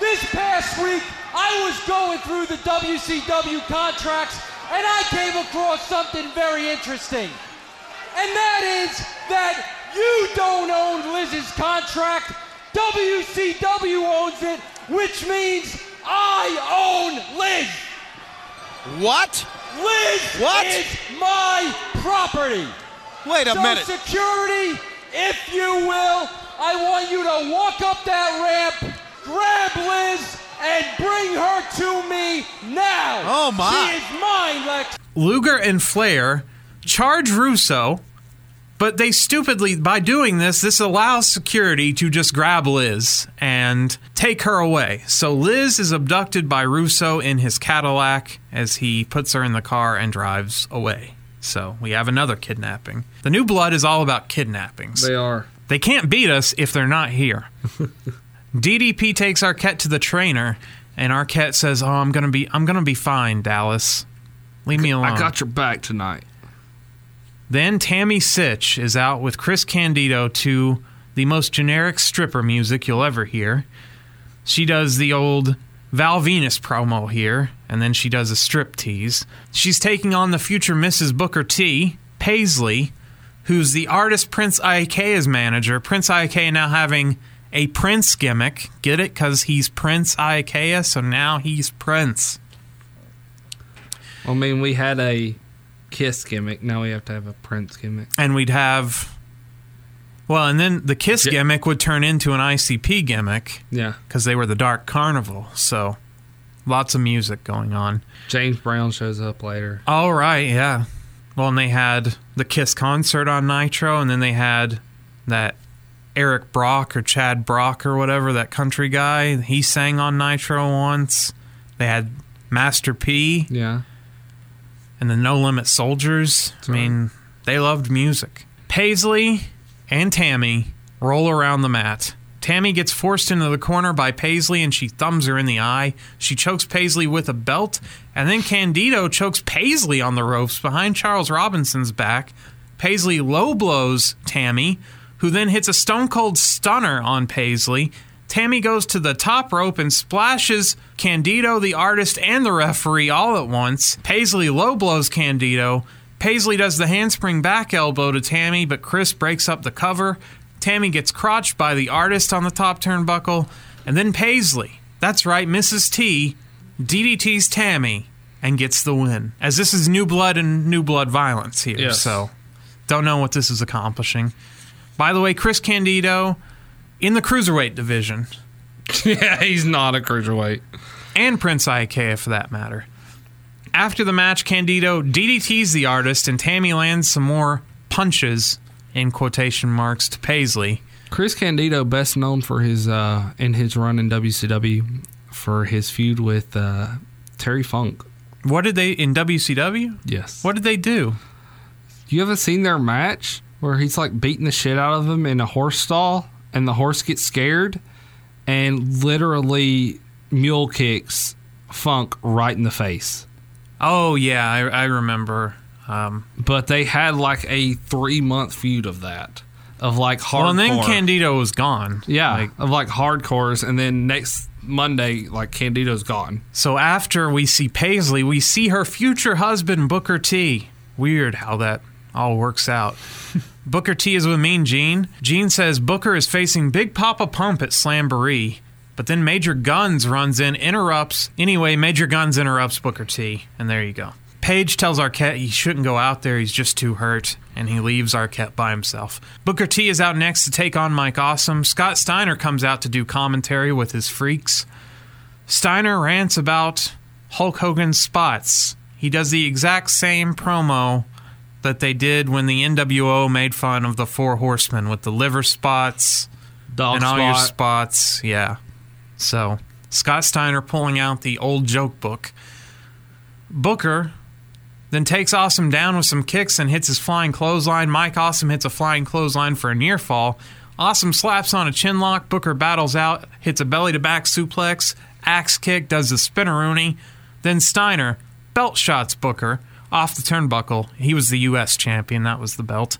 Speaker 9: This past week, I was going through the WCW contracts, and I came across something very interesting. And that is that you don't own Liz's contract. WCW owns it, which means I own Liz.
Speaker 12: What?
Speaker 9: Liz
Speaker 12: What?
Speaker 9: is my property.
Speaker 12: Wait a
Speaker 9: so
Speaker 12: minute.
Speaker 9: security, if you will, I want you to walk up that ramp, grab Liz, and bring her to me now.
Speaker 12: Oh, my.
Speaker 9: She is mine, Lex.
Speaker 7: Luger and Flair charge Russo, but they stupidly, by doing this, this allows security to just grab Liz and take her away. So Liz is abducted by Russo in his Cadillac as he puts her in the car and drives away. So we have another kidnapping. The new blood is all about kidnappings.
Speaker 8: They are.
Speaker 7: They can't beat us if they're not here. (laughs) DDP takes Arquette to the trainer, and Arquette says, "Oh, I'm gonna be, I'm gonna be fine, Dallas. Leave me alone."
Speaker 8: I got your back tonight.
Speaker 7: Then Tammy Sytch is out with Chris Candido to the most generic stripper music you'll ever hear. She does the old Val Venis promo here, and then she does a strip tease. She's taking on the future Mrs. Booker T, Paisley, who's the artist Prince Iaukea's manager. Prince Iaukea now having a Prince gimmick. Get it? Because he's Prince Iaukea, so now he's Prince.
Speaker 8: I mean, we had a Kiss gimmick. Now we have to have a Prince gimmick.
Speaker 7: and we'd have well and then the kiss
Speaker 8: Ja-
Speaker 7: gimmick would turn into an icp gimmick
Speaker 8: Yeah.
Speaker 7: because they were the dark carnival so lots of music going on
Speaker 8: James Brown shows up later.
Speaker 7: all right yeah well and they had the kiss concert on nitro and then they had that eric brock or chad brock or whatever that country guy he sang on nitro once they had master p
Speaker 8: Yeah.
Speaker 7: And the No Limit Soldiers. I mean, they loved music. Paisley and Tammy roll around the mat. Tammy gets forced into the corner by Paisley and she thumbs her in the eye. She chokes Paisley with a belt, and then Candido chokes Paisley on the ropes behind Charles Robinson's back. Paisley low blows Tammy, who then hits a stone cold stunner on Paisley. Tammy goes to the top rope and splashes Candido, the artist, and the referee all at once. Paisley low blows Candido. Paisley does the handspring back elbow to Tammy, but Chris breaks up the cover. Tammy gets crotched by the artist on the top turnbuckle, and then Paisley, that's right, Mrs. T, DDT's Tammy and gets the win. As this is new blood and new blood violence here,
Speaker 8: Yes.
Speaker 7: so don't know what this is accomplishing. By the way, Chris Candido in the cruiserweight division (laughs)
Speaker 8: yeah, he's not a cruiserweight.
Speaker 7: and Prince Iaukea for that matter. After the match, Candido DDTs the artist, and Tammy lands some more punches in quotation marks to Paisley.
Speaker 8: Chris Candido, best known for his uh, in his run in WCW for his feud with uh, Terry Funk.
Speaker 7: What did they in WCW?
Speaker 8: Yes.
Speaker 7: What did they do?
Speaker 8: You haven't seen their match where he's like beating the shit out of him in a horse stall, and the horse gets scared, and literally mule kicks Funk right in the face.
Speaker 7: Oh yeah, I, I remember. Um,
Speaker 8: But they had like a three month feud of that, of like hardcore.
Speaker 7: well, and then Candido was gone.
Speaker 8: yeah,
Speaker 7: Like,
Speaker 8: of like hardcores, and then next Monday, like Candido's gone.
Speaker 7: so after we see Paisley, we see her future husband Booker T. Weird how that all works out. (laughs) Booker T is with Mean Gene. Gene says Booker is facing Big Papa Pump at Slamboree, but then Major Guns runs in, interrupts. Anyway, Major Guns interrupts Booker T, and there you go. Page tells Arquette he shouldn't go out there, he's just too hurt, and he leaves Arquette by himself. Booker T is out next to take on Mike Awesome. Scott Steiner comes out to do commentary with his freaks. Steiner rants about Hulk Hogan's spots he does the exact same promo that they did when the NWO made fun of the Four Horsemen with the liver spots
Speaker 8: Dog
Speaker 7: and all your spots. Yeah. So Scott Steiner pulling out the old joke book. Booker then takes Awesome down with some kicks and hits his flying clothesline. Mike Awesome hits a flying clothesline for a near fall. Awesome slaps on a chin lock. Booker battles out, hits a belly to back suplex, axe kick, does the spinneroonie. Then Steiner belt shots Booker off the turnbuckle. He was the U.S. champion. That was the belt.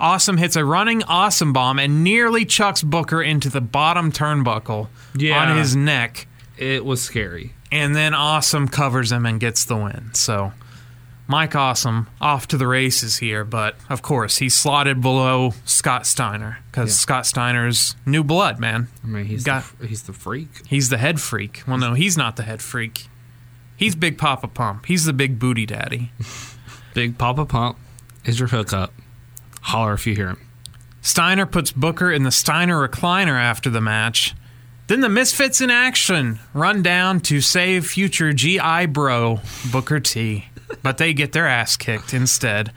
Speaker 7: Awesome hits a running awesome bomb and nearly chucks Booker into the bottom turnbuckle
Speaker 8: Yeah.
Speaker 7: on his neck.
Speaker 8: It was scary.
Speaker 7: And then Awesome covers him and gets the win. So Mike Awesome off to the races here, but of course he's slotted below Scott Steiner because
Speaker 8: Yeah.
Speaker 7: Scott Steiner's new blood, man.
Speaker 8: I mean, he's
Speaker 7: got
Speaker 8: the, he's the freak.
Speaker 7: he's the head freak. Well, no, he's not the head freak. He's Big Papa Pump. He's the big booty daddy. (laughs)
Speaker 8: Big Papa Pump is your hookup. Holler if you hear him.
Speaker 7: Steiner puts Booker in the Steiner recliner after the match. Then the Misfits in action run down to save future GI bro Booker T, but they get their ass kicked instead.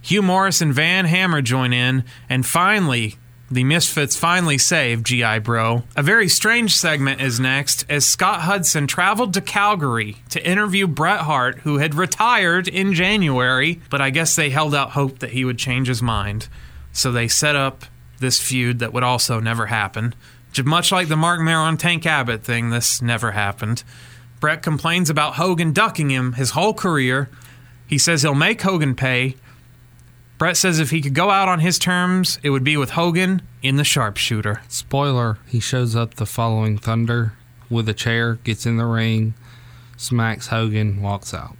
Speaker 7: Hugh Morrus and Van Hammer join in, and finally, the Misfits finally save GI Bro. A very strange segment is next as Scott Hudson traveled to Calgary to interview Bret Hart, who had retired in January, but I guess they held out hope that he would change his mind. So they set up this feud that would also never happen. Much like the Mark Maron Tank Abbott thing, this never happened. Bret complains about Hogan ducking him his whole career. He says he'll make Hogan pay. Brett says if he could go out on his terms, it would be with Hogan in the sharpshooter.
Speaker 8: Spoiler: He shows up the following Thunder with a chair, gets in the ring, smacks Hogan, walks out.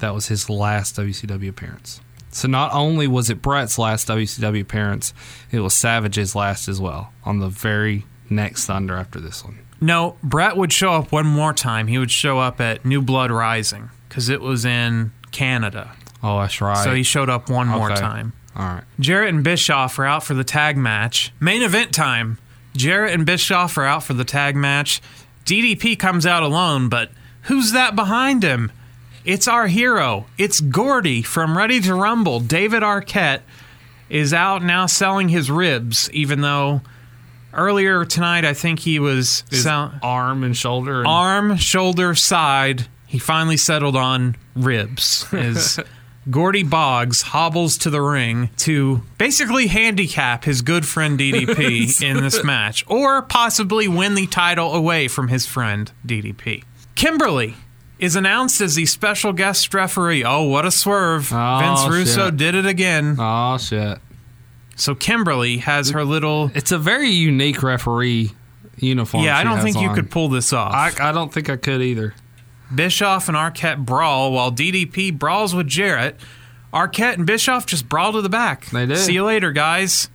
Speaker 8: That was his last WCW appearance. So not only was it Brett's last WCW appearance, it was Savage's last as well on the very next Thunder after this one.
Speaker 7: No, Brett would show up one more time. He would show up at New Blood Rising because it was in Canada.
Speaker 8: Oh, that's right.
Speaker 7: So he showed up one more
Speaker 8: Okay.
Speaker 7: time.
Speaker 8: All right.
Speaker 7: Jarrett and Bischoff are out for the tag match. Main event time. Jarrett and Bischoff are out for the tag match. DDP comes out alone, but who's that behind him? It's our hero. It's Gordy from Ready to Rumble. David Arquette is out now selling his ribs, even though earlier tonight I think he was
Speaker 8: His
Speaker 7: sell-
Speaker 8: arm and shoulder. And
Speaker 7: arm, shoulder, side. He finally settled on ribs. As (laughs) Gordy Boggs hobbles to the ring to basically handicap his good friend DDP (laughs) in this match, or possibly win the title away from his friend DDP. Kimberly is announced as the special guest referee. Oh, what a swerve!
Speaker 8: Oh,
Speaker 7: Vince Russo
Speaker 8: shit.
Speaker 7: did it again.
Speaker 8: Oh shit!
Speaker 7: So Kimberly has her little.
Speaker 8: It's a very unique referee uniform.
Speaker 7: Yeah, I don't think you could pull this off.
Speaker 8: I, I don't think I could either.
Speaker 7: Bischoff and Arquette brawl while DDP brawls with Jarrett. Arquette and Bischoff just brawl to the back.
Speaker 8: They did.
Speaker 7: See you later, guys.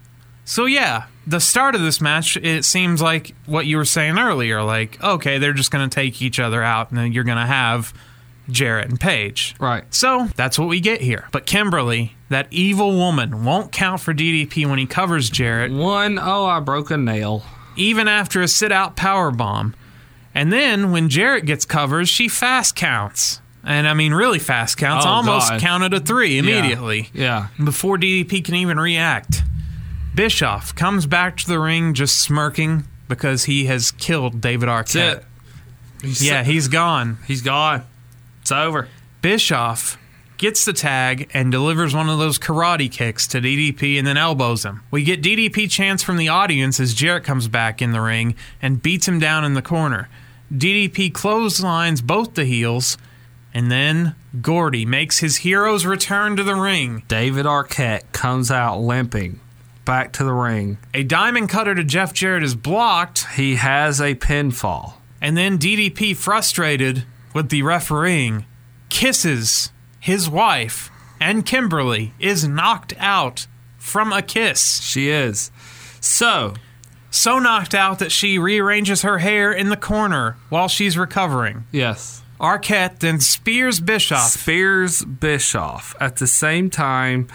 Speaker 7: So yeah, the start of this match, it seems like what you were saying earlier. Like, okay, they're just going to take each other out, and then you're going to have Jarrett and Page.
Speaker 8: Right.
Speaker 7: So that's what we get here. But Kimberly, that evil woman, won't count for DDP when he covers Jarrett.
Speaker 8: One, oh, I broke a nail.
Speaker 7: Even after a sit out power bomb. And then when Jarrett gets covers, she fast counts. And I mean, really fast counts.
Speaker 8: Oh,
Speaker 7: almost
Speaker 8: God.
Speaker 7: counted a three immediately.
Speaker 8: Yeah.
Speaker 7: Before DDP can even react. Bischoff comes back to the ring just smirking because he has killed David Arquette.
Speaker 8: That's it. He's-
Speaker 7: Yeah, he's gone.
Speaker 8: He's gone. It's over.
Speaker 7: Bischoff gets the tag and delivers one of those karate kicks to DDP and then elbows him. We get DDP chants from the audience as Jarrett comes back in the ring and beats him down in the corner. DDP clotheslines both the heels, and then Gordy makes his hero's return to the ring.
Speaker 8: David Arquette comes out limping back to the ring.
Speaker 7: A diamond cutter to Jeff Jarrett is blocked,
Speaker 8: He has a pinfall.
Speaker 7: and then DDP, frustrated with the refereeing, kisses his wife, and Kimberly is knocked out from a kiss.
Speaker 8: She is. So,
Speaker 7: So knocked out that she rearranges her hair in the corner while she's recovering.
Speaker 8: yes.
Speaker 7: Arquette then spears Bischoff.
Speaker 8: Spears Bischoff at the same time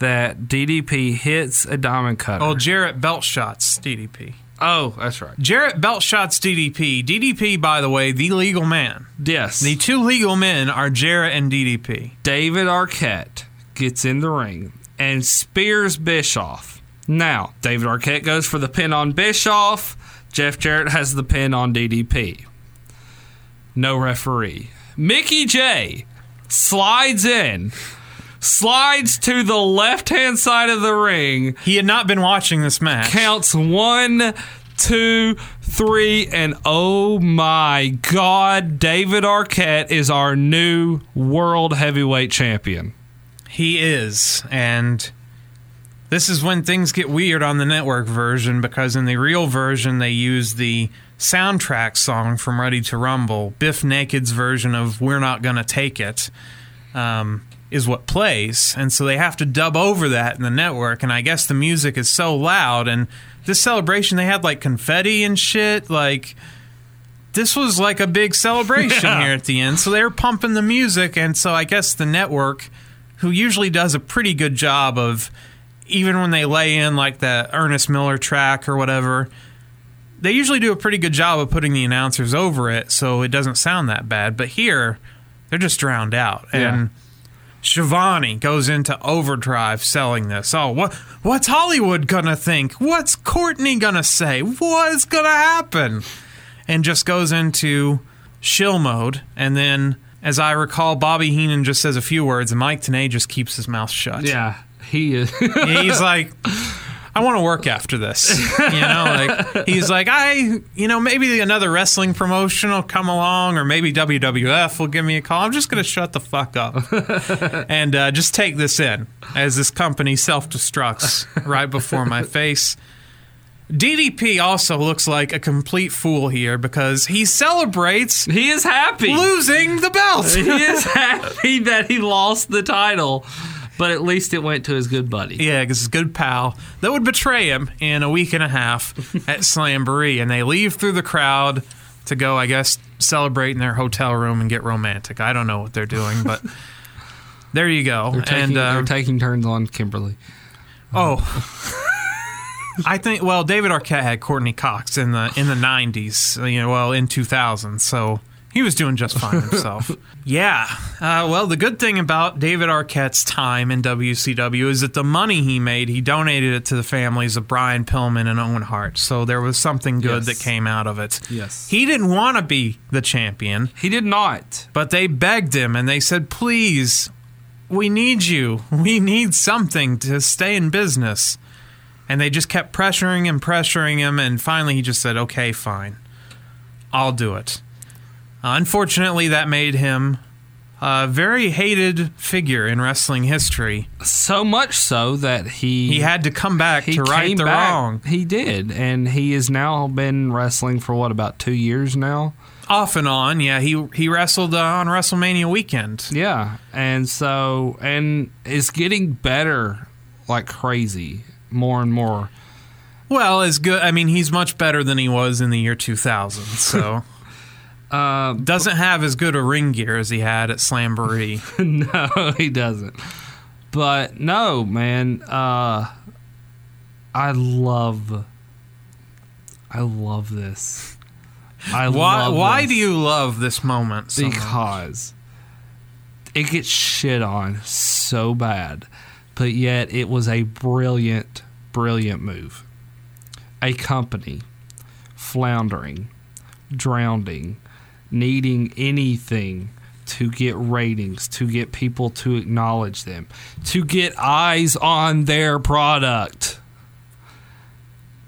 Speaker 8: that DDP hits a diamond cutter.
Speaker 7: Oh, Jarrett belt shots DDP.
Speaker 8: Oh, that's right.
Speaker 7: Jarrett belt shots DDP. DDP, by the way, the legal man.
Speaker 8: Yes.
Speaker 7: The two legal men are Jarrett and DDP.
Speaker 8: David Arquette gets in the ring and spears Bischoff. Now, David Arquette goes for the pin on Bischoff. Jeff Jarrett has the pin on DDP. No referee. Mickie Jay slides in, slides to the left hand side of the ring.
Speaker 7: He had not been watching this match.
Speaker 8: Counts one, two, three, and oh my God, David Arquette is our new world heavyweight champion.
Speaker 7: He is, and this is when things get weird on the network version because in the real version they use the soundtrack song from Ready to Rumble. Bif Naked's version of "We're Not Gonna Take It" um, is what plays, and so they have to dub over that in the network. And I guess the music is so loud, and this celebration they had like confetti and shit, like. This was like a big celebration (laughs)
Speaker 8: Yeah.
Speaker 7: here at the end. So they were pumping the music, and so I guess the network, who usually does a pretty good job of even when they lay in like the Ernest Miller track or whatever, they usually do a pretty good job of putting the announcers over it so it doesn't sound that bad. But here, they're just drowned out. And Schiavone goes into overdrive selling this. Oh, what what's Hollywood gonna think? What's Courteney gonna say? What's gonna happen? And just goes into shill mode. And then, as I recall, Bobby Heenan just says a few words, and Mike Tenay just keeps his mouth shut.
Speaker 8: Yeah, he is.
Speaker 7: he's like I want to work after this. (laughs) You know, like he's like I, you know, maybe another wrestling promotion will come along, or maybe WWF will give me a call. I'm just gonna shut the fuck up (laughs) and uh, just take this in as this company self destructs right before my face. DDP also looks like a complete fool here because he celebrates.
Speaker 8: He is happy
Speaker 7: losing the belt.
Speaker 8: he is happy that he lost the title, but at least it went to his good buddy.
Speaker 7: Yeah, because his good pal that would betray him in a week and a half (laughs) at Slamboree, and they leave through the crowd to go, I guess, celebrate in their hotel room and get romantic. I don't know what they're doing, but (laughs) there you go.
Speaker 8: They're taking,
Speaker 7: and uh,
Speaker 8: they're taking turns on Kimberly.
Speaker 7: oh. (laughs) I think well, David Arquette had Courteney Cox in the in the '90s, you know, well in 2000, so he was doing just fine (laughs) himself. yeah, uh, well, the good thing about David Arquette's time in WCW is that the money he made, he donated it to the families of Brian Pillman and Owen Hart, so there was something good
Speaker 8: Yes.
Speaker 7: that came out of it.
Speaker 8: Yes.
Speaker 7: He didn't want to be the champion.
Speaker 8: He did not.
Speaker 7: But they begged him and they said, please, we need you. We need something to stay in business. And they just kept pressuring him, pressuring him, and finally he just said, okay, fine. I'll do it. Uh, unfortunately, that made him a very hated figure in wrestling history.
Speaker 8: So much so that he
Speaker 7: He had to come back to right the
Speaker 8: back.
Speaker 7: wrong.
Speaker 8: He did, and he has now been wrestling for what about two years now.
Speaker 7: Off and on, yeah. He he wrestled uh, on WrestleMania weekend.
Speaker 8: Yeah, and so and is getting better like crazy, more and more.
Speaker 7: Well, as good. I mean, he's much better than he was in the year 2000. So (laughs)
Speaker 8: Uh,
Speaker 7: doesn't have as good a ring gear as he had at Slamboree. (laughs)
Speaker 8: no, he doesn't. But no, man. Uh, I love. I love this. I
Speaker 7: why?
Speaker 8: love
Speaker 7: Why
Speaker 8: this
Speaker 7: do you love this moment? So much?
Speaker 8: because it gets shit on so bad, but yet it was a brilliant, brilliant move. A company floundering, drowning, needing anything to get ratings, to get people to acknowledge them, to get eyes on their product.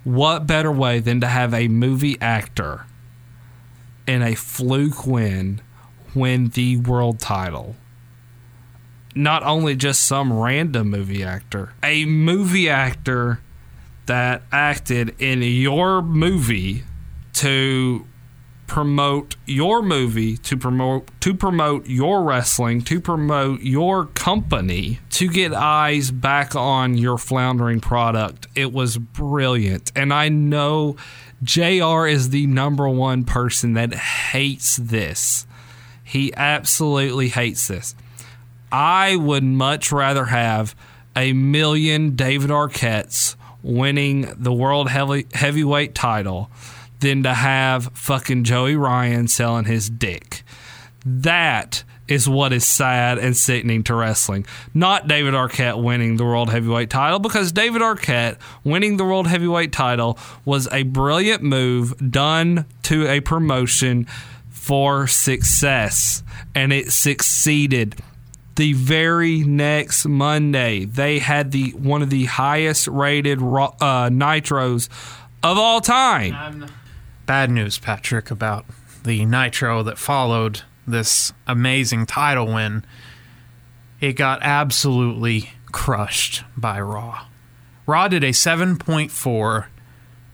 Speaker 8: What better way than to have a movie actor in a fluke win win the world title? Not only just some random movie actor, a movie actor that acted in your movie to promote your movie to promote to promote your wrestling to promote your company to get eyes back on your floundering product. It was brilliant. And i know jr is the number one person that hates this. He absolutely hates this. I would much rather have a million david arquettes winning the world heavy, heavyweight title than to have fucking Joey Ryan selling his dick. That is what is sad and sickening to wrestling. Not David Arquette winning the world heavyweight title because David Arquette winning the world heavyweight title was a brilliant move done to a promotion for success and it succeeded. The very next Monday, they had the one of the highest rated uh, nitros of all time.
Speaker 7: Bad news, Patrick, about the Nitro that followed this amazing title win. It got absolutely crushed by Raw. Raw did a 7.4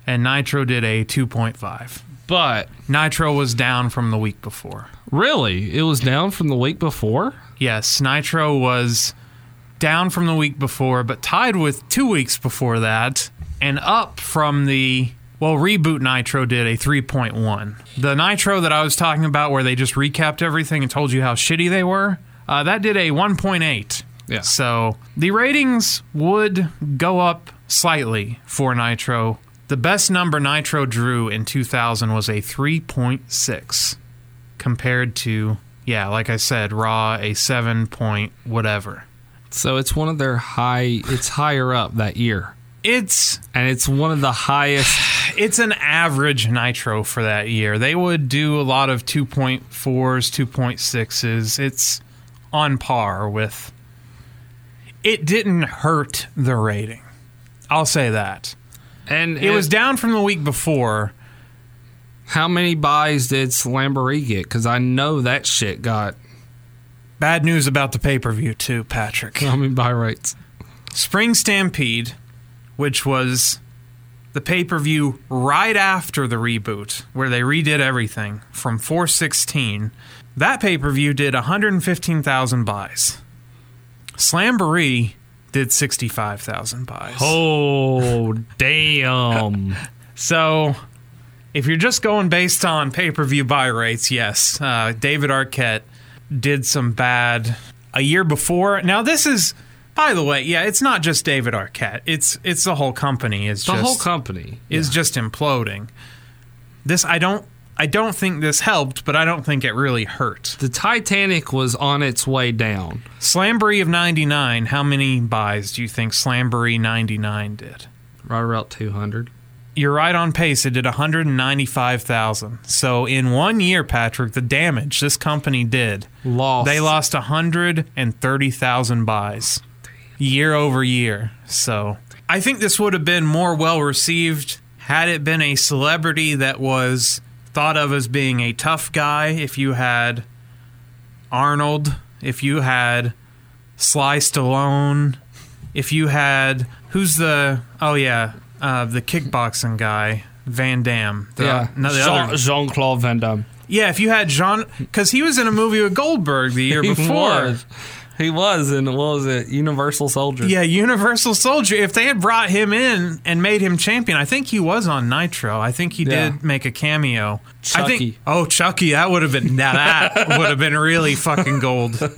Speaker 7: and Nitro did a 2.5.
Speaker 8: But
Speaker 7: Nitro was down from the week before.
Speaker 8: Really? It was down from the week before?
Speaker 7: Yes, Nitro was down from the week before, but tied with two weeks before that, and up from the. Well, Reboot Nitro did a 3.1. The Nitro that I was talking about, where they just recapped everything and told you how shitty they were, uh, that did a 1.8.
Speaker 8: Yeah.
Speaker 7: So the ratings would go up slightly for Nitro. The best number Nitro drew in 2000 was a 3.6 compared to, yeah, like I said, Raw, a 7 point whatever.
Speaker 8: So it's one of their high. It's higher up that year.
Speaker 7: It's
Speaker 8: and it's one of the highest.
Speaker 7: It's an average Nitro for that year. They would do a lot of 2.4s, 2.6s. It's on par with. It didn't hurt the rating. I'll say that.
Speaker 8: And
Speaker 7: It was down from the week before.
Speaker 8: How many buys did Slamboree get? Because I know that shit got.
Speaker 7: Bad news about the pay per view, too, Patrick.
Speaker 8: How many buy rates?
Speaker 7: Spring Stampede, which was the pay per view right after the reboot, where they redid everything from 416, that pay per view did 115,000 buys. Slamboree did 65,000 buys.
Speaker 8: Oh, damn. (laughs)
Speaker 7: So, if you're just going based on pay per view buy rates, yes, uh, David Arquette did some bad a year before. Now, this is, by the way, yeah, it's not just David Arquette. It's it's the whole company is
Speaker 8: The
Speaker 7: just
Speaker 8: whole company
Speaker 7: is just imploding. This I don't I don't think this helped, but I don't think it really hurt.
Speaker 8: The Titanic was on its way down.
Speaker 7: Slamboree of 99, how many buys do you think Slamboree 99 did?
Speaker 8: Right around 200.
Speaker 7: You're right on pace. It did 195,000. So in one year, Patrick, the damage this company did,
Speaker 8: lost.
Speaker 7: They lost 130,000 buys year over year. So I think this would have been more well received had it been a celebrity that was thought of as being a tough guy. If you had Arnold, if you had Sly Stallone, if you had who's the oh yeah uh, the kickboxing guy Van Damme. The,
Speaker 8: yeah.
Speaker 7: no, the
Speaker 8: Jean,
Speaker 7: other-
Speaker 8: Jean-Claude Van Damme.
Speaker 7: yeah, if you had Jean, because he was in a movie with Goldberg the year (laughs) before.
Speaker 8: He was in, what was it, Universal Soldier.
Speaker 7: Yeah, Universal Soldier. If they had brought him in and made him champion, I think he was on Nitro. I think he
Speaker 8: Yeah.
Speaker 7: did make a cameo. I think. Oh, Chucky, that would have been now that would have been really fucking gold. (laughs)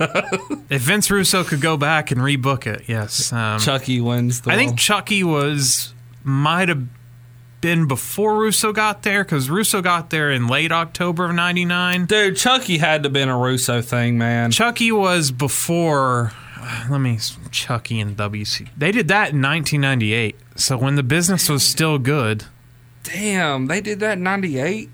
Speaker 7: If Vince Russo could go back and rebook it, yes. Um,
Speaker 8: Chucky wins the
Speaker 7: I think. Chucky was might have been before Russo got there because Russo got there in late October of '99.
Speaker 8: Dude, Chucky had to have been a Russo thing, man.
Speaker 7: Chucky was before. Let me. Chucky and WC. They did that in 1998. So when the business was still good.
Speaker 8: Damn, they did that in 98?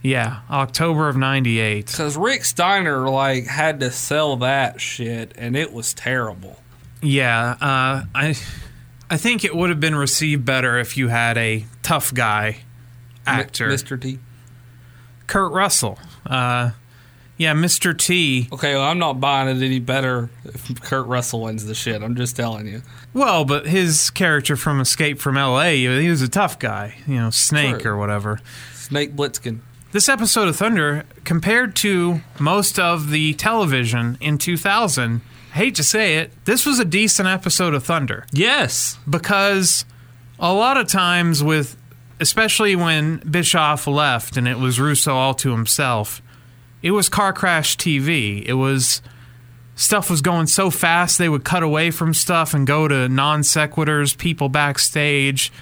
Speaker 7: Yeah, October of 98.
Speaker 8: Because Rick Steiner, like, had to sell that shit, and it was terrible.
Speaker 7: Yeah, uh, I, I think it would have been received better if you had a tough guy actor,
Speaker 8: Mr. T.
Speaker 7: Kurt Russell. Uh, yeah, Mr. T.
Speaker 8: Okay, well, I'm not buying it any better if Kurt Russell wins the shit. I'm just telling you.
Speaker 7: Well, but his character from Escape from L.A. He was a tough guy, you know, Snake
Speaker 8: True.
Speaker 7: or whatever.
Speaker 8: Snake Plissken.
Speaker 7: This episode of Thunder, compared to most of the television in 2000, I hate to say it, this was a decent episode of Thunder.
Speaker 8: Yes.
Speaker 7: Because a lot of times, with especially when Bischoff left and it was Russo all to himself, it was car crash TV. It was stuff was going so fast they would cut away from stuff and go to non sequiturs, people backstage.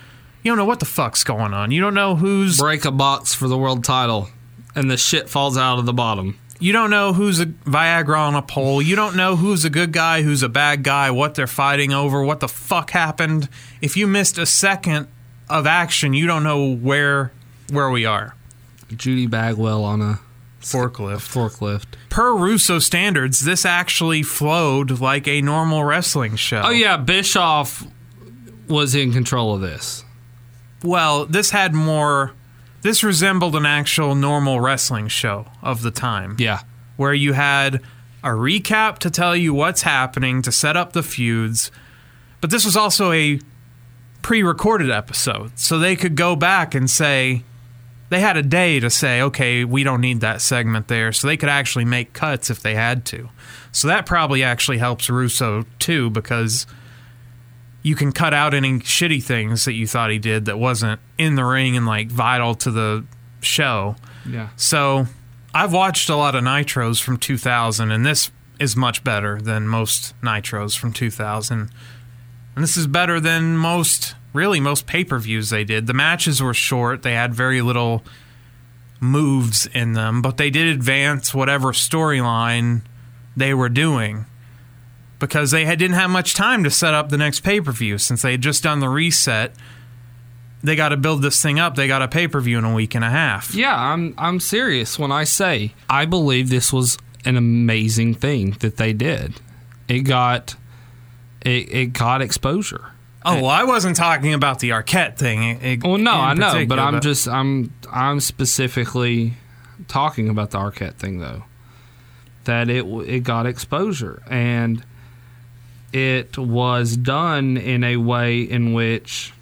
Speaker 7: You don't know what the fuck's going on. You don't know who's
Speaker 8: break a box for the world title, and the shit falls out of the bottom.
Speaker 7: You don't know who's a Viagra on a pole. You don't know who's a good guy, who's a bad guy, what they're fighting over, what the fuck happened. If you missed a second of action, you don't know where where we are.
Speaker 8: Judy Bagwell on a
Speaker 7: forklift.
Speaker 8: Forklift.
Speaker 7: Per Russo standards, this actually flowed like a normal wrestling show.
Speaker 8: Oh yeah, Bischoff was in control of this.
Speaker 7: Well, this had more. This resembled an actual normal wrestling show of the time.
Speaker 8: Yeah.
Speaker 7: Where you had a recap to tell you what's happening, to set up the feuds. But this was also a pre recorded episode. So they could go back and say, they had a day to say, okay, we don't need that segment there. So they could actually make cuts if they had to. So that probably actually helps Russo too, because you can cut out any shitty things that you thought he did that wasn't in the ring and like vital to the show.
Speaker 8: Yeah.
Speaker 7: So I've watched a lot of Nitros from 2000, and this is much better than most Nitros from 2000. And this is better than most, really, most pay per views they did. The matches were short, they had very little moves in them, but they did advance whatever storyline they were doing because they had, didn't have much time to set up the next pay per view since they had just done the reset. They got to build this thing up. They got a pay per view in a week and a half.
Speaker 8: Yeah, I'm I'm serious when I say I believe this was an amazing thing that they did. It got it, it got exposure.
Speaker 7: Oh, well, I wasn't talking about the Arquette thing. It-
Speaker 8: Well, no, I know, but I'm just I'm I'm specifically talking about the Arquette thing though. That it it got exposure and it was done in a way in which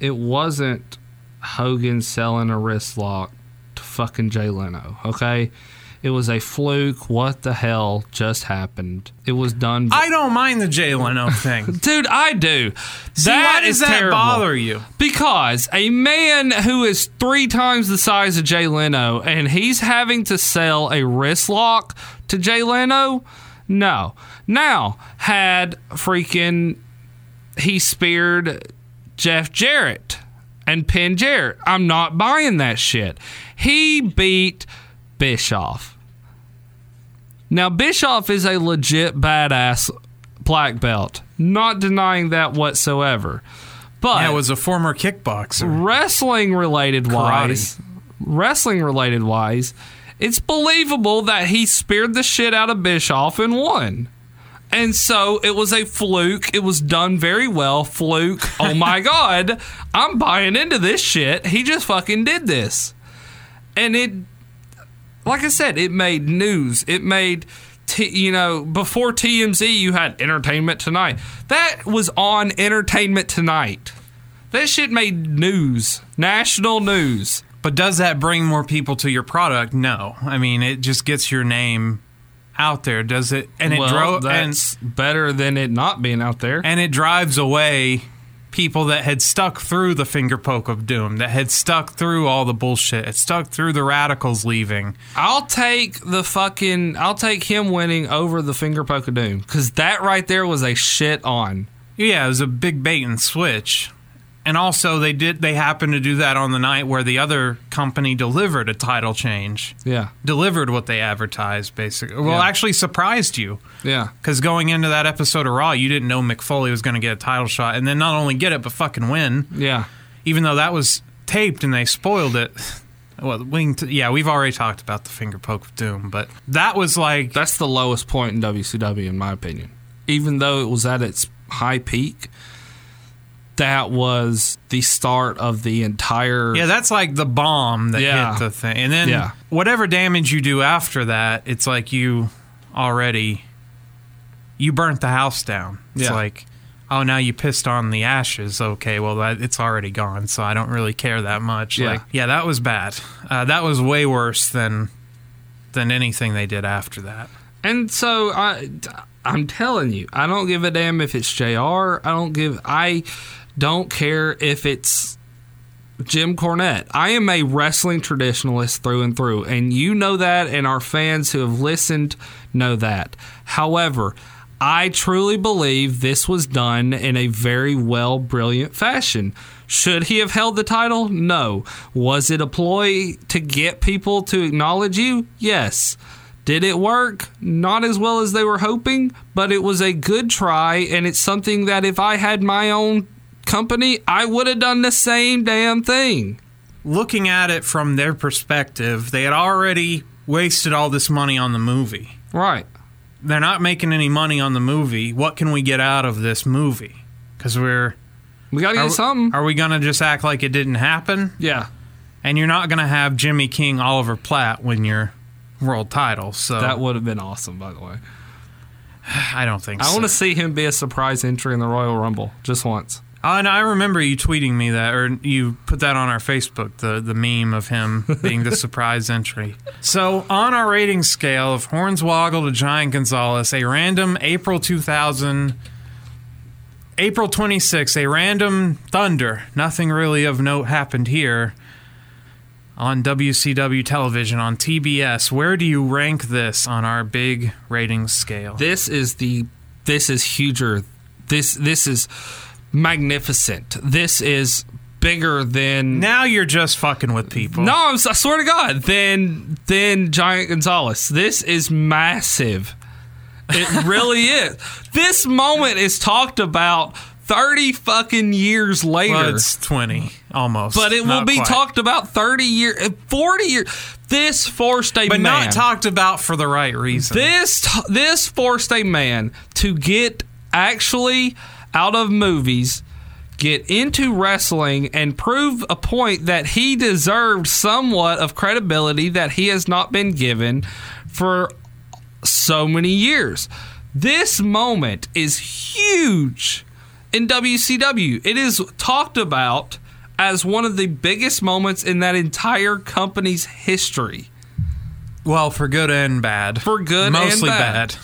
Speaker 8: it wasn't Hogan selling a wrist lock to fucking Jay Leno. Okay, it was a fluke. What the hell just happened? It was done.
Speaker 7: I don't mind the Jay Leno (laughs) thing.
Speaker 8: Dude, I do.
Speaker 7: See,
Speaker 8: that
Speaker 7: why does
Speaker 8: is
Speaker 7: that
Speaker 8: terrible.
Speaker 7: bother you?
Speaker 8: Because a man who is three times the size of Jay Leno and he's having to sell a wrist lock to Jay Leno? No. Now, had freaking he speared Jeff Jarrett and pinned Jarrett. I'm not buying that shit. He beat Bischoff. Now, Bischoff is a legit badass black belt. Not denying that whatsoever. But
Speaker 7: Yeah, it was a former kickboxer.
Speaker 8: wrestling related wise, wrestling related wise, it's believable that he speared the shit out of Bischoff and won. And so it was a fluke. It was done very well. Fluke. Oh my (laughs) God. I'm buying into this shit. He just fucking did this. And it, like I said, it made news. It made, t- you know, before TMZ, you had Entertainment Tonight. That was on Entertainment Tonight. That shit made news, national news.
Speaker 7: But does that bring more people to your product? No. I mean, it just gets your name out there. Does it? And it
Speaker 8: well,
Speaker 7: drove. And,
Speaker 8: better than it not being out there.
Speaker 7: and it drives away people that had stuck through the finger poke of doom, that had stuck through all the bullshit, had stuck through the radicals leaving.
Speaker 8: I'll take the fucking. I'll take him winning over the finger poke of doom because that right there was a shit on.
Speaker 7: Yeah, it was a big bait and switch. And also they did they happened to do that on the night where the other company delivered a title change.
Speaker 8: Yeah,
Speaker 7: Delivered what they advertised basically. Well,
Speaker 8: Yeah.
Speaker 7: actually surprised you.
Speaker 8: yeah.
Speaker 7: Cuz going into that episode of Raw, you didn't know Mick Foley was going to get a title shot and then not only get it but fucking win.
Speaker 8: Yeah.
Speaker 7: Even though that was taped and they spoiled it. (sighs) Well, we can t- yeah, we've already talked about the finger poke of doom, but that was like
Speaker 8: That's the lowest point in WCW, in my opinion. Even though it was at its high peak, that was the start of the entire.
Speaker 7: Yeah, that's like the bomb that
Speaker 8: Yeah.
Speaker 7: hit the thing. And then
Speaker 8: Yeah.
Speaker 7: whatever damage you do after that, it's like you already you burnt the house down. It's
Speaker 8: Yeah.
Speaker 7: like oh, now you pissed on the ashes. Okay, well that it's already gone, so I don't really care that much.
Speaker 8: Yeah.
Speaker 7: Like yeah, that was bad. Uh, that was way worse than than anything they did after that.
Speaker 8: And so I, I'm telling you, I don't give a damn if it's Jr. I don't give. I don't care if it's Jim Cornette. I am a wrestling traditionalist through and through, and you know that, and our fans who have listened know that. However, I truly believe this was done in a very well, brilliant fashion. Should he have held the title? No. Was it a ploy to get people to acknowledge you? Yes. Did it work? Not as well as they were hoping, but it was a good try, and it's something that if I had my own company, I would have done the same damn thing.
Speaker 7: Looking at it from their perspective, they had already wasted all this money on the movie.
Speaker 8: Right.
Speaker 7: They're not making any money on the movie. What can we get out of this movie? Because we're
Speaker 8: we gotta get
Speaker 7: are,
Speaker 8: something.
Speaker 7: Are we gonna just act like it didn't happen?
Speaker 8: Yeah.
Speaker 7: And you're not gonna have Jimmy King, Oliver Platt win your world title. So
Speaker 8: That would have been awesome, by the way. (sighs)
Speaker 7: I don't think so.
Speaker 8: I
Speaker 7: so.
Speaker 8: want to see him be a surprise entry in the Royal Rumble just once.
Speaker 7: Oh, and I remember you tweeting me that, or you put that on our Facebook, the the meme of him being the (laughs) surprise entry. So on our rating scale of Hornswoggle to Giant Gonzalez, a random April 2000, April 26, a random Thunder. Nothing really of note happened here on WCW television on TBS. Where do you rank this on our big rating scale?
Speaker 8: This is the this is huger. This this is magnificent. This is bigger than
Speaker 7: Now you're just fucking with people.
Speaker 8: No, I'm, I swear to God, than than Giant Gonzalez. This is massive. It (laughs) really is. This moment is talked about thirty fucking years later.
Speaker 7: Well, it's 20 almost.
Speaker 8: but it will be
Speaker 7: quite.
Speaker 8: talked about 30 years, uh, 40 years. This forced a
Speaker 7: but
Speaker 8: man.
Speaker 7: not talked about for the right reason.
Speaker 8: This this forced a man to get actually out of movies, get into wrestling, and prove a point that he deserved somewhat of credibility that he has not been given for so many years. This moment is huge in WCW. It is talked about as one of the biggest moments in that entire company's history.
Speaker 7: Well, for good and bad.
Speaker 8: For good
Speaker 7: Mostly
Speaker 8: and bad.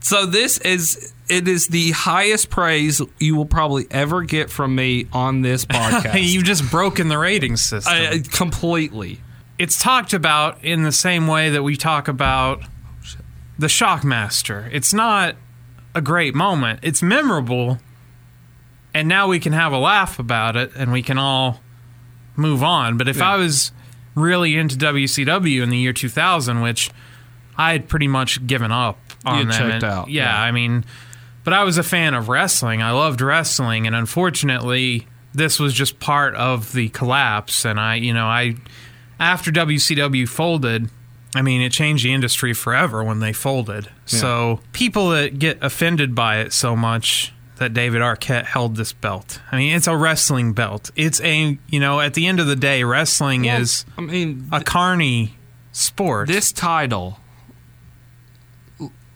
Speaker 8: So this is it is the highest praise you will probably ever get from me on this (laughs) podcast.
Speaker 7: You've just broken the rating system.
Speaker 8: I- completely.
Speaker 7: it's talked about in the same way that we talk about the Shockmaster. It's not a great moment. It's memorable, and now we can have a laugh about it, and we can all move on. But if
Speaker 8: Yeah.
Speaker 7: I was really into WCW in the year 2000, which I had pretty much given up on
Speaker 8: You
Speaker 7: them,
Speaker 8: checked
Speaker 7: and-
Speaker 8: out,
Speaker 7: Yeah,
Speaker 8: yeah.
Speaker 7: I mean, but I was a fan of wrestling. I loved wrestling, and unfortunately, this was just part of the collapse. And I, you know, I after WCW folded, I mean, it changed the industry forever when they folded. So people that get offended by it so much that David Arquette held this belt. I mean, it's a wrestling belt. It's a, you know, at the end of the day, wrestling
Speaker 8: Well,
Speaker 7: is
Speaker 8: I mean,
Speaker 7: a carny sport.
Speaker 8: this title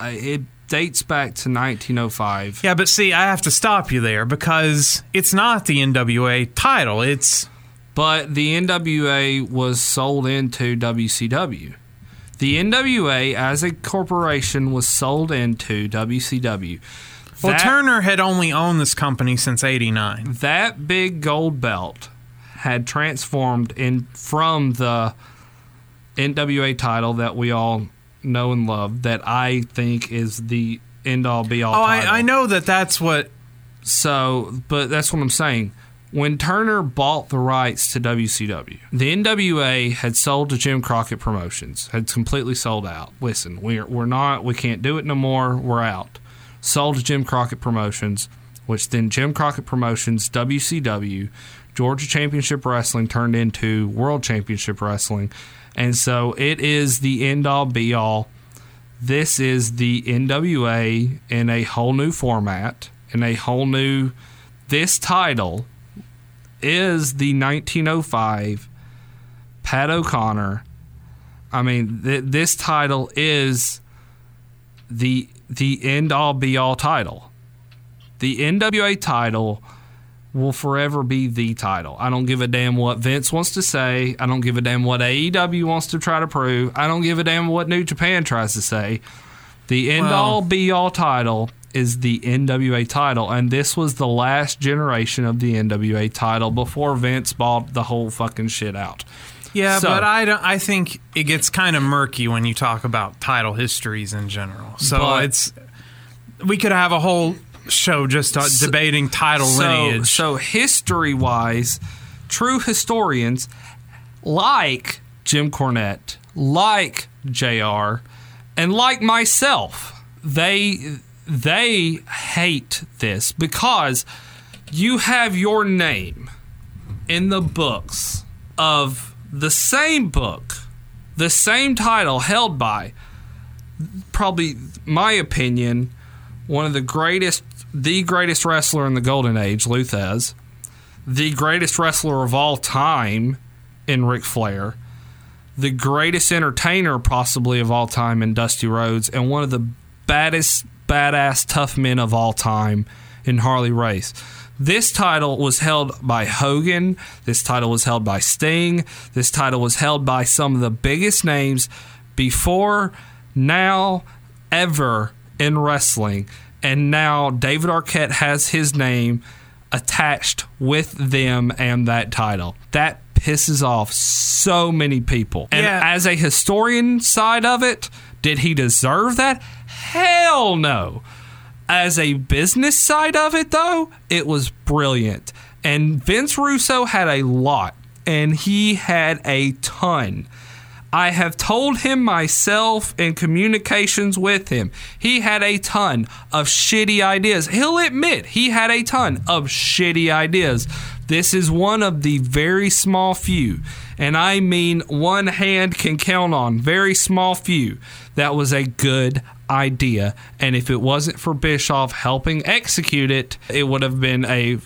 Speaker 8: it dates back to 1905.
Speaker 7: Yeah, but see, I have to stop you there because it's not the NWA title. It's
Speaker 8: But the NWA was sold into WCW. The NWA as a corporation was sold into WCW.
Speaker 7: well,
Speaker 8: That-
Speaker 7: Turner had only owned this company since '89.
Speaker 8: that big gold belt had transformed in from the NWA title that we all know and love that I think is the end all be all
Speaker 7: Oh. I, I know that that's what.
Speaker 8: So, but that's what I'm saying. When Turner bought the rights to WCW, the NWA had sold to Jim Crockett Promotions, had completely sold out. Listen, we're we're not, we can't do it no more. We're out. Sold to Jim Crockett Promotions, which then Jim Crockett Promotions, WCW, Georgia Championship Wrestling turned into World Championship Wrestling, and so it is the end all be all. This is the NWA in a whole new format, in a whole new. This title is the 1905 Pat O'Connor. I mean, th- this title is the the end all be all title. The NWA title will forever be the title. I don't give a damn what Vince wants to say. I don't give a damn what AEW wants to try to prove. I don't give a damn what New Japan tries to say. The end
Speaker 7: Well-
Speaker 8: all be all title is the NWA title, and this was the last generation of the NWA title before Vince bought the whole fucking shit out.
Speaker 7: Yeah,
Speaker 8: So-
Speaker 7: but I don't. I think it gets kind of murky when you talk about title histories in general. So
Speaker 8: But-
Speaker 7: it's we could have a whole show just uh,
Speaker 8: So-
Speaker 7: debating title
Speaker 8: so,
Speaker 7: lineage.
Speaker 8: So history wise, true historians like Jim Cornette, like JR, and like myself, they they hate this because you have your name in the books of the same book, the same title held by probably my opinion, one of the greatest, the greatest wrestler in the golden age, Lou Thesz, the greatest wrestler of all time in Ric Flair, the greatest entertainer possibly of all time in Dusty Rhodes, and one of the baddest, badass tough men of all time in Harley Race. This title was held by Hogan. This title was held by Sting. This title was held by some of the biggest names before, now, ever in wrestling. And now David Arquette has his name attached with them and that title. That pisses off so many people. And
Speaker 7: Yeah.
Speaker 8: as a historian side of it, did he deserve that? Hell no. As a business side of it, though, it was brilliant. And Vince Russo had a lot, and he had a ton. I have told him myself in communications with him. He had a ton of shitty ideas. He'll admit he had a ton of shitty ideas. This is one of the very small few, and I mean one hand can count on, very small few. That was a good idea. And if it wasn't for Bischoff helping execute it, it would have been a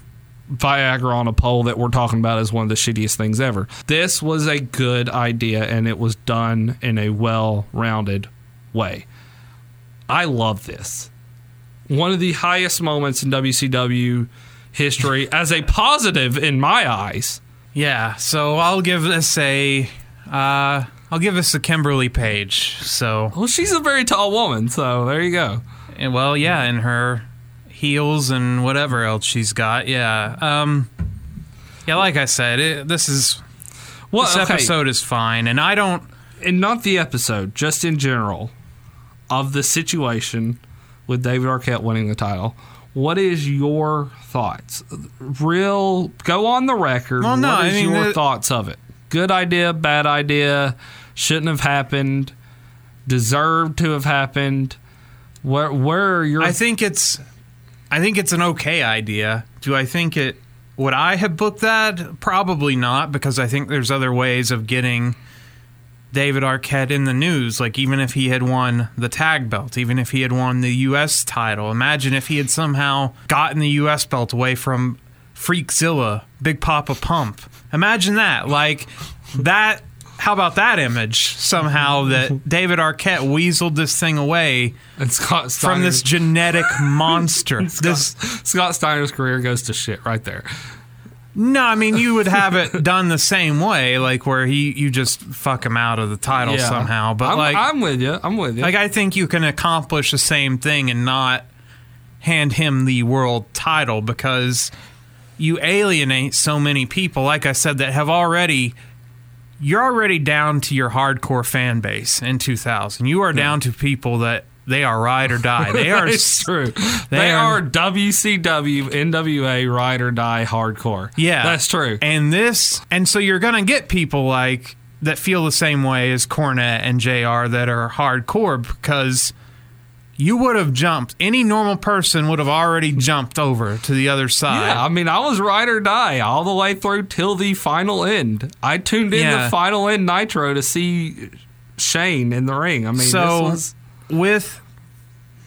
Speaker 8: Viagra on a pole that we're talking about as one of the shittiest things ever. This was a good idea and it was done in a well rounded way. I love this. One of the highest moments in WCW history (laughs) as a positive in my eyes.
Speaker 7: yeah, so I'll give this a. Uh, I'll give this a Kimberly Page. So
Speaker 8: Well, she's a very tall woman, so there you go.
Speaker 7: And well, yeah, and her heels and whatever else she's got. Yeah. Um Yeah, like I said, it, this is
Speaker 8: Well,
Speaker 7: this
Speaker 8: okay.
Speaker 7: episode is fine and I don't
Speaker 8: and not the episode, just in general, of the situation with David Arquette winning the title. What is your thoughts? Real, go on the record.
Speaker 7: Well, no,
Speaker 8: what is
Speaker 7: I mean,
Speaker 8: your
Speaker 7: the-
Speaker 8: thoughts of it? Good idea, bad idea, shouldn't have happened, deserved to have happened. Where, where are your?
Speaker 7: I think it's I think it's an okay idea. Do I think it would I have booked that? Probably not because I think there's other ways of getting David Arquette in the news. Like even if he had won the tag belt, even if he had won the US title. Imagine if he had somehow gotten the US belt away from Freakzilla, Big Papa Pump. Imagine that. Like that how about that image somehow (laughs) that David Arquette weaseled this thing away
Speaker 8: Scott
Speaker 7: from this genetic (laughs) monster. this
Speaker 8: Scott Steiner's career goes to shit right there.
Speaker 7: no, I mean you would have it (laughs) done the same way, like where he you just fuck him out of the title
Speaker 8: Yeah.
Speaker 7: somehow. But
Speaker 8: I'm,
Speaker 7: like
Speaker 8: I'm with you. I'm with you.
Speaker 7: like I think you can accomplish the same thing and not hand him the world title because you alienate so many people. Like I said, that have already. You're already down to your hardcore fan base in 2000. You are down to people that they are ride or die. They are (laughs)
Speaker 8: it's true.
Speaker 7: they
Speaker 8: They,
Speaker 7: are-
Speaker 8: are, WCW, NWA, ride or die hardcore.
Speaker 7: Yeah.
Speaker 8: That's true.
Speaker 7: And this, and so you're going to get people like that feel the same way as Cornette and JR that are hardcore because you would have jumped. Any normal person would have already jumped over to the other side.
Speaker 8: Yeah, I mean, I was ride or die all the way through till the final end. I tuned in
Speaker 7: Yeah.
Speaker 8: to final end Nitro to see Shane in the ring. I mean,
Speaker 7: so
Speaker 8: this was
Speaker 7: with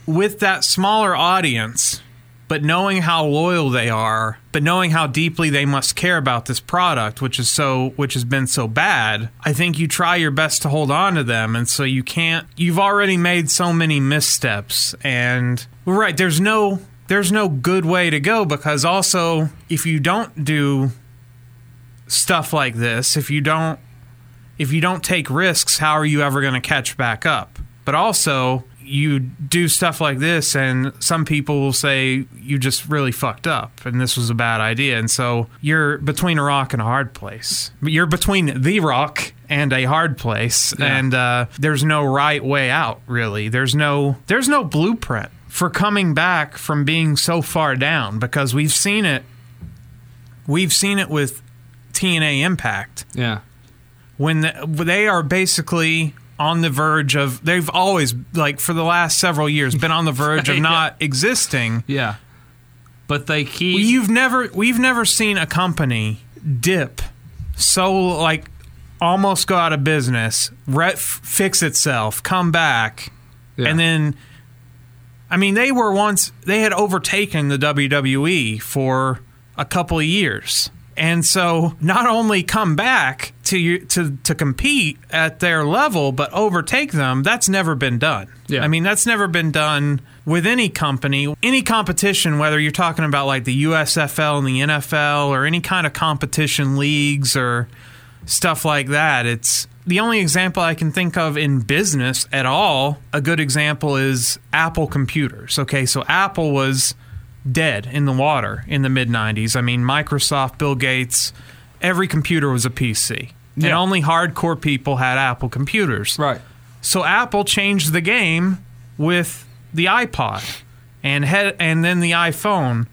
Speaker 7: with that smaller audience but knowing how loyal they are but knowing how deeply they must care about this product which is so which has been so bad i think you try your best to hold on to them and so you can't you've already made so many missteps and right there's no there's no good way to go because also if you don't do stuff like this if you don't if you don't take risks, how are you ever going to catch back up? But also, you do stuff like this, and some people will say you just really fucked up, and this was a bad idea, and so you're between a rock and a hard place. You're between the rock and a hard place,
Speaker 8: Yeah.
Speaker 7: and uh, there's no right way out. Really, there's no there's no blueprint for coming back from being so far down because we've seen it. We've seen it with TNA Impact
Speaker 8: Yeah.
Speaker 7: when the, they are basically on the verge of they've always like for the last several years been on the (laughs) verge of
Speaker 8: Yeah.
Speaker 7: not existing
Speaker 8: Yeah. But they keep.
Speaker 7: you've never we've never seen a company dip so like almost go out of business re- f- fix itself come back and then i mean they were once they had overtaken the wwe for a couple of years and so not only come back to you to to compete at their level but overtake them that's never been done
Speaker 8: Yeah.
Speaker 7: i mean that's never been done with any company any competition whether you're talking about like the usfl and the nfl or any kind of competition leagues or stuff like that it's the only example I can think of in business at all, a good example is Apple computers. Okay, so Apple was dead in the water in the mid 90s. I mean, Microsoft, Bill Gates, every computer was a PC. And only hardcore people had Apple computers.
Speaker 8: Right.
Speaker 7: So Apple changed the game with the iPod and had, and then the iPhone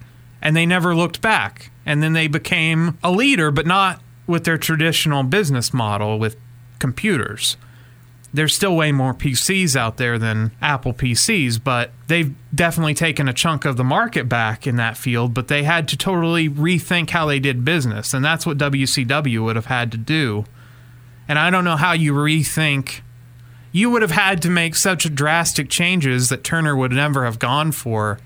Speaker 7: and they never looked back. And then they became a leader but not with their traditional business model with computers. There's still way more PCs out there than Apple PCs, but they've definitely taken a chunk of the market back in that field, but they had to totally rethink how they did business, and that's what WCW would have had to do. And I don't know how you rethink you would have had to make such drastic changes that Turner would never have gone for.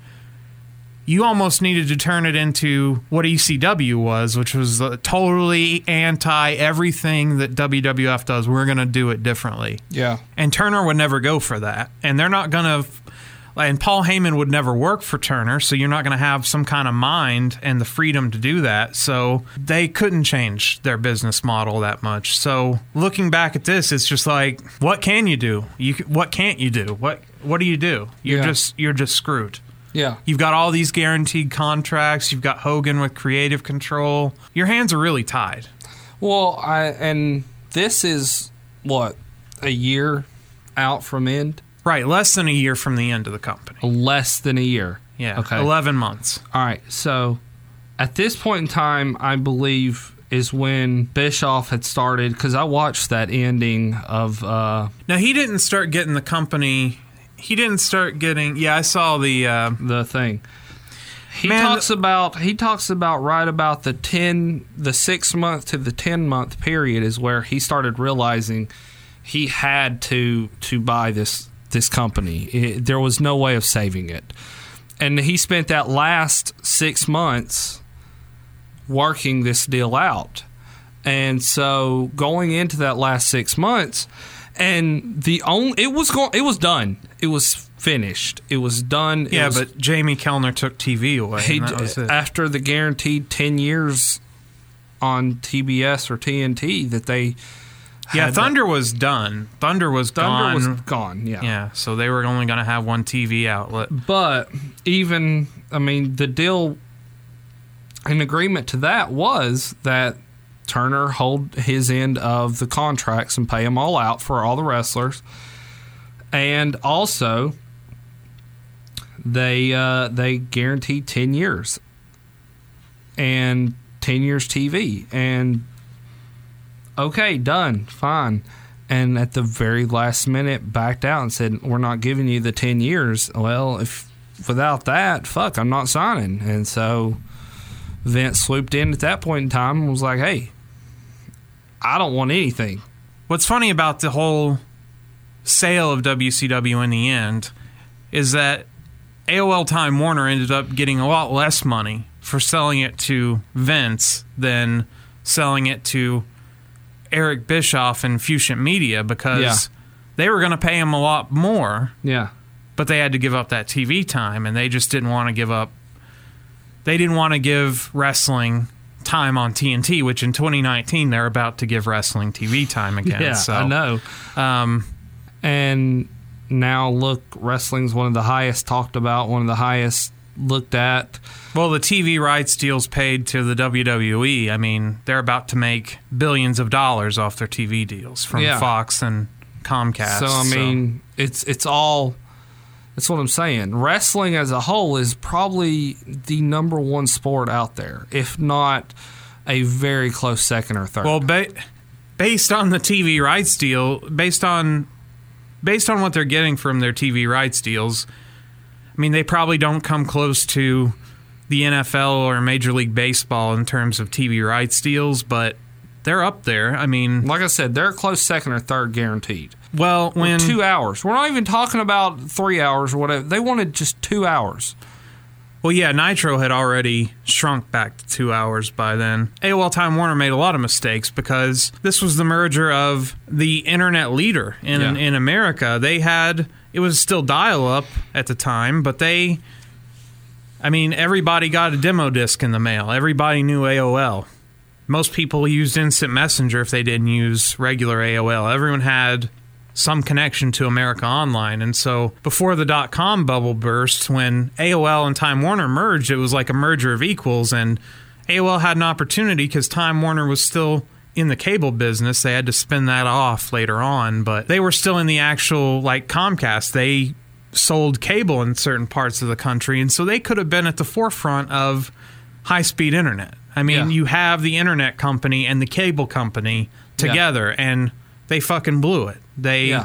Speaker 7: You almost needed to turn it into what ECW was, which was totally anti everything that WWF does. We're going to do it differently.
Speaker 8: Yeah.
Speaker 7: And Turner would never go for that. And they're not going to. And Paul Heyman would never work for Turner, so you're not going to have some kind of mind and the freedom to do that. So they couldn't change their business model that much. So looking back at this, it's just like, what can you do? You what can't you do? What what do you do? You're
Speaker 8: Yeah.
Speaker 7: just you're just screwed.
Speaker 8: Yeah.
Speaker 7: You've got all these guaranteed contracts. You've got Hogan with creative control. Your hands are really tied.
Speaker 8: Well, I and this is what a year out from end.
Speaker 7: Right, less than a year from the end of the company.
Speaker 8: Less than a year.
Speaker 7: Yeah,
Speaker 8: Okay.
Speaker 7: 11 months.
Speaker 8: All right. So at this point in time, I believe is when Bischoff had started because I watched that ending of. uh
Speaker 7: Now he didn't start getting the company. He didn't start getting. Yeah, I saw the uh,
Speaker 8: the thing. He
Speaker 7: Man,
Speaker 8: talks about he talks about right about the ten the six month to the ten month period is where he started realizing he had to to buy this this company. It, there was no way of saving it, and he spent that last six months working this deal out. And so going into that last six months, and the only it was going it was done. It was finished. It was done. It
Speaker 7: Yeah,
Speaker 8: was-
Speaker 7: but Jamie Kellner took TV away.
Speaker 8: he,
Speaker 7: and that was it.
Speaker 8: after the guaranteed 10 years on TBS or TNT that they
Speaker 7: yeah, Thunder was done. Thunder was
Speaker 8: Thunder
Speaker 7: gone.
Speaker 8: was gone, yeah.
Speaker 7: Yeah, so they were only going to have one TV outlet.
Speaker 8: But even, I mean, the deal, an agreement to that was that Turner hold his end of the contracts and pay them all out for all the wrestlers, and also they uh, they guaranteed ten years and ten years TV and okay, done, fine. And at the very last minute, backed out and said, "We're not giving you the ten years." Well, if without that, fuck, I'm not signing. And so Vince swooped in at that point in time and was like, "Hey, I don't want anything."
Speaker 7: What's funny about the whole sale of WCW in the end is that AOL Time Warner ended up getting a lot less money for selling it to Vince than selling it to Eric Bischoff and Fusion Media because
Speaker 8: Yeah.
Speaker 7: they were going to pay him a lot more.
Speaker 8: Yeah.
Speaker 7: But they had to give up that TV time and they just didn't want to give up they didn't want to give wrestling time on TNT, which in 2019 they're about to give wrestling TV time (laughs) again.
Speaker 8: Yeah,
Speaker 7: so
Speaker 8: I know.
Speaker 7: Um,
Speaker 8: and now look, wrestling's one of the highest talked about, one of the highest looked at.
Speaker 7: Well, the TV rights deals paid to the WWE, I mean, they're about to make billions of dollars off their TV deals from
Speaker 8: Yeah.
Speaker 7: Fox and Comcast.
Speaker 8: So I mean, it's it's all. That's what I'm saying. Wrestling as a whole is probably the number one sport out there, if not a very close second or third.
Speaker 7: Well, ba- based on the TV rights deal, based on based on what they're getting from their TV rights deals, I mean, they probably don't come close to the NFL or Major League Baseball in terms of TV rights deals, but they're up there. I mean,
Speaker 8: like I said, they're a close second or third guaranteed.
Speaker 7: Well, when
Speaker 8: two hours, we're not even talking about three hours or whatever. They wanted just two hours.
Speaker 7: Well, yeah, Nitro had already shrunk back to two hours by then. AOL Time Warner made a lot of mistakes because this was the merger of the internet leader in
Speaker 8: Yeah.
Speaker 7: in America. They had it was still dial up at the time, but they, I mean, everybody got a demo disc in the mail. Everybody knew AOL. Most people used Instant Messenger if they didn't use regular AOL. Everyone had some connection to America Online. And so before the dot com bubble burst, when AOL and Time Warner merged, it was like a merger of equals. And AOL had an opportunity because Time Warner was still in the cable business. They had to spin that off later on, but they were still in the actual, like Comcast. They sold cable in certain parts of the country. And so they could have been at the forefront of high speed internet. I mean, you have the internet company and the cable company
Speaker 8: Yeah.
Speaker 7: together, and they fucking blew it. They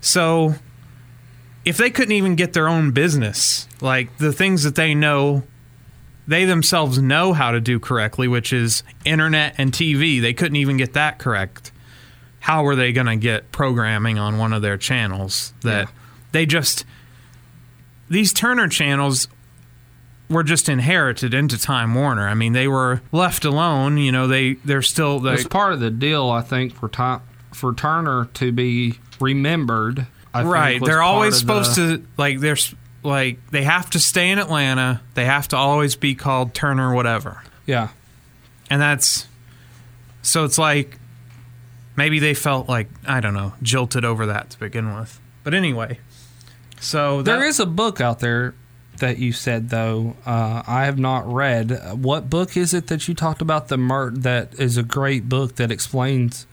Speaker 7: so if they couldn't even get their own business, like the things that they know, they themselves know how to do correctly, which is internet and TV. They couldn't even get that correct. How were they going to get programming on one of their channels that they just these Turner channels were just inherited into Time Warner. I mean, they were left alone. You know, they they're still they,
Speaker 8: It's part of the deal, I think, for time for Turner to be remembered. I
Speaker 7: right. They're always supposed
Speaker 8: the-
Speaker 7: to like they're s- like they have to stay in Atlanta. They have to always be called Turner whatever.
Speaker 8: Yeah.
Speaker 7: And that's so it's like maybe they felt like I don't know, jilted over that to begin with. But anyway, so that,
Speaker 8: There is a book out there that you said though uh, I have not read. What book is it that you talked about? The mer- that is a great book that explains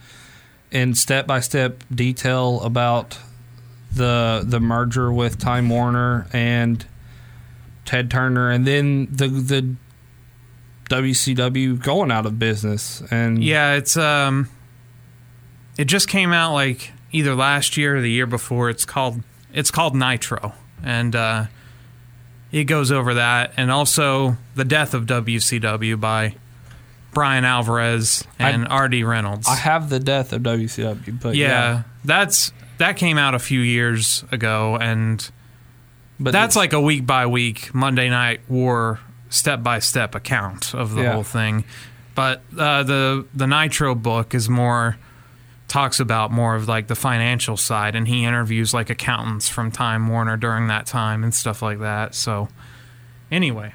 Speaker 8: in step by step detail about the the merger with Time Warner and Ted Turner, and then the the WCW going out of business. And
Speaker 7: Yeah, it's um it just came out like either last year or the year before. It's called it's called Nitro. And uh it goes over that and also The Death of WCW by Bryan Alvarez and R.D. Reynolds.
Speaker 8: I have the death of WCW, but
Speaker 7: yeah,
Speaker 8: yeah,
Speaker 7: that's that came out a few years ago and
Speaker 8: But
Speaker 7: that's like a week by week Monday Night War step by step account of the
Speaker 8: Yeah.
Speaker 7: whole thing. But uh, the the Nitro book is more talks about more of like the financial side, and he interviews like accountants from Time Warner during that time and stuff like that. So anyway,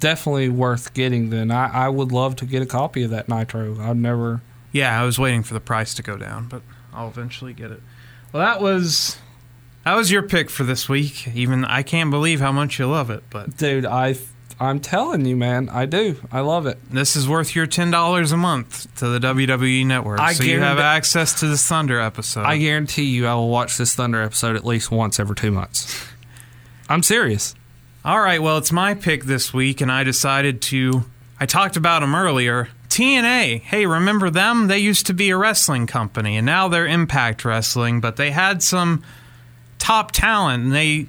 Speaker 8: definitely worth getting. Then I, I would love to get a copy of that Nitro. I've never.
Speaker 7: yeah, I was waiting for the price to go down, but I'll eventually get it. Well, that was that was your pick for this week. Even I can't believe how much you love it, but
Speaker 8: dude, I I'm telling you, man, I do. I love it.
Speaker 7: This is worth your ten dollars a month to the WWE Network,
Speaker 8: I
Speaker 7: so you have access to this Thunder episode.
Speaker 8: I guarantee you, I will watch this Thunder episode at least once every two months. I'm serious.
Speaker 7: All right, well, it's my pick this week, and I decided to. I talked about them earlier. TNA. Hey, remember them? They used to be a wrestling company, and now they're Impact Wrestling, but they had some top talent, and they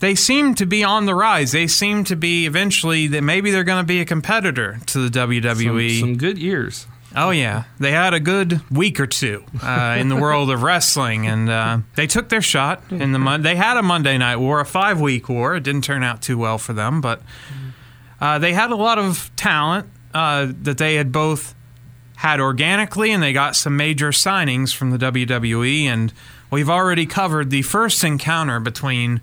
Speaker 7: they seem to be on the rise. They seem to be eventually that maybe they're going to be a competitor to the WWE.
Speaker 8: Some, some good years.
Speaker 7: Oh yeah, they had a good week or two uh, in the world of wrestling, and uh, they took their shot in the mon- They had a Monday Night War, a five-week war. It didn't turn out too well for them, but uh, they had a lot of talent uh, that they had both had organically, and they got some major signings from the WWE. And we've already covered the first encounter between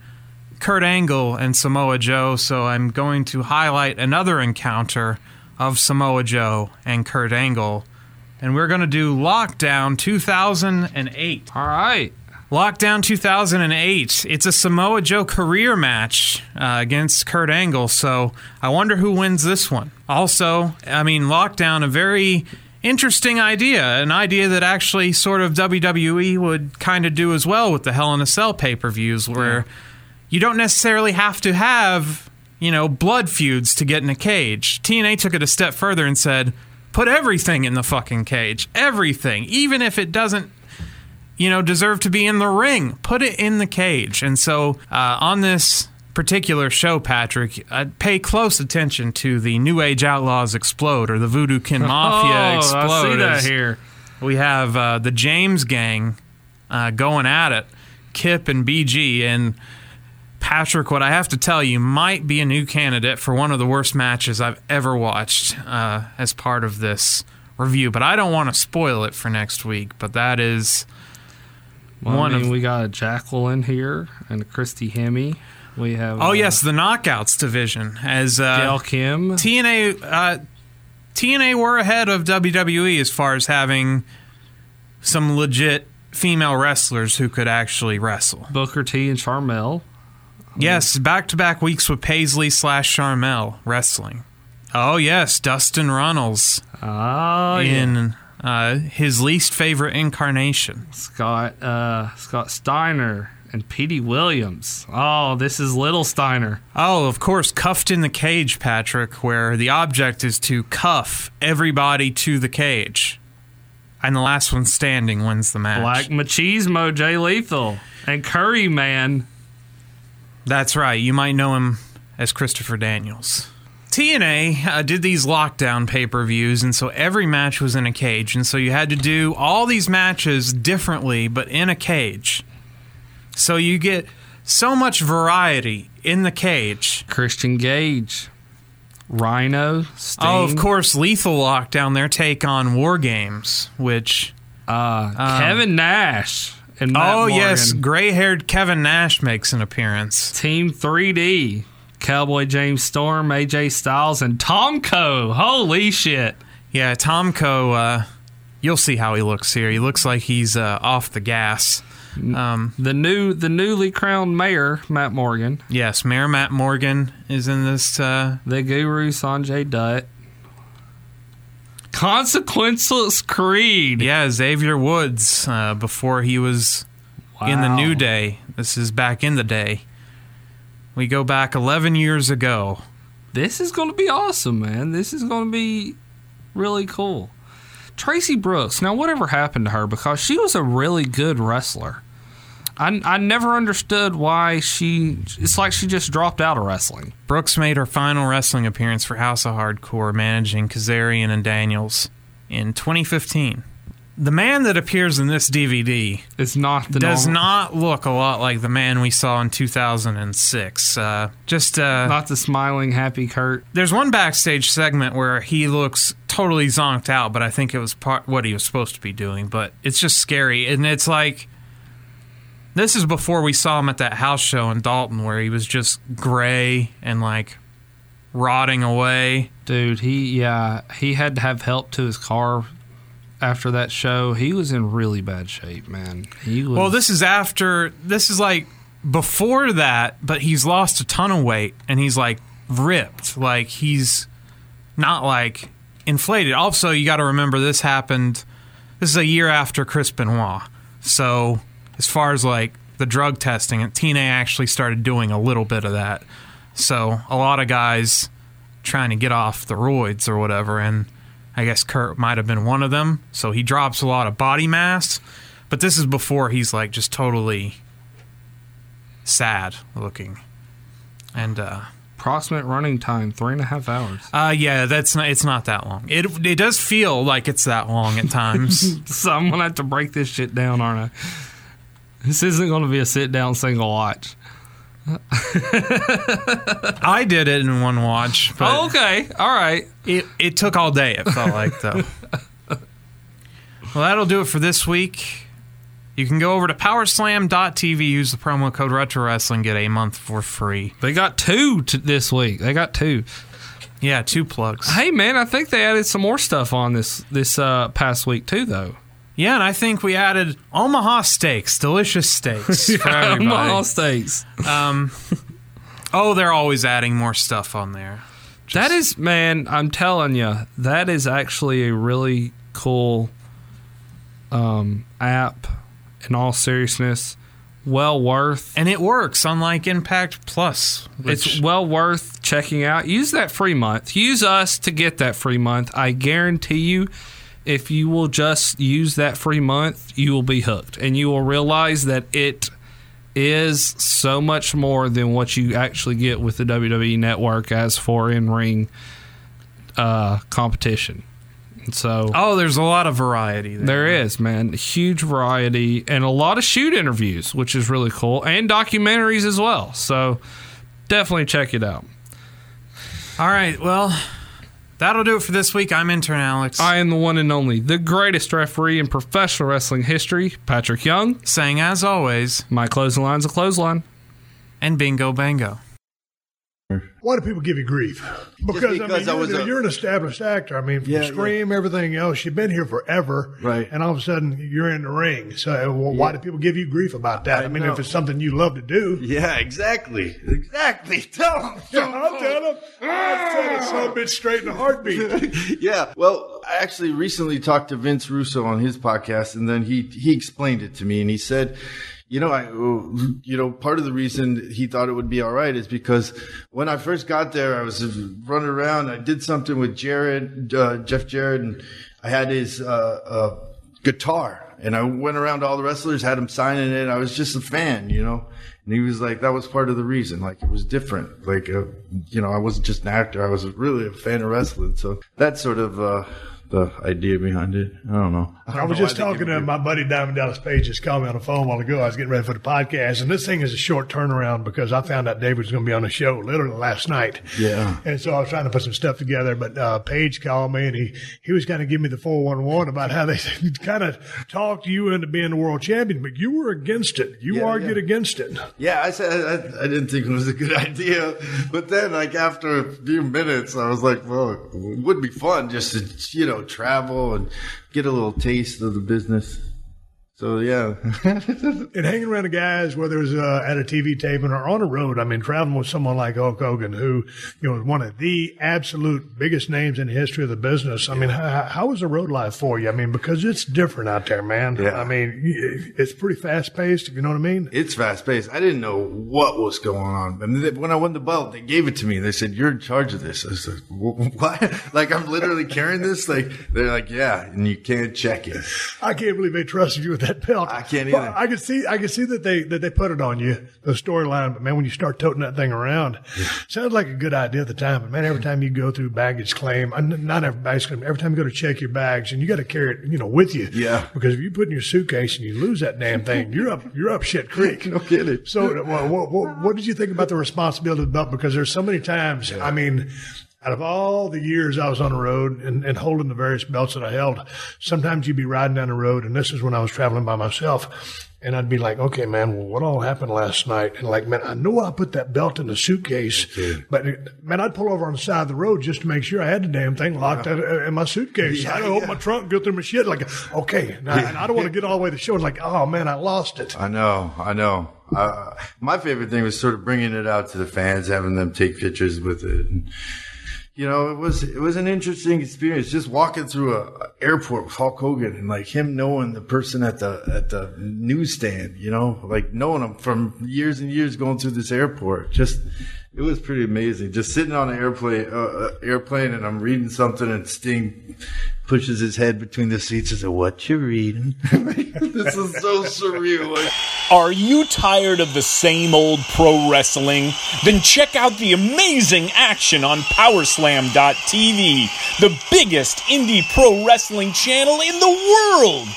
Speaker 7: Kurt Angle and Samoa Joe, so I'm going to highlight another encounter of Samoa Joe and Kurt Angle. And we're going to do Lockdown 2008.
Speaker 8: All right.
Speaker 7: Lockdown 2008. It's a Samoa Joe career match uh, against Kurt Angle, so I wonder who wins this one. Also, I mean, Lockdown, a very interesting idea, an idea that actually sort of WWE would kind of do as well with the Hell in a Cell pay per views, where you don't necessarily have to have, you know, blood feuds to get in a cage. TNA took it a step further and said, put everything in the fucking cage. Everything. Even if it doesn't you know, deserve to be in the ring. Put it in the cage. And so uh, on this particular show, Patrick, uh, pay close attention to the New Age Outlaws explode or the Voodoo Kin (laughs) Mafia
Speaker 8: Oh,
Speaker 7: explode.
Speaker 8: I see that here.
Speaker 7: We have uh, the James Gang uh, going at it, Kip and BG. And Patrick, what I have to tell you, might be a new candidate for one of the worst matches I've ever watched uh, as part of this review. But I don't want to spoil it for next week. But that is
Speaker 8: Well,
Speaker 7: one
Speaker 8: I mean,
Speaker 7: of
Speaker 8: we got a Jacqueline here and a Christy Hemme. We have
Speaker 7: Oh
Speaker 8: uh,
Speaker 7: yes, the knockouts division as uh,
Speaker 8: Gail Kim.
Speaker 7: TNA. Uh, TNA were ahead of WWE as far as having some legit female wrestlers who could actually wrestle.
Speaker 8: Booker T and Sharmell.
Speaker 7: Yes, back to back weeks with Paisley slash Sharmell wrestling. Oh yes, Dustin Runnels
Speaker 8: Oh,
Speaker 7: in uh, his least favorite incarnation.
Speaker 8: Scott uh, Scott Steiner and Petey Williams. Oh, this is Little Steiner.
Speaker 7: Oh, of course, cuffed in the cage, Patrick, where the object is to cuff everybody to the cage. And the last one standing wins the match.
Speaker 8: Black Machismo, Jay Lethal, and Curry Man.
Speaker 7: That's right. You might know him as Christopher Daniels. TNA uh, did these lockdown pay per views, and so every match was in a cage. And so you had to do all these matches differently, but in a cage. So you get so much variety in the cage.
Speaker 8: Christian Cage, Rhino, Sting.
Speaker 7: Oh, of course, Lethal Lockdown, their take on War Games, which.
Speaker 8: Uh, Kevin Nash. And Matt
Speaker 7: oh, yes. Gray haired Kevin Nash makes an appearance.
Speaker 8: Team 3D. Cowboy James Storm, AJ Styles, and Tomko. Holy shit.
Speaker 7: Yeah, Tomko, uh, you'll see how he looks here. He looks like he's uh, off the gas. Um,
Speaker 8: the new, the newly crowned mayor, Matt Morgan.
Speaker 7: Yes, Mayor Matt Morgan is in this. Uh,
Speaker 8: the Guru Sanjay Dutt. Consequences Creed.
Speaker 7: Yeah, Xavier Woods uh, before he was in the New Day. This is back in the day. We go back 11 years ago.
Speaker 8: This is going to be awesome, man. This is going to be really cool. Traci Brooks. Now, whatever happened to her? Because she was a really good wrestler. I, I never understood why she. It's like she just dropped out of wrestling.
Speaker 7: Brooks made her final wrestling appearance for House of Hardcore, managing Kazarian and Daniels in 2015. The man that appears in this DVD
Speaker 8: is not the
Speaker 7: does
Speaker 8: normal-
Speaker 7: not look a lot like the man we saw in 2006. Uh, just uh,
Speaker 8: not the smiling, happy Kurt.
Speaker 7: There's one backstage segment where he looks totally zonked out, but I think it was part what he was supposed to be doing. But it's just scary, and it's like this is before we saw him at that house show in Dalton, where he was just gray and like rotting away.
Speaker 8: Dude, he yeah, he had to have help to his car after that show. He was in really bad shape, man. He was
Speaker 7: Well, this is after. This is like before that, but he's lost a ton of weight and he's like ripped. Like he's not like inflated. Also, you got to remember this happened. This is a year after Chris Benoit. So, as far as like the drug testing, TNA actually started doing a little bit of that. So, a lot of guys trying to get off the roids or whatever, and I guess Kurt might have been one of them. So he drops a lot of body mass, but this is before he's like just totally sad looking. And uh
Speaker 8: approximate running time three and a half hours.
Speaker 7: uh yeah, that's not it's not that long. It it does feel like it's that long at times. (laughs)
Speaker 8: so I'm gonna have to break this shit down, aren't I? This isn't gonna be a sit down single watch.
Speaker 7: I did it in one watch.
Speaker 8: Oh, okay, all right.
Speaker 7: It it took all day. It felt like though. well, that'll do it for this week. You can go over to powerslam.tv, use the promo code Retro Wrestling, get a month for free.
Speaker 8: They got two t- this week. They got two.
Speaker 7: Yeah, two plugs.
Speaker 8: Hey man, I think they added some more stuff on this this uh, past week too, though.
Speaker 7: Yeah, and I think we added Omaha steaks, delicious steaks (laughs) for everybody.
Speaker 8: Omaha steaks.
Speaker 7: Um, oh, they're always adding more stuff on there.
Speaker 8: that is, man, I'm telling you, that is actually a really cool um, app. In all seriousness, well worth.
Speaker 7: And it works, unlike Impact Plus.
Speaker 8: It's well worth checking out. Use that free month. Use us to get that free month. I guarantee you, if you will just use that free month, you will be hooked. And you will realize that it is so much more than what you actually get with the WWE network as for in ring uh, competition. So
Speaker 7: oh, there's a lot of variety there.
Speaker 8: there is, man. Huge variety and a lot of shoot interviews, which is really cool, and documentaries as well. So definitely check it out.
Speaker 7: All right, well, that'll do it for this week. I'm intern Alex.
Speaker 8: I am the one and only, the greatest referee in professional wrestling history, Patrick Young.
Speaker 7: Saying, as always,
Speaker 8: my closing line's a clothesline.
Speaker 7: And bingo bango.
Speaker 14: Why do people give you grief? Because, I mean,
Speaker 15: I
Speaker 14: you're,
Speaker 15: a-
Speaker 14: you're an established actor. I mean, from
Speaker 15: Yeah,
Speaker 14: Scream, everything else, you've been here forever,
Speaker 15: Right.
Speaker 14: And all of a sudden, you're in the ring. So, uh, well, why do people give you grief about that? I, mean,
Speaker 15: know.
Speaker 14: if it's something you love to do,
Speaker 15: Yeah, exactly. Exactly. (laughs) Tell him.
Speaker 14: yeah, (laughs) I'll tell them. I said it so bitch straight in a heartbeat. (laughs)
Speaker 15: yeah. Well, I actually recently talked to Vince Russo on his podcast, and then he he explained it to me, and he said, you know, I, you know, part of the reason he thought it would be all right is because when I first got there, I was running around. I did something with Jarrett, uh, Jeff Jarrett, and I had his uh, uh, guitar, and I went around to all the wrestlers, had him signing it. I was just a fan, you know. And he was like, that was part of the reason. Like, it was different. Like, uh, you know, I wasn't just an actor. I was really a fan of wrestling. So that's sort of, uh, the idea behind it. I don't know.
Speaker 14: I,
Speaker 15: don't
Speaker 14: was just talking to my buddy Diamond Dallas Page. Just called me on the phone a while ago. I was getting ready for the podcast, and this thing is a short turnaround because I found out David was going to be on the show literally last night.
Speaker 15: Yeah.
Speaker 14: And so I was trying to put some stuff together, but uh, Page called me and he, he was going to give me the 411 about how they (laughs) kind of talked you into being the world champion, but you were against it. You
Speaker 15: Yeah,
Speaker 14: argued
Speaker 15: yeah.
Speaker 14: against it.
Speaker 15: Yeah, I said I, I didn't think it was a good (laughs) idea, but then like after a few minutes, I was like, well, it would be fun just to you know travel and get a little taste of the business. So yeah, (laughs)
Speaker 14: And hanging around the guys, whether it's uh, at a TV taping or on the road, I mean, traveling with someone like Hulk Hogan, who, you know, is one of the absolute biggest names in the history of the business. I mean, how, how was the road life for you? I mean, because it's different out there, man.
Speaker 15: Yeah.
Speaker 14: I mean, it's pretty fast paced, If you know what I mean?
Speaker 15: it's fast paced. I didn't know what was going on. I mean, when I won the belt, they gave it to me. They said, "You're in charge of this." I like, "What? (laughs) like I'm literally carrying this?" Like they're like, "Yeah," and you can't check it.
Speaker 14: I can't believe they trusted you with that belt.
Speaker 15: I can't either.
Speaker 14: I could see, I could see that they that they put it on you, the storyline. But man, when you start toting that thing around, sounds like a good idea at the time. But man, every time you go through baggage claim, uh, not every baggage claim, every time you go to check your bags, and you got to carry it, you know, with you.
Speaker 15: Yeah.
Speaker 14: Because if you put in your suitcase and you lose that damn thing, you're up, you're up shit creek. (laughs)
Speaker 15: no kidding.
Speaker 14: So, what, what, what, what did you think about the responsibility of the belt? Because there's so many times, I mean, out of all the years I was on the road and, and holding the various belts that I held, sometimes you'd be riding down the road, and this is when I was traveling by myself. And I'd be like, okay, man, well, what all happened last night? And like, man, I know I put that belt in the suitcase, but man, I'd pull over on the side of the road just to make sure I had the damn thing locked uh, in my suitcase.
Speaker 15: Yeah,
Speaker 14: I'd open
Speaker 15: yeah.
Speaker 14: my trunk, go through my shit, like, okay, now, and I don't want to get all the way to the show. and Like, oh man, I lost it.
Speaker 15: I know, I know. Uh, my favorite thing was sort of bringing it out to the fans, having them take pictures with it. And, you know, it was it was an interesting experience. Just walking through a, a airport with Hulk Hogan and like him knowing the person at the at the newsstand. You know, like knowing him from years and years going through this airport. Just it was pretty amazing. Just sitting on an airplane, uh, uh, airplane, and I'm reading something, and Sting pushes his head between the seats and says, "What you reading?" (laughs) this is so surreal.
Speaker 16: Are you tired of the same old pro wrestling? Then check out the amazing action on Powerslam.tv, the biggest indie pro wrestling channel in the world.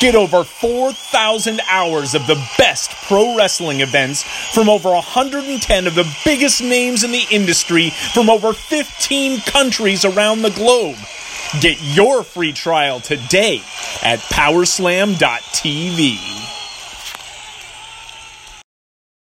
Speaker 16: Get over 4,000 hours of the best pro wrestling events from over 110 of the biggest names in the industry from over 15 countries around the globe. Get your free trial today at Powerslam.tv.